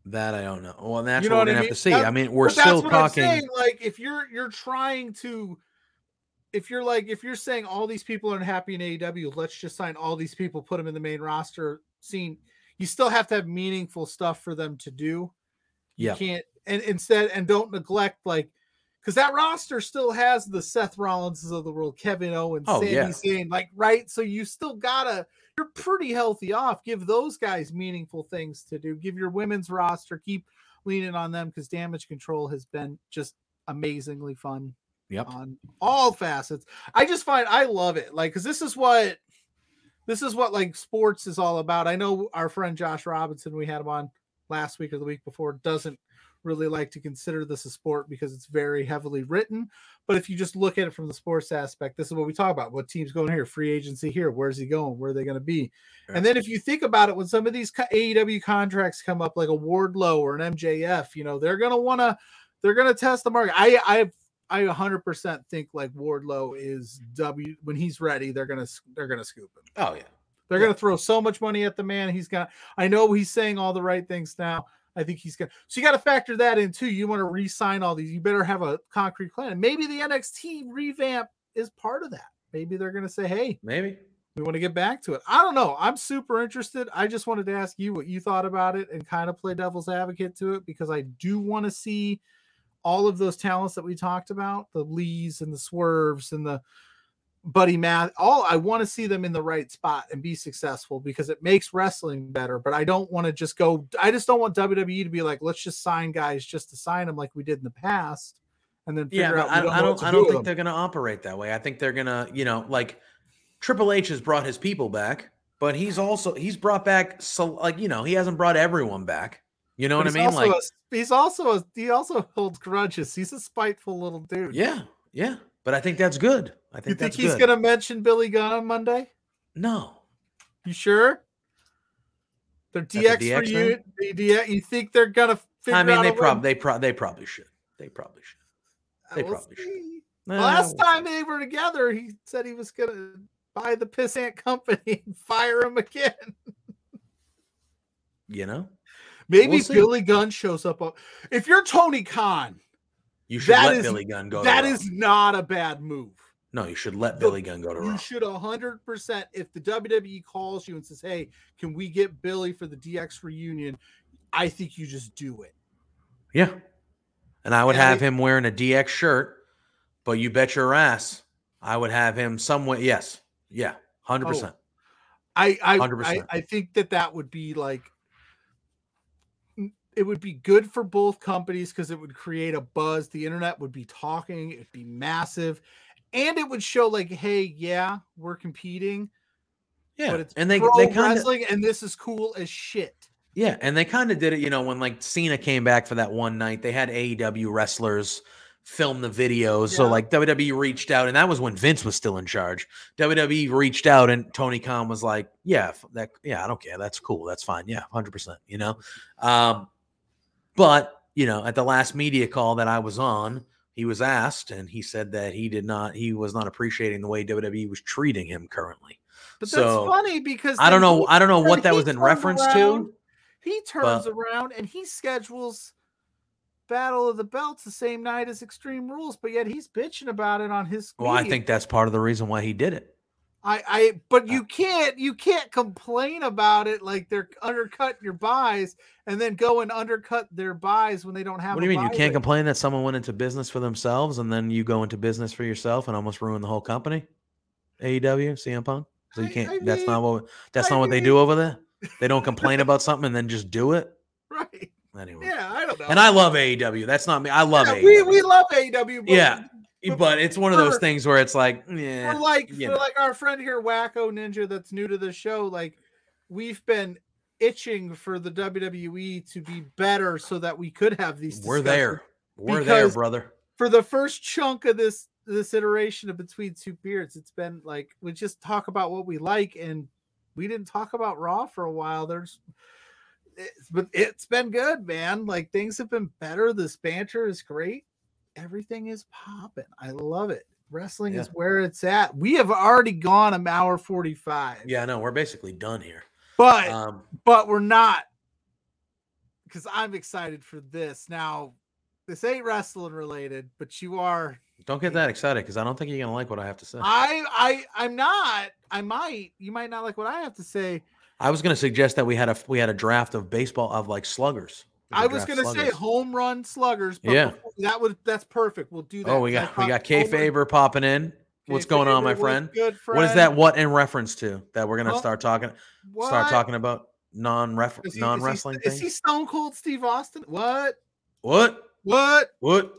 That I don't know. Well, that's You know what what we're I gonna mean? have to see. That- I mean, we're still talking. saying, like if you're you're trying to if you're like if you're saying all these people aren't happy in AEW, let's just sign all these people, put them in the main roster scene. You still have to have meaningful stuff for them to do. You Yeah. can't and instead and don't neglect like because that roster still has the Seth Rollinses of the world, Kevin Owens, Oh, Sami yeah. Zayn, like right. So you still gotta you're pretty healthy off. Give those guys meaningful things to do. Give your women's roster, keep leaning on them because damage control has been just amazingly fun Yep. on all facets. I just find I love it. Like, cause this is what this is what like sports is all about. I know our friend Josh Robinson, we had him on last week or the week before, doesn't really like to consider this a sport because it's very heavily written. But if you just look at it from the sports aspect, this is what we talk about. What team's going here? Free agency here. Where's he going? Where are they going to be? And then if you think about it, when some of these AEW contracts come up, like a Wardlow or an MJF, you know, they're going to want to, they're going to test the market. I, I, I 100% think like Wardlow is W when he's ready. They're gonna they're gonna scoop him. Oh yeah. They're Yeah. gonna throw so much money at the man. He's got. I know he's saying all the right things now. I think he's gonna. So you got to factor that in too. You want to re-sign all these. You better have a concrete plan. And maybe the NXT revamp is part of that. Maybe they're gonna say, "Hey, Maybe. we want to get back to it." I don't know. I'm super interested. I just wanted to ask you what you thought about it and kind of play devil's advocate to it because I do want to see all of those talents that we talked about the lees and the swerves and the buddy math all i want to see them in the right spot and be successful because it makes wrestling better but i don't want to just go i just don't want wwe to be like let's just sign guys just to sign them like we did in the past and then figure Yeah, but out. we I, I know what don't. I do don't with think they're going to operate that way. I think they're going to, you know, like Triple H has brought his people back, but he's also he's brought back so like you know he hasn't brought everyone back. You know But what I mean? Like a- he's also a, he also holds grudges. He's a spiteful little dude. yeah, yeah. But I think that's good. I think You think he's good. gonna mention Billy Gunn on Monday? No, You sure? They're DX, DX for you. The DX, you think they're gonna figure I mean out they probably they pro- they probably should. They probably should. Uh, they We'll probably should. see. Nah, Last we'll time see. they were together, he said he was gonna buy the pissant company and *laughs* fire him again. you know, Maybe We'll. Billy Gunn shows up. If you're Tony Khan, you should let is- Billy Gunn go. that is not a bad move. no, you should let Billy Gunn go to You Raw. should hundred percent. If the WWE calls you and says, "Hey, can we get Billy for the DX reunion?" I think you just do it. Yeah. And I would And I- have him wearing a DX shirt, but you bet your ass I would have him somewhere. Yes. Yeah. 100%. I I I, 100%. I think that that would be like it would be good for both companies because it would create a buzz. The internet would be talking. It'd be massive, and it would show like, hey, yeah, we're competing, yeah. but it's and they, pro they kind of, wrestling, and this is cool as shit. yeah. And they kind of did it, you know, when like Cena came back for that one night, they had AEW wrestlers film the videos. So like WWE reached out, and that was when Vince was still in charge. WWE reached out, and Tony Khan was like, yeah, that, yeah, I don't care. That's cool. That's fine. Yeah. 100%, you know? Um, but, you know, at the last media call that I was on, he was asked, and he said that he did not, he was not appreciating the way WWE was treating him currently. But So, that's funny because I don't know. I don't know what that was in reference around- to. He turns but- around and he schedules Battle of the Belts the same night as Extreme Rules, but yet he's bitching about it on his. Well, I think that's part of the reason why he did it. I, I, but Uh you can't, you can't complain about it like they're undercutting your buys and then go and undercut their buys when they don't have. What do you mean? You can't rate. complain that someone went into business for themselves and then you go into business for yourself and almost ruin the whole company? AEW, CM Punk. So you can't. I that's not what. That's I not what they do over there. They don't *laughs* complain about something and then just do it. Right? Anyway. Yeah, I don't know. And I love AEW. That's not me. I love Yeah, AEW. we we love AEW. But Yeah, *laughs* but it's one of those for- things where it's like, yeah, for like for know. like our friend here, Wacko Ninja, that's new to the show. Like we've been itching for the WWE to be better so that we could have these. we're there. We're there, brother. for the first chunk of this this iteration of between two beards it's been like we just talk about what we like and we didn't talk about raw for a while there's it's, but it's been good man like things have been better this banter is great everything is popping i love it wrestling is where it's at we have already gone an hour 45 Yeah, no, we're basically done here. but Um, but we're not because i'm excited for this now this ain't wrestling related but you are don't get that excited because I don't think you're gonna like what I have to say. I I I'm not. I might. You might not like what I have to say. I was going to suggest that we had a we had a draft of baseball of like sluggers. I was gonna say home run sluggers. But Yeah. that would that's perfect. We'll do that. Oh, we got we got *laughs* K Faber popping in. What's going on, my friend? Good friend. What is that? What in reference to that we're gonna Well, start talking What? start talking about non ref Is he- is he- non wrestling Is he? Stone Cold Steve Austin? What? What? What? What?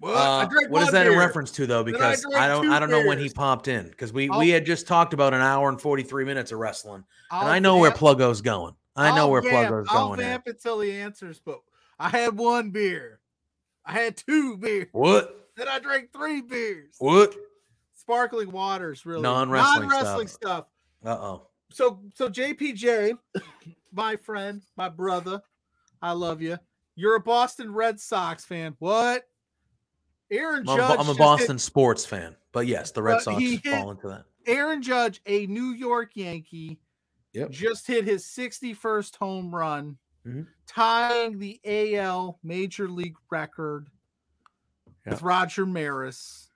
What? Uh, what is that in reference to though? Then I Because I don't I don't know when he popped in because we I'll- we had just talked about an hour and forty three minutes of wrestling, and I'll I know where Pluggo's going. I know I'll where vamp- Pluggo's I'll going. At. vamp until he answers. But I had one beer. I had two beers. What? Then I drank three beers. What? Sparkling waters, really. Non-wrestling Non-wrestling stuff. Uh oh. so so JPJ, my friend, my brother, I love you. You're a Boston Red Sox fan. What? Aaron I'm, a, Judge. I'm a Boston sports fan, but yes, the Red Sox fall into that. Aaron Judge, a New York Yankee, Yep. just hit his 61st home run, Mhm. tying the AL Major League record with Roger Maris.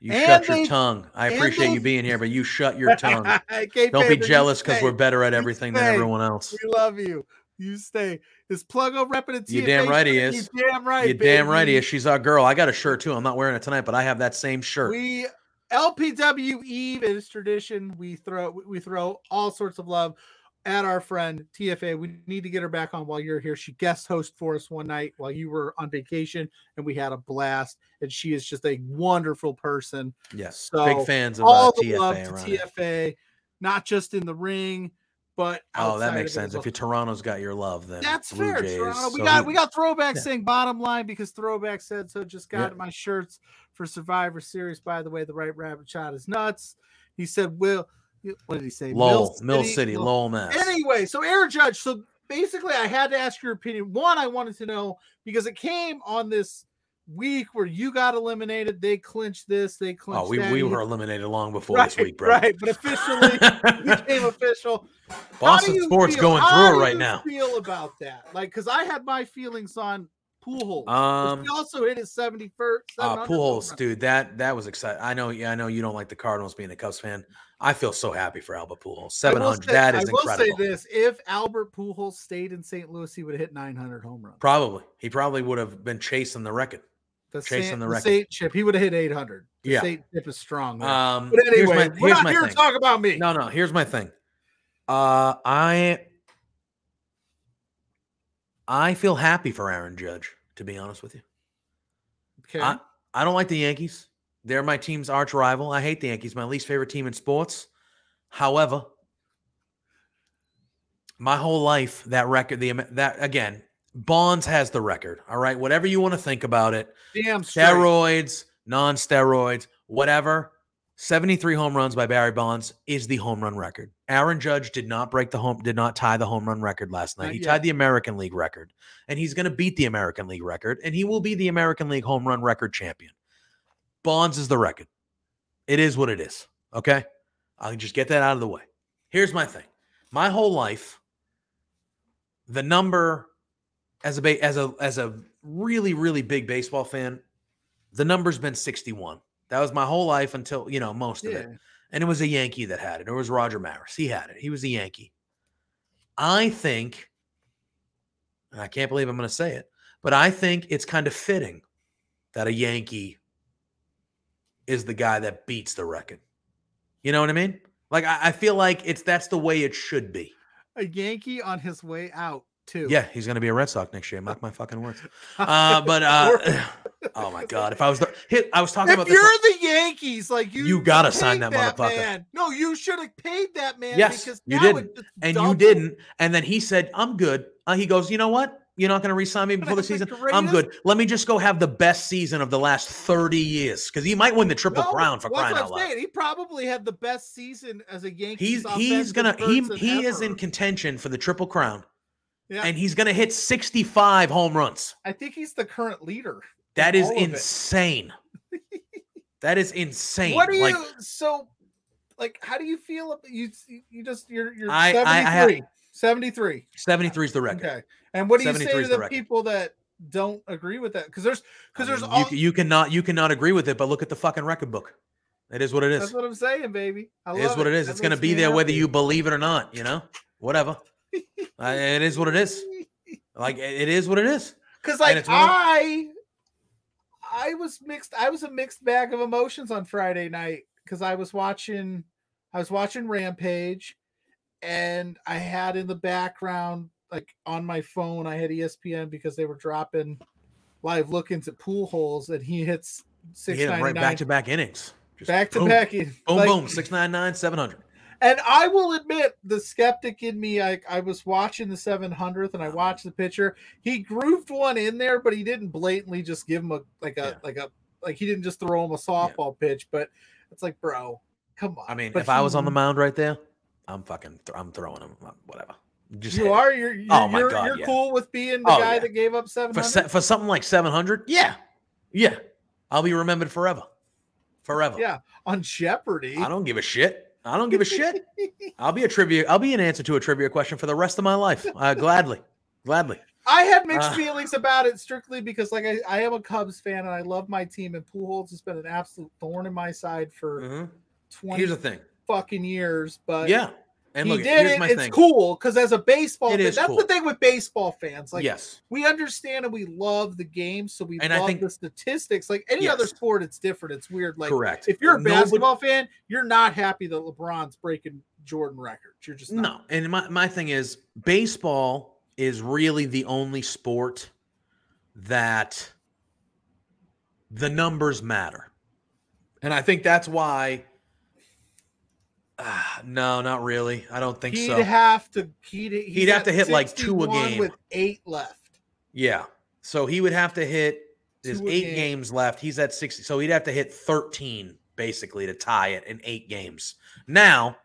You And shut your tongue. I appreciate they- you being here, but you shut your tongue. *laughs* Don't be jealous because we're better at everything than everyone else. We love you. You stay. Is Pluggo repping it? You damn right he is. You damn right. You're damn right he is. She's our girl. I got a shirt too. I'm not wearing it tonight, but I have that same shirt. We LPW Eve is tradition. We throw we throw all sorts of love. at our friend TFA. We need to get her back on while you're here. She guest host for us one night while you were on vacation, and we had a blast. And she is just a wonderful person. Yes, So, big fans of All uh, the love to. TFA, not just in the ring, but Oh, that makes of it as sense. If your Toronto's got your love, then That's Blue fair, Jays, Toronto. We so got we got throwback Yeah. saying bottom line because throwback said so. Just got Yeah. my shirts for Survivor Series. By the way, the right rabbit shot is nuts. He said, "Will." What did he say? Lowell, Mill City, Lowell. Lowell, Mass. Anyway, so Air Judge. So basically, I had to ask your opinion. One, I wanted to know because it came on this week where you got eliminated. They clinched this. They clinched oh, we, that. we were eliminated long before right, this week, bro. right, but officially *laughs* became official. Boston sports feel- going how through it right now. Feel about that, like, because I had my feelings on Pujols. Um, he also hit his seventy first. uh, Pujols, dude, that that was exciting. I know, yeah, I know you don't like the Cardinals being a Cubs fan. I feel so happy for Albert Pujols. Seven hundred. That is incredible. I will incredible. say this: if Albert Pujols stayed in St. Louis, he would have hit nine hundred home runs. Probably, he probably would have been chasing the record. The chasing Saint- the the record. Saint chip, he would have hit eight hundred. The Yeah. Saint chip is strong. there. Um, but here's anyway, my, we're here's not my here thing. to talk about me. No, no. Here's my thing. Uh, I I feel happy for Aaron Judge. To be honest with you, Okay. I, I don't like the Yankees. They're my team's arch rival. I hate the Yankees. My least favorite team in sports. However, my whole life that record, the that again, Bonds has the record. All right, whatever you want to think about it, Damn straight. steroids, non-steroids, whatever. 73 home runs by Barry Bonds is the home run record. Aaron Judge did not break the home, did not tie the home run record last night. Not he yet. tied the American League record, and he's going to beat the American League record, and he will be the American League home run record champion. Bonds is the record. It is what it is. Okay, I'll just get that out of the way. Here's my thing. My whole life, the number as a ba- as a as a really really big baseball fan, the number's been 61. That was my whole life until, you know, most of it. And it was a Yankee that had it. It was Roger Maris. He had it. He was a Yankee. I think, and I can't believe I'm going to say it, but I think it's kind of fitting that a Yankee is the guy that beats the record. You know what I mean? Like I, I feel like it's that's the way it should be. A Yankee on his way out too. Yeah, he's going to be a Red Sox next year. Mark my fucking words. *laughs* Uh, but uh, *laughs* oh my god, if I was the, hit, I was talking If about you're this. the Yankees, like you, You gotta sign that motherfucker. Man. No, you should have paid that man. Yes, because you didn't. and you didn't. And then he said, "I'm good." Uh, he goes, "You know what? You're not going to re-sign me *laughs* before the That's the season. I'm good. Let me just go have the best season of the last 30 years because he might win the triple No, crown for crying out loud." He probably had the best season as a Yankees. He's he's gonna he he is in contention for the triple crown, Yeah, and he's going to hit 65 home runs. I think he's the current leader. That is all of it. insane. *laughs* that is insane. What do you so like? How do you feel? You you just you're you're I- I- I 73. have- 73. 73 is the record. Okay. And what do you say to the the people that don't agree with that? Because there's because there's mean, all you, you cannot you cannot agree with it, but look at the fucking record book. It is what it is. that's what I'm saying, baby. I It is what it is. That It's going to be there whether you believe it or not. You know, whatever. Uh, it is what it is. Like it is what it is. Because like I, I was mixed. I was a mixed bag of emotions on Friday night because I was watching, I was watching Rampage, and I had in the background, like on my phone, I had ESPN because they were dropping live look-ins at Pujols, and he hits He six hit 'em ninety right back to back innings. Just back to boom, back. in- Boom, like- boom. Six nine nine seven hundred. And I will admit, the skeptic in me, I, I was watching the 700th and I watched the pitcher. He grooved one in there, but he didn't blatantly just give him a like a Yeah. like a like he didn't just throw him a softball pitch. But it's like, bro, come on. I mean, But if I was on the mound right there, I'm fucking. Th- I'm throwing him. uh, Whatever. Just you are you're you're, Oh my you're, God, you're yeah. cool with being the Oh, guy yeah. that gave up for 700. se- for something like seven hundred. Yeah, yeah. I'll be remembered forever. Forever. yeah, on Jeopardy. I don't give a shit. I don't give a shit. I'll be a trivia. I'll be an answer to a trivia question for the rest of my life. Uh, gladly, gladly. I had mixed Uh. feelings about it strictly because, like, I, I am a Cubs fan and I love my team, and Pujols has been an absolute thorn in my side for Mhm. 20 Here's the thing. fucking years. But Yeah, and he look, did here's it. It's thing. cool because as a baseball, fan, that's cool. the thing with baseball fans. Like, yes, we understand and we love the game, so we And love think- the statistics. Like any other sport, it's different. It's weird. Like correct. if you're a Nobody- basketball fan, you're not happy that LeBron's breaking Jordan records. You're just not. No, and my, my thing is baseball is really the only sport that the numbers matter. And I think that's why Ah, *sighs* no, not really. I don't think so. He'd have to. He'd, He'd have to hit, like, two a game. with eight left. yeah. So he would have to hit there's a eight game. games left. He's at 60. So he'd have to hit 13 basically to tie it in eight games. Now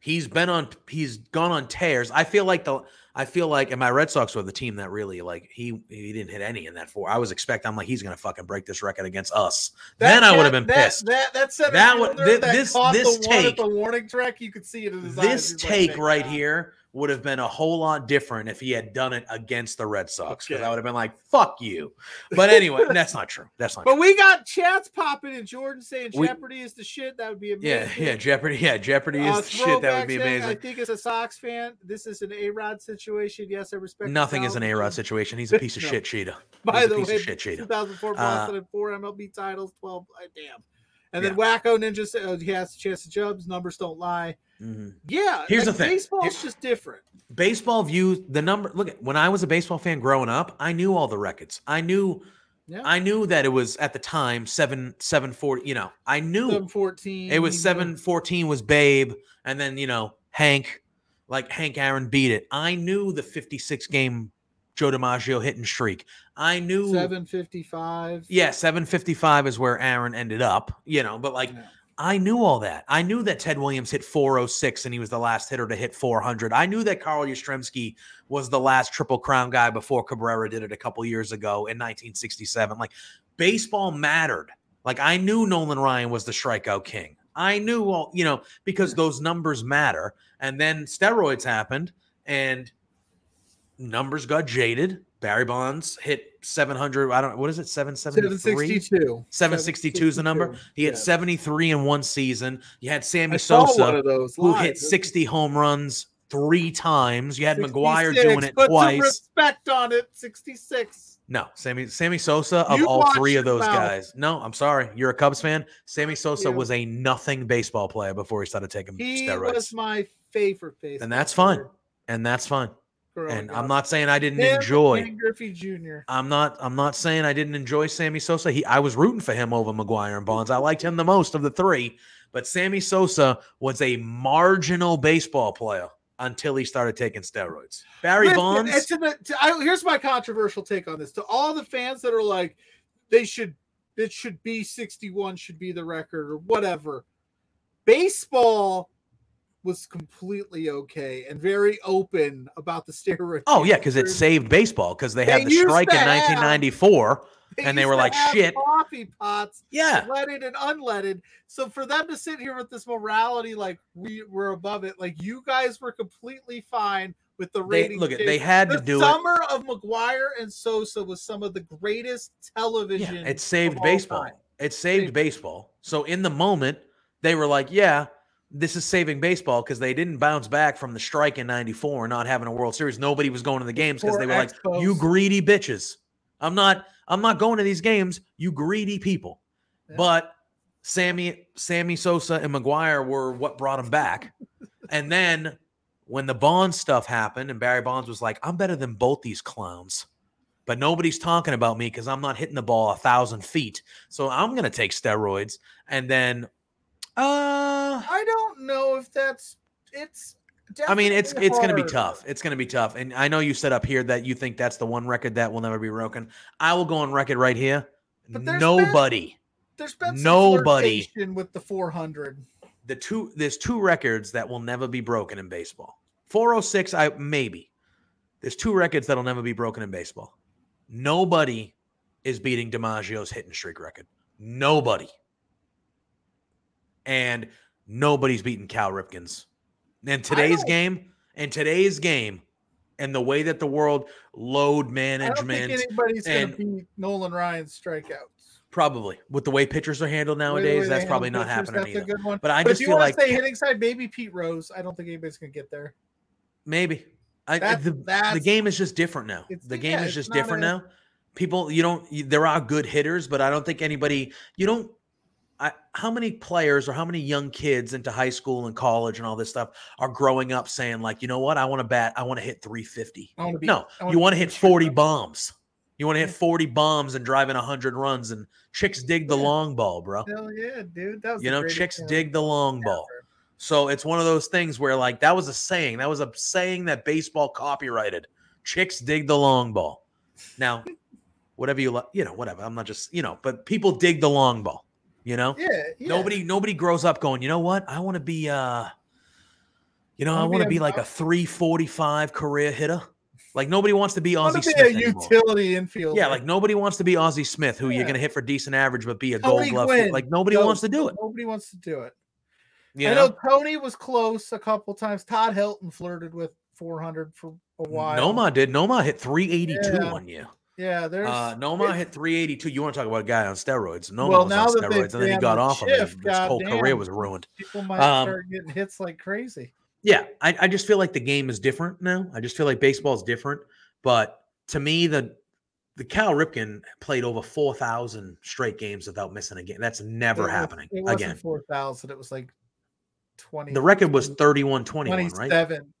he's been on he's gone on tears. I feel like the I feel like and my Red Sox were the team that really like he he didn't hit any in that four. I was expecting I'm like he's gonna fucking break this record against us. then I would have been that, pissed. That that seven That would- fielder thi- that this- this the take- the warning track, you could see it in his eyes. this take "Thank right God." here would have been a whole lot different if he had done it against the Red Sox because Okay. I would have been like, "Fuck you." But anyway, *laughs* that's not true. That's not. But true. we got chats popping and Jordan saying We- Jeopardy is the shit. That would be amazing. yeah, yeah, Jeopardy. Yeah, Jeopardy is Uh, the shit. That would be saying, I think as a Sox fan, this is an A Rod situation. Yes, I respect. Nothing is an. A Rod situation. He's a *laughs* piece of No. shit cheetah. By He's the piece way, of shit cheetah. 2004 Uh, Boston had four MLB titles, 12. uh, damn. And then Wacko Ninja said oh, he has a chance to jobs. Numbers don't lie. Mhm. Yeah. Here's like, the thing. Baseball's Here- just different. Baseball views the number. Look, at when I was a baseball fan growing up, I knew all the records. I knew, Yeah. I knew that it was at the time seven seven forty. You know, I knew 714. It was seven fourteen was Babe, and then you know Hank, like Hank Aaron beat it. I knew the fifty six game Joe DiMaggio hitting streak. I knew, 755. yeah, seven fifty five is where Aaron ended up. You know, but like Yeah. I knew all that. I knew that Ted Williams hit four oh six, and he was the last hitter to hit four hundred. I knew that Carl Yastrzemski was the last Triple Crown guy before Cabrera did it a couple years ago in nineteen sixty seven. Like baseball mattered. Like I knew Nolan Ryan was the strikeout king. I knew all, you know, because those numbers matter. And then steroids happened and numbers got jaded. Barry Bonds hit 700. I don't what is it? 773? 762. 762 is the number. He had Yeah. 73 in one season. You had Sammy I Sosa who hit 60 home runs three times. You had McGwire doing it twice. respect on it. 66. No, Sammy Sammy Sosa of You all three of those guys. No, I'm sorry. You're a Cubs fan. Sammy Sosa was a nothing baseball player before he started taking He steroids. was my favorite baseball. and that's fine. player And that's fine. And up. I'm not saying I didn't and enjoy. Griffey Jr. I'm not I'm not saying I didn't enjoy Sammy Sosa. He I was rooting for him over McGwire and Bonds. I liked him the most of the three, but Sammy Sosa was a marginal baseball player until he started taking steroids. Barry Listen, Bonds, to the, to, I, here's my controversial take on this. To all the fans that are like, they should, it should be 61, should be the record or whatever. Baseball was completely okay and very open about the steroid. Oh yeah, because it saved baseball because they They had the strike in have- 1994. and they were like, "Shit." Coffee pots, Yeah, leaded and unleaded. So for them to sit here with this morality, like we were above it, like you guys were completely fine with the they rating. look at they had the to do it. summer of McGwire and Sosa was some of the greatest television. Yeah, it saved baseball. time. It Saved- baseball. So in the moment, they were like, "Yeah, this is saving baseball" because they didn't bounce back from the strike in '94 and not having a World Series. Nobody was going to the games because they were like, Expos. "You greedy bitches." I'm not. I'm not going to these games. You greedy people. Yeah. But Sammy, Sammy Sosa and McGwire were what brought them back. *laughs* and then when the Bonds stuff happened, and Barry Bonds was like, "I'm better than both these clowns." But nobody's talking about me because I'm not hitting the ball a thousand feet. So I'm gonna take steroids. And then uh I don't know if that's it's. I mean, it's definitely it's going to be tough. It's going to be tough. And I know you said up here that you think that's the one record that will never be broken. I will go on record right here. But there's been- Nobody. There's been Nobody- with the 400. The two there's two records that will never be broken in baseball. 406 I maybe. There's two records that'll never be broken in baseball. Nobody is beating DiMaggio's hitting streak record. Nobody. And nobody's beating Cal Ripken's. In today's game, in today's game, and the way that the world load management. I don't think anybody's going to beat Nolan Ryan's strikeouts. probably with the way pitchers are handled The way- the way nowadays, that's probably not pitchers, happening That's a good one. But I But just if you feel want like to say hitting side, maybe Pete Rose. I don't think anybody's going to get there. Maybe. I, That's- the, the game is just different now. The yeah, game is just different a- now. People, you don't. You, there are good hitters, but I don't think anybody. You don't. I, how many players or how many young kids into high school and college and all this stuff are growing up saying like, you know what, I want to bat, I want to hit 350. Be- no, wanna you want to hit shape. 40 bombs. You want to hit 40 bombs and drive in 100 runs and chicks dig the Yeah. long ball, bro. Hell yeah, dude. That was You know, chicks thing dig the long ball. ever. So it's one of those things where like that was a saying. That was a saying that baseball copyrighted. Chicks dig the long ball. Now, whatever you like, you know, whatever. I'm not just, you know, but people dig the long ball, you know? Yeah, yeah. Nobody nobody grows up going, you know what? I want to be uh you know, I I wanna be be a- like a 345 career hitter. Like nobody wants to be be Smith a utility infield. Yeah, like nobody wants to be Ozzie Smith, who you're going to hit for decent average but be a Tony gold glove. Like nobody No, wants to do it. Nobody wants to do it. You I know? Tony was close a couple times. Todd Helton flirted with 400 for a while. Nomar did. Nomar hit 382 Yeah. one year. Yeah, there's Uh, Nomar hit 382. You want to talk about a guy on steroids? Nomar Well, was now on that steroids, and then he got off of it. shift, His whole career was ruined. people might um, start getting hits like crazy. Yeah, I, I just feel like the game is different now. I just feel like baseball is different. But to me, the the Cal Ripken played over 4,000 straight games without missing a game. That's never It was- happening It wasn't again. 4,000. It was like 20. The record was 31 21, right? 27.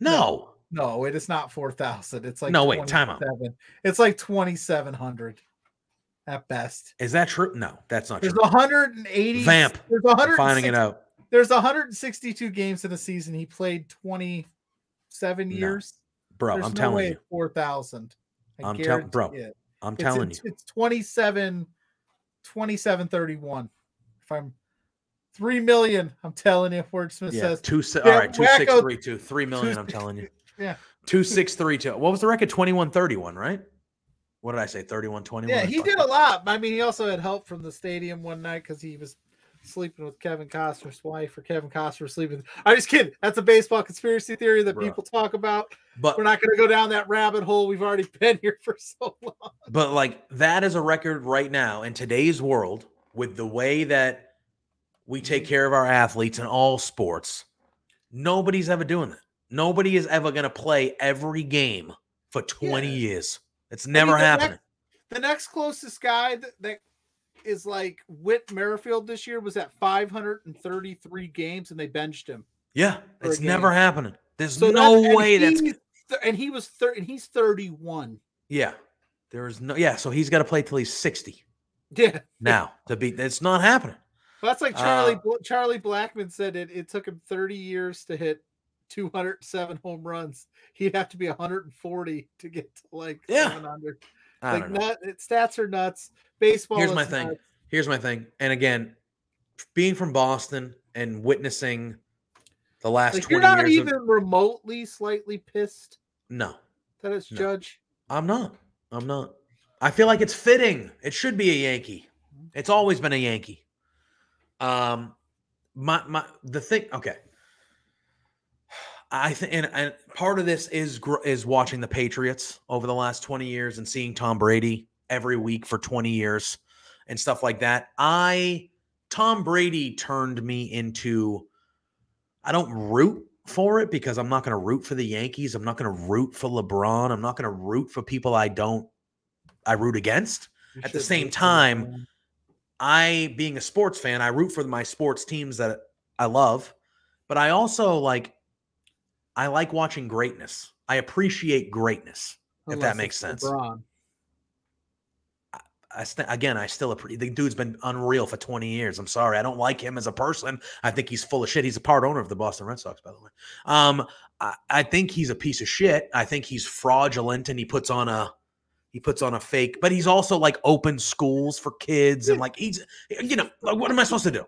No. No, it is not 4,000. It's like No, wait, time out. It's like 2,700 at best. Is that true? No, that's not true. There's true. 180. Vamp. There's I'm 100. finding it out. There's 162 games in a season. He played 27 No, years. Bro, There's I'm no telling you. it's 4,000. I I'm tell- guarantee bro, it. I'm It's, telling it's, you. it's 27, 2731. If I'm 3 million, I'm telling you, Wordsmith Yeah, says. two, all right, two wacko- six three two, three million. I'm telling you. Yeah. Two six three two. What was the record? Twenty one thirty one, right? What did I say? Thirty one twenty one. Yeah, he did a lot. I mean, he also had help from the stadium one night because he was sleeping with Kevin Costner's wife, or Kevin Costner was sleeping. I'm just kidding. That's a baseball conspiracy theory that Bro. people talk about. But We're not going to go down that rabbit hole. We've already *laughs* been here for so long. but like that is a record right now in today's world with the way that we take Mm-hmm. care of our athletes in all sports. Nobody's ever doing that. Nobody is ever going to play every game for 20 Yeah. years. It's never the next- happening. The next closest guy that, that is like Whit Merrifield this year was at 533 games, and they benched him. yeah, it's never happening. There's So no and way that's th- and he was thir- and he's 31. yeah. There is no yeah, so he's got to play till he's 60 Yeah, now to beat it's not happening. Well, that's like Charlie Uh, Charlie Blackmon said it. It took him 30 years to hit 207 home runs. He'd have to be 140 to get to like Yeah. 700. I Like nut, stats are nuts. Baseball. Here's is my thing. Here's my thing. And again, being from Boston and witnessing the last Like 20 you're not years of- even remotely slightly pissed no, that it's No. Judge. I'm not. I'm not. I feel like it's fitting. It should be a Yankee. It's always been a Yankee. Um, my my the thing. Okay, I think, and, and part of this is gr- is watching the Patriots over the last 20 years and seeing Tom Brady every week for 20 years and stuff like that. I Tom Brady turned me into. I don't root for it because I'm not going to root for the Yankees. I'm not going to root for LeBron. I'm not going to root for people I don't I root against. You At the same time, them. I being a sports fan, I root for my sports teams that I love, but I also like I like watching greatness. I appreciate greatness. if that makes sense. LeBron. I st- again, I still appreciate the dude's been unreal for 20 years. I'm sorry, I don't like him as a person. I think he's full of shit. He's a part owner of the Boston Red Sox, by the way. Um, I, I think he's a piece of shit. I think he's fraudulent, and he puts on a he puts on a fake. But he's also like open schools for kids, and like he's you know like what am I supposed to do?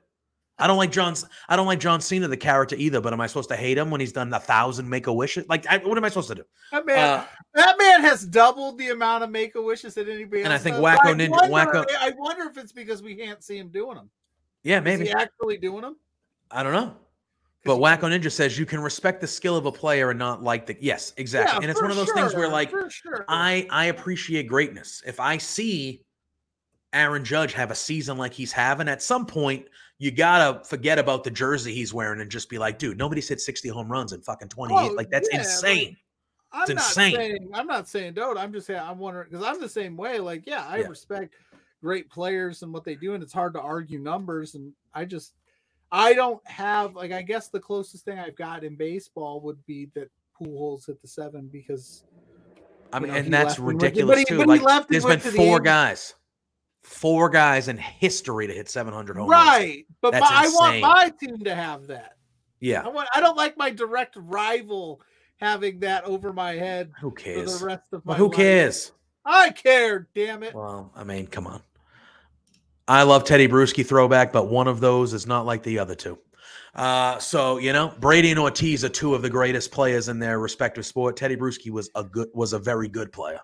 I don't like John. I don't like John Cena, the character either. But am I supposed to hate him when he's done a thousand Make a Wish? Like, I, what am I supposed to do? That man, Uh, that man has doubled the amount of make a wishes that anybody And I think does. Wacko Ninja- wonder- Wacko- I wonder if it's because we can't see him doing them. yeah, Is maybe. he actually doing them? I don't know. But Wacko Ninja says you can respect the skill of a player and not like the yes, exactly. and it's one of those things where like sure. I I appreciate greatness. If I see Aaron Judge have a season like he's having, at some point you gotta forget about the jersey he's wearing and just be like, dude, nobody's hit 60 home runs in fucking 28. Oh, like that's yeah, like, insane. I'm it's not insane. saying I'm not saying don't. I'm just saying I'm wondering because I'm the same way. Like, yeah, I Yeah. respect great players and what they do, and it's hard to argue numbers. And I just, I don't have like I guess the closest thing I've got in baseball would be that Pujols hit the seven because I you mean, know, and that's and went- ridiculous but he- too. Like, left there's been went the four Angels. guys, four guys in history to hit 700 home runs. right. But That's my, I want my team to have that. Yeah. I want. I don't like my direct rival having that over my head Who for cares? the rest of my Well, who life. cares? I care. Damn it. Well, I mean, come on. I love Tedy Bruschi throwback, but one of those is not like the other two. Uh, so you know, Brady and Ortiz are two of the greatest players in their respective sport. Tedy Bruschi was a good, was a very good player,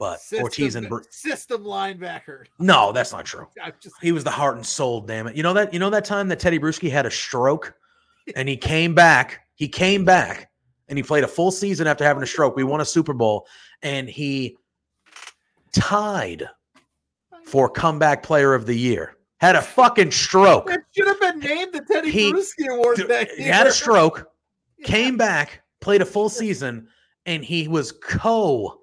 but System, Ortiz and Bru- system linebacker. no, that's not true. Just He was the heart and soul. Damn it! You know that. You know that time that Tedy Bruschi had a stroke, and he came back. He came back, and he played a full season after having a stroke. We won a Super Bowl, and he tied for comeback player of the year. Had a fucking stroke. It should have been named the Tedy He- Bruschi Award Dude, that He had a stroke, *laughs* Yeah. came back, played a full season, and he was co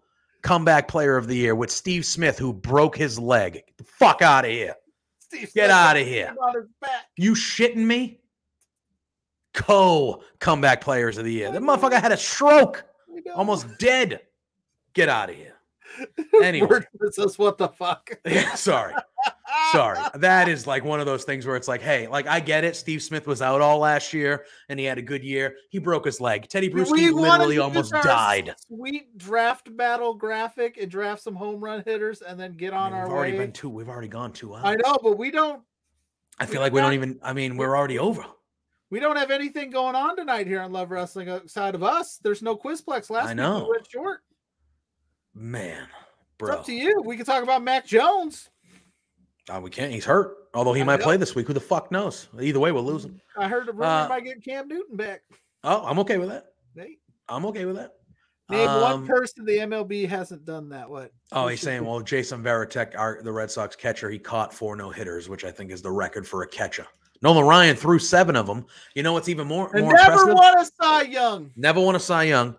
comeback player of the year with Steve Smith, who broke his leg. Get the fuck out of here. Steve Get out of here. him on his back. You shitting me? Co comeback players of the year. That motherfucker had a stroke, almost dead. Get out of here. *laughs* Anyway. Says what the fuck. *laughs* Yeah, sorry. *laughs* Sorry. *laughs* That is like one of those things where it's like, hey, like I get it. Steve Smith was out all last year and he had a good year. He broke his leg. Tedy We Bruschi literally almost died. Sweet draft battle graphic and draft some home run hitters and then get I on mean, our we've already way. been two. We've already gone two hours. I know, but we don't I feel we're like we don't even. I mean, we're already over. we don't have anything going on tonight here on Love Wrestling outside of us. There's no Quizplex. Last I week know. we went short. Man, It's bro. up to you. We can talk about Mac Jones. Uh, we can't. He's hurt. Although he I might know. play this week. Who the fuck knows? Either way, we're losing. I heard the rumor Uh, might get Cam Newton back. Oh, I'm okay with that. Nate, I'm okay with that. name one Um, person the MLB hasn't done that. What? Oh, he's saying, well, Jason Varitek, our, the Red Sox catcher, he caught four no hitters, which I think is the record for a catcher. Nolan Ryan threw seven of them. You know what's even more, more never impressive? won a Cy Young. Never won a Cy Young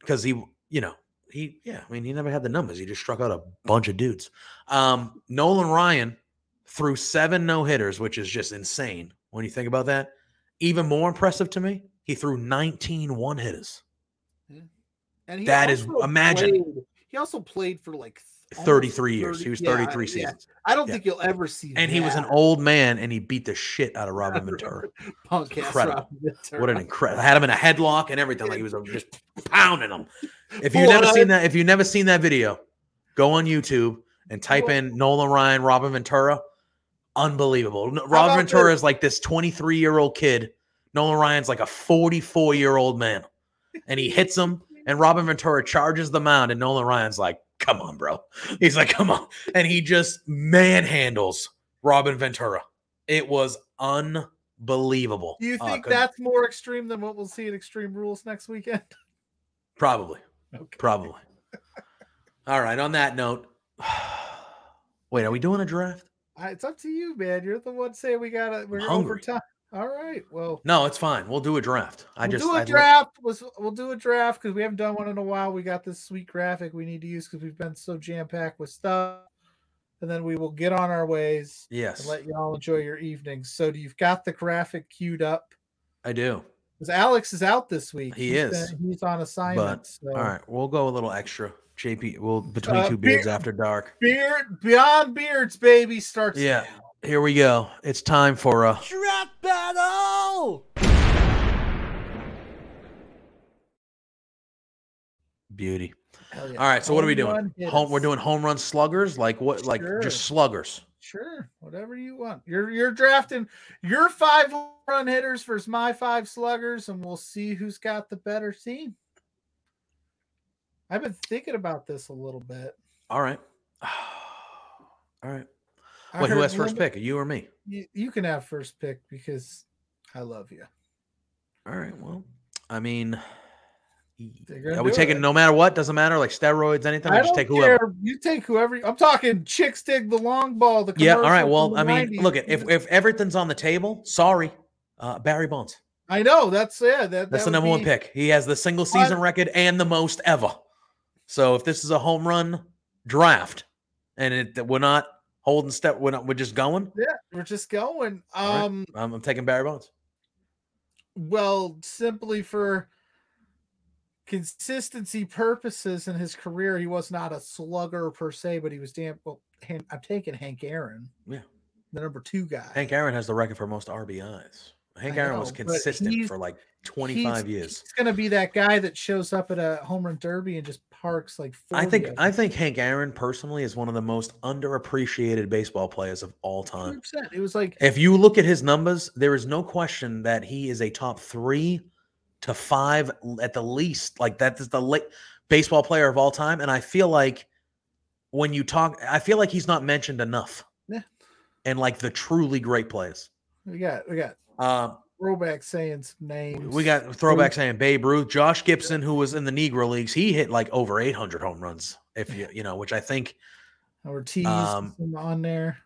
because he, you know, he, yeah, I mean, he never had the numbers. He just struck out a bunch of dudes. Um, Nolan Ryan threw seven no hitters, which is just insane when you think about that. Even more impressive to me, he threw 19 one hitters. And he That is- imagine. played- he also played for like almost 33 years. 30 He was yeah, 33 yeah. seasons. I don't Yeah. think you'll ever see. And he was an old man and he beat the shit out of Robin Ventura. *laughs* punk incredible. Ventura. What an incredible! I had him in a headlock and everything. Like he was just pounding him. If you've never seen that, if you've never seen that video, go on YouTube and type in Nolan Ryan, Robin Ventura. Unbelievable. Robin Ventura this? is like this 23 year old kid. Nolan Ryan's like a 44 year old man, and he hits him. And Robin Ventura charges the mound, and Nolan Ryan's like, "Come on, bro." He's like, "Come on," and he just manhandles Robin Ventura. It was unbelievable. Do you Uh, think could- that's more extreme than what we'll see at Extreme Rules next weekend? *laughs* Probably. Okay. Probably. *laughs* All right. On that note, *sighs* wait, are we doing a draft? Uh, It's up to you, man. You're the one saying we gotta we're over time. All right. Well, No, it's fine. We'll do a draft. I we'll just do a like- draft. We'll do a draft because we haven't done one in a while. We got this sweet graphic we need to use because we've been so jam packed with stuff, and then we will get on our ways yes, and let y'all enjoy your evenings. So, do you've got the graphic queued up? I do. Because Alex is out this week. He He's is. been- he's on assignment. so. All right, we'll go a little extra. JP, we'll between Uh, two beards beer- after dark. Beard Beyond Beards, baby, starts. Yeah. now. Here we go. It's time for a Draft battle! beauty. Yeah. All right, so what are we doing? Home, we're doing home run sluggers, like what? Like just sluggers. Sure, whatever you want. You're you're drafting your five run hitters versus my five sluggers, and we'll see who's got the better team. I've been thinking about this a little bit. All right. *sighs* All right. I Wait, who has first pick? You or me? You, you can have first pick because I love you. All right. Well, I mean, They're we taking it. no matter what? Doesn't matter, like steroids, anything. I just don't take whoever. care. You take whoever. I'm talking chicks dig the long ball. The Yeah. All right. Well, I mean, 90s. look at if if everything's on the table. Sorry, uh, Barry Bonds. I know that's yeah. That, That's that the would number one pick. He has the single season But- record and the most ever. So if this is a home run draft, and it, we're not holding step. We're, not, we're just going. Yeah, we're just going. All right. Um, I'm, I'm taking Barry Bonds. well, simply for consistency purposes in his career, he was not a slugger per se, but he was damn well. I'm taking Hank Aaron. Yeah. the number two guy. Hank Aaron has the record for most RBIs. Hank Aaron was know, but consistent for like 25 he's, years. He's gonna be that guy that shows up at a home run derby and just parks like. 40 I think I think Hank Aaron personally is one of the most underappreciated baseball players of all time. 100%. It was like If you look at his numbers, there is no question that he is a top three to five at the least. Like that is the late baseball player of all time. And I feel like when you talk, I feel like he's not mentioned enough. Yeah. And like the truly great players. we got we got Um, throwback saying some names. we got throwback saying Babe Ruth, Josh Gibson, who was in the Negro leagues. He hit like over 800 home runs. If you you know, which I think, Ortiz um, is on there.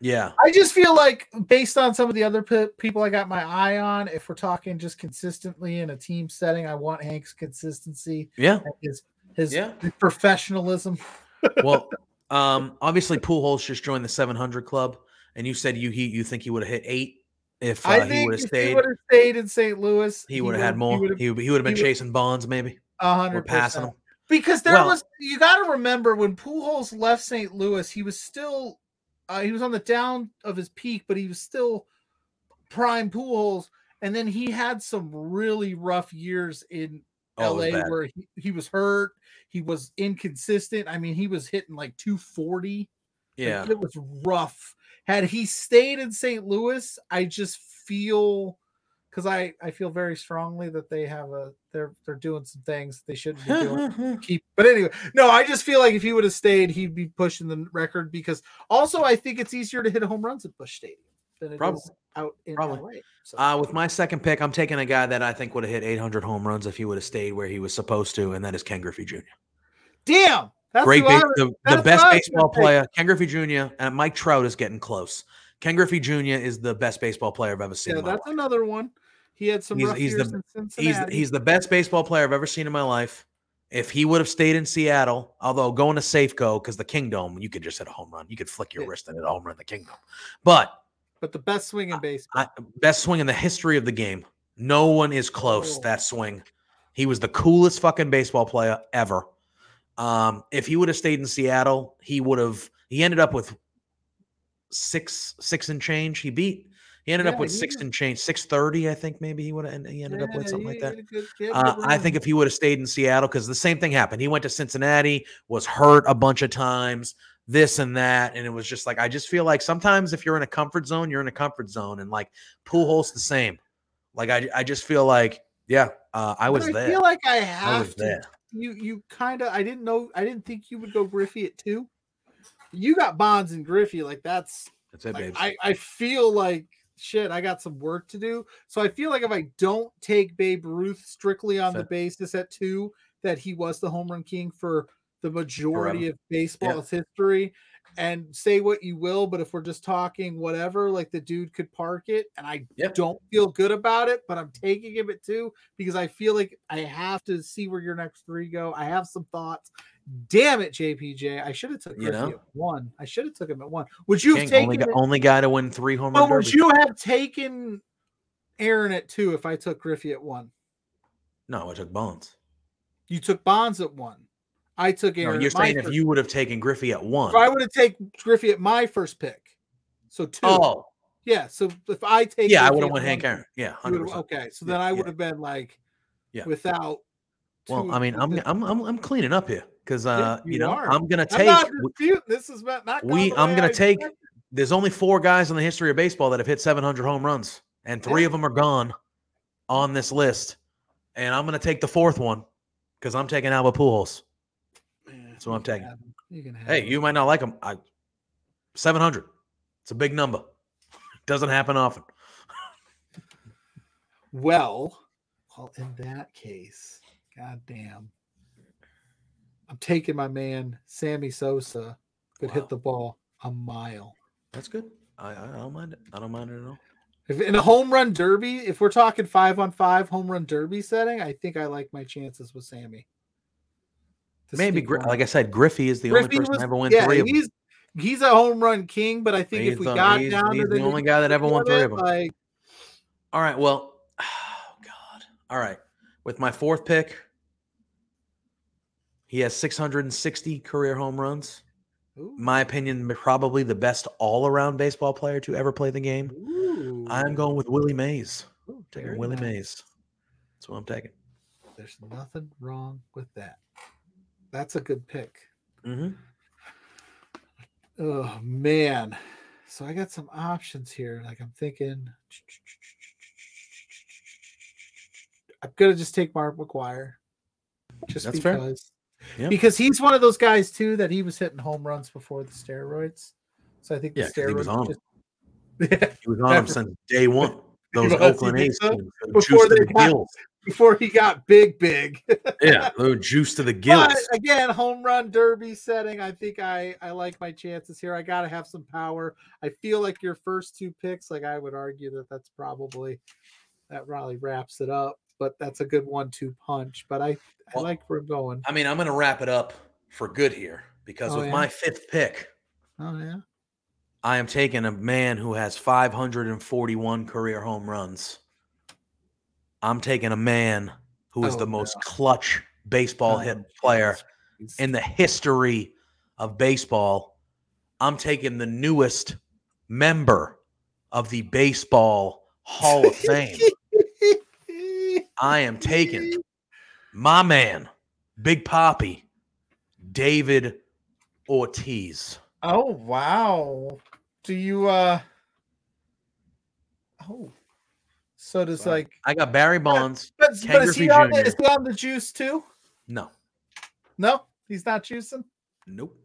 yeah, I just feel like based on some of the other pe- people I got my eye on, if we're talking just consistently in a team setting, I want Hank's consistency yeah. his his Yeah. professionalism. *laughs* Well, um, obviously Pujols just joined the 700 club, and you said you he you think he would have hit eight if uh, I he would have he stayed. stayed in St. Louis, He would have had more. He would he have been he chasing Bonds maybe hundred passing him. Because there Well- was you got to remember when Pujols left St. Louis, he was still uh, he was on the down of his peak, but he was still prime Pujols. And then he had some really rough years in Oh, LA where he, he was hurt, he was inconsistent. I mean, he was hitting like 240. Like, Yeah, it was rough. Had he stayed in St. Louis, I just feel because I I feel very strongly that they have a they're they're doing some things they shouldn't be doing. *laughs* Keep, but anyway, no, I just feel like if he would have stayed, he'd be pushing the record because also I think it's easier to hit home runs at Busch Stadium than it is Probably. out in Probably. LA. So Uh, with my second pick, I'm taking a guy that I think would have hit 800 home runs if he would have stayed where he was supposed to, and that is Ken Griffey Jr. damn, that's Great, who base, was- the, the best I baseball player, Ken Griffey Jr. And Mike Trout is getting close. Ken Griffey Jr. is the best baseball player I've ever seen. Yeah, that's life. another one. He had some He's- rough he's the- He's he's the best baseball player I've ever seen in my life. If he would have stayed in Seattle, although going to Safeco because the Kingdome, you could just hit a home run. You could flick your Yeah. wrist and hit a home run in the Kingdome. But but the best swing in baseball. I, best swing in the history of the game. No one is close. Oh. That swing. He was the coolest fucking baseball player ever. Um, if he would have stayed in Seattle, he would have. He ended up with six six and change. He beat. He ended up with six was- and change, six thirty. I think maybe he would have. He ended up with something like that. had good- he had a Uh, I think if he would have stayed in Seattle, because the same thing happened. He went to Cincinnati, was hurt a bunch of times, this and that, and it was just like I just feel like sometimes if you're in a comfort zone, you're in a comfort zone, and like Pujols the same. Like I, I just feel like yeah, uh, I was I there. I feel like I I have was to. there. You you kind of I didn't know I didn't think you would go Griffey at two. You got Bonds and Griffey like that's That's it, like, babe. I I feel like shit. I got some work to do. So I feel like if I don't take Babe Ruth strictly on the basis at two that he was the home run king for the majority Forever. of baseball's history. And say what you will, but if we're just talking whatever, like the dude could park it, and I Yep. don't feel good about it, but I'm taking him at two because I feel like I have to see where your next three go. I have some thoughts. Damn it, JPJ! I should have took You know? at one. I should have took him at one. Would you have taken? only, guy, only guy to win three home runs? would you have taken Aaron at two if I took Griffey at one? No, I took Bonds. You took Bonds at one. I took No, Aaron. you're at my saying if you would have taken Griffey at one. if I would have taken Griffey at my first pick, so two. Oh, yeah. So if I take, yeah, I would have went Hank Aaron. Yeah, 100%. Okay, so Yeah, then I would have been like, Yeah. without. Well, I mean, I'm I'm I'm, I'm cleaning up here because uh, you, you know, are. I'm gonna I'm take. disputing. This is not. not we I'm gonna I take expected. there's only four guys in the history of baseball that have hit 700 home runs and three Yeah. of them are gone on this list and i'm gonna take the fourth one because i'm taking albert pujols Man, So I'm taking- You can have hey him. you might not like him i 700 it's a big number *laughs* doesn't happen often Well, well, in that case, goddamn, I'm taking my man Sammy Sosa. Could Wow. hit the ball a mile. that's good I, I don't mind it i don't mind it at all If in a home run derby, if we're talking five on five home run derby setting, I think I like my chances with Sammy. Maybe like i said griffey is the Griffey only person was- ever win yeah, three of them he's he's a home run king, but I think He's if we the- got he's- down he's to the the, only guy that ever won three of them. Like, All right. Well, *sighs* oh God. All right. With my fourth pick, he has 660 career home runs. ooh, My opinion, probably the best all around baseball player to ever play the game. ooh, I'm going with Willie Mays. ooh, Taking Willie nice. Mays. That's what I'm taking. There's nothing wrong with that. That's a good pick. hmm Oh man. So I got some options here. Like I'm thinking I'm gonna just take Mark McGwire. Just That's because Yeah. because he's one of those guys too that he was hitting home runs before the steroids. So I think the Yeah, 'cause he was steroids on just- Yeah, He was on him *laughs* since day one. Those Oakland A's? Before they the got-. Before he got big, big. *laughs* Yeah, the juice to the gills. But again, home run derby setting. I think I I like my chances here. I got to have some power. I feel like your first two picks, like I would argue that that's probably that probably wraps it up. But that's a good one-two punch. But I I Well, like where we're going. I mean, I'm going to wrap it up for good here because Oh, with yeah? my fifth pick, Oh yeah. I am taking a man who has 541 career home runs. I'm taking a man who is Oh, the most no. clutch baseball Oh, hit player jeez. in the history of baseball. I'm taking the newest member of the Baseball Hall of Fame. I am taking my man, Big Papi, David Ortiz. Oh wow. Do you uh Oh. So does Sorry. like I got Barry Bonds. but, Ken but is he on the, is he on the juice too? No, No, he's not juicing. nope.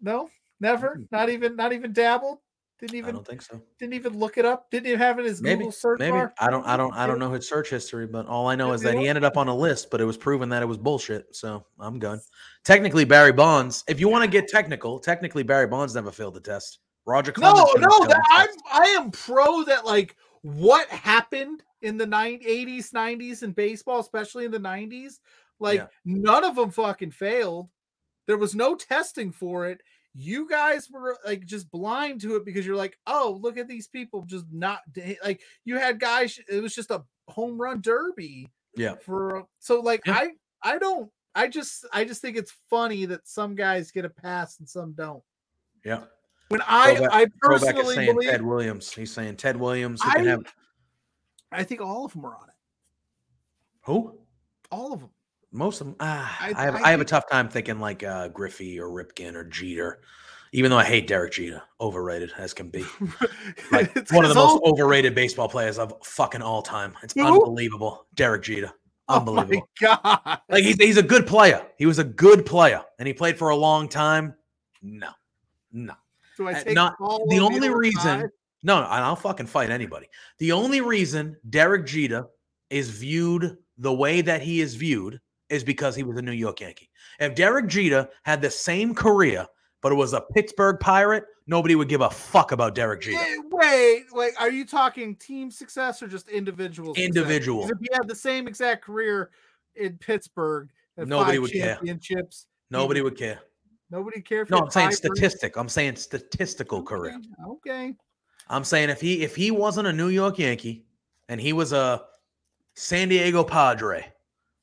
No, never. Not even not even dabbled. Didn't I even don't think so. didn't even look it up. Didn't even have it in his Maybe, Google search maybe bar. I don't. I don't. I don't know his search history, but all I know is that he ended up on a list, but it was proven that it was bullshit. So I'm done. Technically, Barry Bonds. If you want to get technical, technically Barry Bonds never failed the test. Roger No, Clemens. never no, that, I'm. I am pro that like what happened in the nine, 80s, 90s in baseball, especially in the 90s, like Yeah. none of them fucking failed. There was no testing for it. You guys were like just blind to it because you're like, oh, look at these people just not like you had guys. It was just a home run derby Yeah. for so like Yeah. I I don't I just I just think it's funny that some guys get a pass and some don't. Yeah. When I Throwback- I personally saying believe Ted Williams. He's saying Ted Williams. I- have I think all of them are on it. who? All of them. Most of them. Ah, I- I, have. I I, have a tough time thinking like uh, Griffey or Ripken or Jeter. Even though I hate Derek Jeter, overrated as can be. *laughs* Like one of the most all- overrated baseball players of fucking all time. It's Who? unbelievable. Derek Jeter. Oh my Unbelievable. god! like he's, he's a good player. He was a good player, and he played for a long time. No, no, Do I uh, take not- the only reason- no, and I'll fucking fight anybody. The only reason Derek Jeter is viewed the way that he is viewed is because he was a New York Yankee. If Derek Jeter had the same career, but it was a Pittsburgh Pirate, nobody would give a fuck about Derek Jeter. Eh, Wait, wait. Are you talking team success or just individual? Individual. If he had the same exact career in Pittsburgh, Nobody would care. championships, Nobody would care. Nobody care. if he No, I'm saying statistic. I'm saying statistical career. Okay, Okay. I'm saying if he if he wasn't a New York Yankee and he was a San Diego Padre,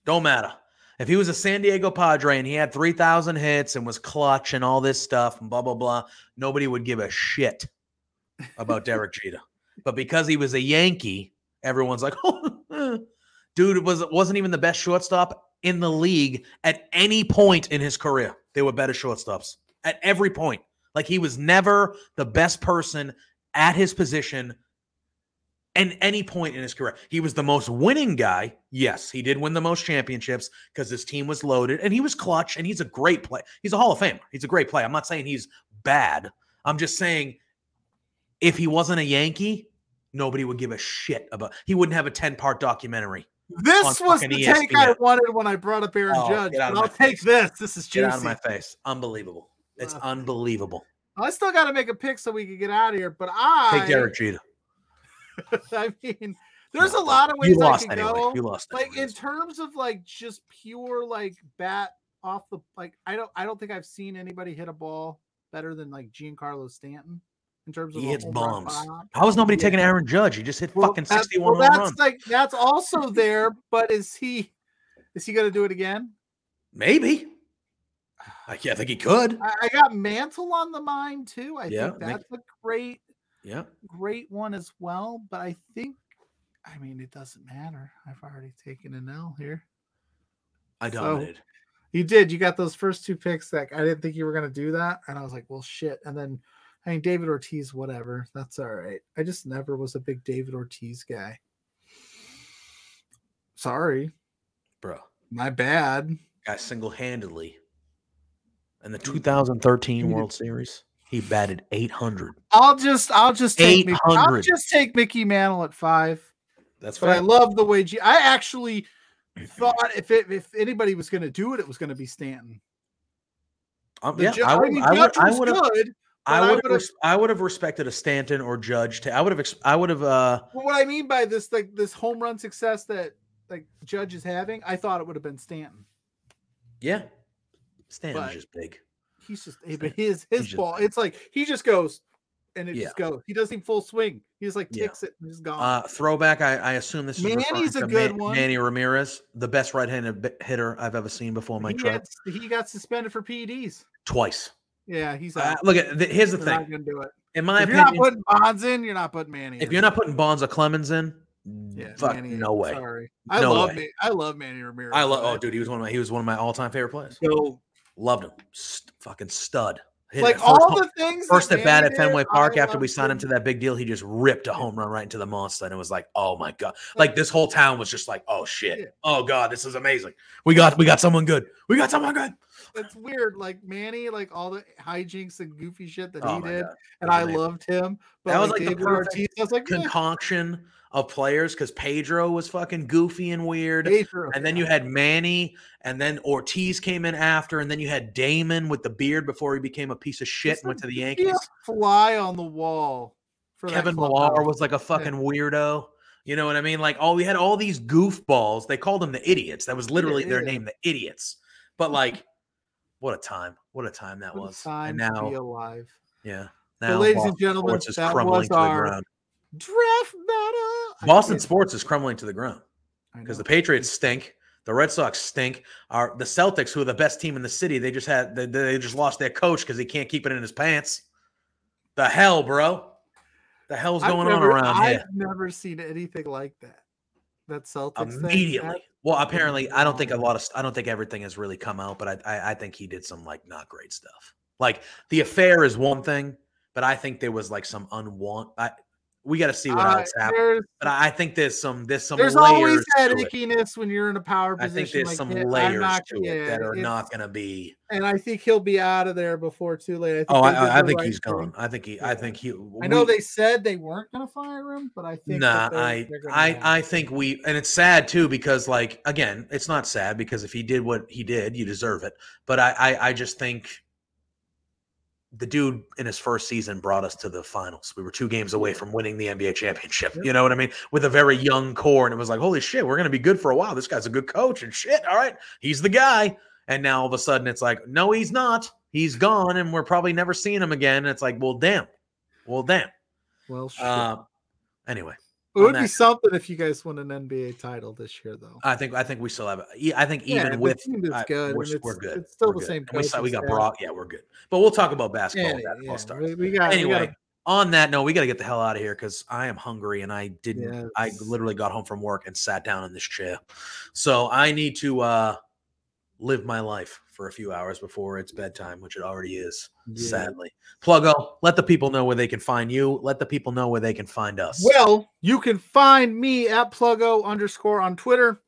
don't matter. If he was a San Diego Padre and he had 3,000 hits and was clutch and all this stuff and blah blah blah, nobody would give a shit about *laughs* Derek Jeter. But because he was a Yankee, everyone's like, *laughs* "Oh, eh." dude was wasn't even the best shortstop in the league at any point in his career. There were better shortstops at every point. Like he was never the best person at his position and any point in his career. He was the most winning guy. Yes, he did win the most championships because his team was loaded and he was clutch and he's a great play. He's a Hall of Famer. He's a great player. I'm not saying he's bad. I'm just saying if he wasn't a Yankee, nobody would give a shit about. He wouldn't have a 10-part documentary. This was the fucking take I wanted when I brought up Aaron Oh, Judge. but I'll take face. this. This is Get juicy. out of my face. Unbelievable. It's Wow. unbelievable. I still got to make a pick so we can get out of here. But I, Take Derek Jeter. *laughs* I mean, there's No, a lot of ways You I can anyway. go. You lost like anyway. in terms of like just pure like bat off the like I don't I don't think I've seen anybody hit a ball better than like Giancarlo Stanton in terms of He hits home run bombs. How was nobody Yeah. taking Aaron Judge? He just hit Well, fucking 61 well, that's runs. like that's also there, but is he is he gonna do it again? Maybe. *sighs* I, yeah, I think he could. I, I got Mantle on the mind too. I Yeah, think that's a great, Yeah. great one as well. But I think, I mean, it doesn't matter. I've already taken an L here. I So- dominated. You did. You got those first two picks that I didn't think you were gonna do that, and I was like, well, shit. And then, I mean, David Ortiz, whatever. That's all right. I just never was a big David Ortiz guy. Sorry, Bro. my bad. Guy single handedly in the 2013 he- World Series, he batted 800. I'll just, I'll just take, Mickey, I'll just take Mickey Mantle at five. That's But I love the way G. I actually thought if it, if anybody was going to do it, it was going to be Stanton. Um, yeah, I would. mean, I would. I would good. I would. would've- I would have respected a Stanton or Judge. To, I would have. I would have. Uh, But what I mean by this, like this home run success that like Judge is having, I thought it would have been Stanton. yeah. Stanton's But- just big. He's just, eh, but his his just- ball, it's like he just goes, and it Yeah. just goes. He doesn't even full swing. He just like Yeah. ticks it and he's gone. Uh, throwback. I, I assume this is Manny's a good Ma- one. Manny Ramirez, the best right-handed hitter I've ever seen before my he, got, he got suspended for PEDs. Twice. Yeah, he's Uh, look at. The, here's the They're thing. do it. In my if you're not putting Bonds in, you're not putting Manny. if in. you're not putting Bonds or Clemens in, Yeah, fuck, Manny, no way. Sorry, I No love way. I love Manny Ramirez. I love. Oh, dude, he was one of my. He was one of my all-time favorite players. So Loved him. St- fucking stud. Like first all the things. First at bat at Fenway Park after we signed him to that big deal, he just ripped a home run right into the monster, and it was like, oh my god! Like this whole town was just like, oh shit, Yeah. oh god, this is amazing. We got we got someone good. We got someone good. It's weird, like Manny, like all the hijinks and goofy shit that Oh he did, God. and I loved him. But That was, like, like, the perfect Ortiz, I was like, eh, Concoction of players because Pedro was fucking goofy and weird. Pedro, And then yeah. you had Manny, and then Ortiz came in after, and then you had Damon with the beard before he became a piece of shit and went to the like, be a Yankees. fly on the wall. Kevin Millar was like a fucking weirdo. You know what I mean? Like, all we had all these goofballs. They called them the idiots. That was literally their yeah. name, the idiots. But like, what a time! What a time that What was. time and to be now, alive. yeah, now ladies Boston and gentlemen, that was our ground. Draft. I Boston sports is crumbling to the ground because the Patriots stink. The Red Sox stink. Are the Celtics, who are the best team in the city, they just had they, they just lost their coach because he can't keep it in his pants. The hell, bro? The hell's going never- on around here. I've never seen anything like that. That Celtics thing, Immediately. that- Well, apparently, I don't think a lot of I don't think everything has really come out, but I, I I think he did some like not great stuff. Like the affair is one thing, but I think there was like some unwant. We got to see what Uh, else happens. But I think there's some there's some there's layers always that ickiness when you're in a power position. I think there's like some. I'm layers not- to it that are not going to be. And I think he'll be out of there before too late. I think Oh, I, I think right he's gone. I think he. I think he. I know they said they weren't going to fire him, but I think Nah, they're- I, they're I, I think we, and it's sad too because, like, again, it's not sad because if he did what he did, you deserve it. But I, I, I just think the dude in his first season brought us to the finals. We were two games away from winning the NBA championship. You know what I mean? With a very young core, and it was like, holy shit, we're gonna be good for a while. This guy's a good coach, and shit, all right, he's the guy. And now all of a sudden, it's like, no, he's not. He's gone, and we're probably never seeing him again. And it's like, well, damn, well, damn. well, shit. Uh, anyway, it would on be something if you guys won an NBA title this year, though. I think I think we still have. It. I think Yeah, even the with team is I- good, we're, and we're good. it's still We're the good. same we, saw- we got. Brock. Yeah, we're good. But we'll talk about basketball. Yeah, basketball yeah, stars. we, we got we Anyway, gotta- on that note, we got to get the hell out of here because I am hungry and I didn't. I literally got home from work and sat down in this chair, so I need to uh live my life for a few hours before it's bedtime, which it already is. Yeah. Sadly, Pluggo, let the people know where they can find you. Let the people know where they can find us. Well, you can find me at Pluggo underscore on Twitter.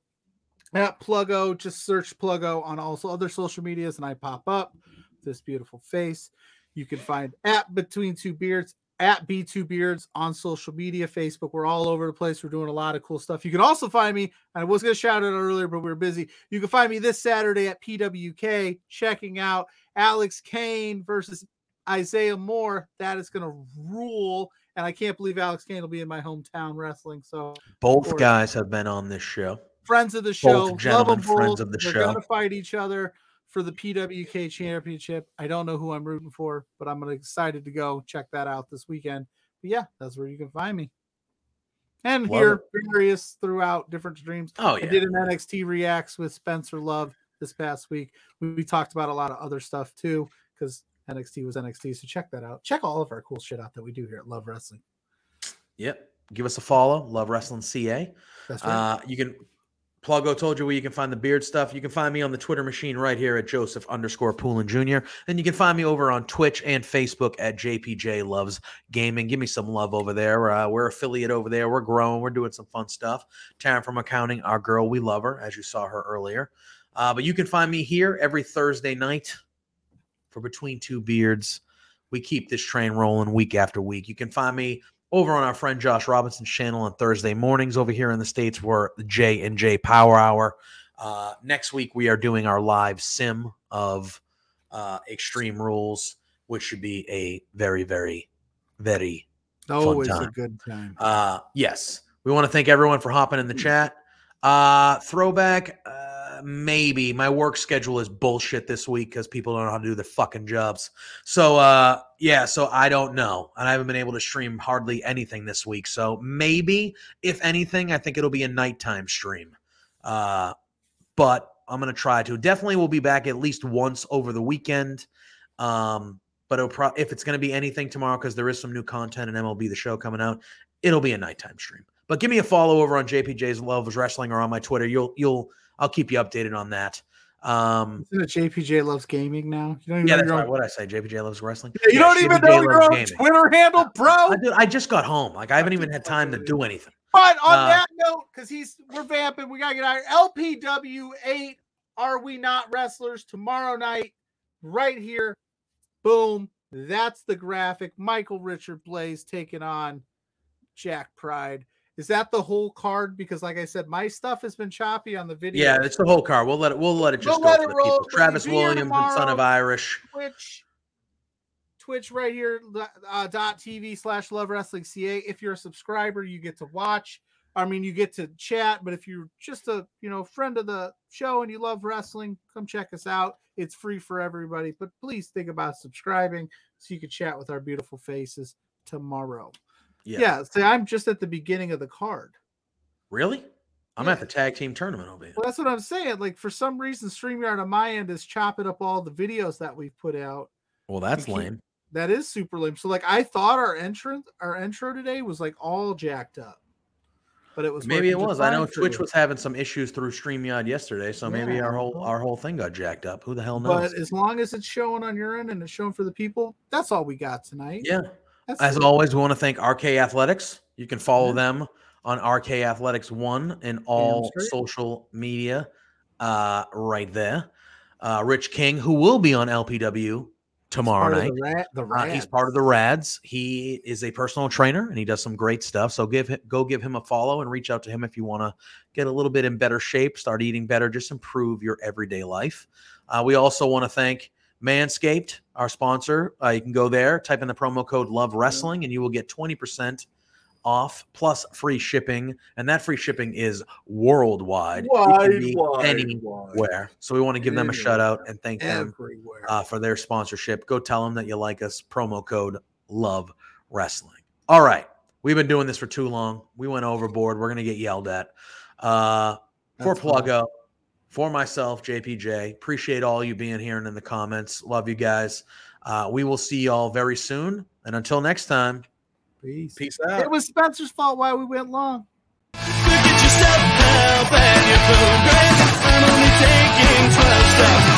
At Pluggo, just search Pluggo on also other social medias, and I pop up this beautiful face. You can find at Between Two Beards at B2 Beards on social media, Facebook. We're all over the place. We're doing a lot of cool stuff. You can also find me, I was going to shout it out earlier, but we were busy. You can find me this Saturday at PWK checking out Alex Kane versus Isaiah Moore. That is going to rule. And I can't believe Alex Kane will be in my hometown wrestling. So Both guys have been on this show. friends of the show, love gentlemen, them friends both. of the They're show. gonna fight each other. For the PWK Championship. I don't know who I'm rooting for, but I'm excited to go check that out this weekend. But yeah, that's where you can find me. And Love here various throughout different streams. Oh yeah. I did an NXT Reacts with Spencer Love this past week. We, we talked about a lot of other stuff too, because NXT was NXT. So check that out. Check all of our cool shit out that we do here at Love Wrestling. Yep. Give us a follow. Love Wrestling CA. That's right. Uh, you can Pluggo told you where you can find the beard stuff. You can find me on the Twitter machine right here at Joseph underscore Poulin Jr. And you can find me over on Twitch and Facebook at JPJ Loves Gaming. Give me some love over there. Uh, we're affiliate over there. We're growing. We're doing some fun stuff. Taryn from accounting, our girl, we love her, as you saw her earlier. Uh, but you can find me here every Thursday night for Between Two Beards. We keep this train rolling week after week. You can find me over on our friend Josh Robinson's channel on Thursday mornings over here in the States for the J and J Power Hour. Uh, next week we are doing our live sim of uh, Extreme Rules, which should be a very, very, very Always a good time. uh, yes. We want to thank everyone for hopping in the chat. Uh, throwback, uh, maybe my work schedule is bullshit this week because people don't know how to do their fucking jobs. So, uh, yeah, so I don't know. And I haven't been able to stream hardly anything this week. So maybe, if anything, I think it'll be a nighttime stream. Uh, but I'm to try to. Definitely will be back at least once over the weekend. Um, but pro- if it's to be anything tomorrow, because there is some new content in MLB The Show coming out, it'll be a nighttime stream. But give me a follow over on JPJ's Loves Wrestling or on my Twitter. You'll you'll I'll keep you updated on that. Um, Isn't it JPJ loves gaming now? You don't even yeah, that's right. What I say? JPJ Loves Wrestling. Yeah, you Yeah, don't even JPJ know your own Gaming. Twitter handle, bro. I, dude, I just got home. Like I haven't even had time to do anything. But on Uh, that note, because he's we're vamping, we gotta get our LPW eight. Are we not wrestlers tomorrow night? Right here, boom. That's the graphic. Michael Richard Blaze taking on Jack Pride. Is that the whole card? Because, like I said, my stuff has been choppy on the video. Yeah, it's the whole card. We'll let it. We'll let it just We'll go it roll, people. Travis Williams and Son of. Irish. Twitch, Twitch right here, uh, dot TV slash Love Wrestling CA. If you're a subscriber, you get to watch. I mean, you get to chat. But if you're just a you know friend of the show and you love wrestling, come check us out. It's free for everybody. But please think about subscribing so you can chat with our beautiful faces tomorrow. Yeah. Yeah. see, I'm just at the beginning of the card. Really? I'm Yeah. at the tag team tournament over here. Well, that's what I'm saying. Like for some reason, StreamYard on my end is chopping up all the videos that we've put out. Well, that's keep- lame. That is super lame. So like I thought our entrance our intro today was like all jacked up. But it was Maybe it was. I know Twitch was having some issues through StreamYard yesterday, so maybe our whole our whole thing got jacked up. Who the hell knows? But as long as it's showing on your end and it's showing for the people, that's all we got tonight. yeah. That's As it. always, we want to thank RK Athletics. You can follow them on RK Athletics One in all social media, uh, right there. Uh, Rich King, who will be on LPW tomorrow night. The rat, the Uh, he's part of the Rads. He is a personal trainer and he does some great stuff. So give him, go give him a follow and reach out to him if you want to get a little bit in better shape, start eating better, just improve your everyday life. Uh, we also want to thank Manscaped, our sponsor. Uh, you can go there, type in the promo code Love Wrestling, and you will get twenty percent off plus free shipping. And that free shipping is worldwide. It can Wide, be wide, anywhere. wide. So we want to give them a shout out and thank them uh, for their sponsorship. Go tell them that you like us. Promo code Love Wrestling. All right, we've been doing this for too long. We went overboard. We're gonna get yelled at. Uh, for That's fine. Pluggo, for myself, JPJ, appreciate all you being here and in the comments. Love you guys. Uh, we will see y'all very soon. And until next time, peace. Peace out. It was Spencer's fault why we went long. Look at yourself, help, and progress. I'm only taking 12 steps.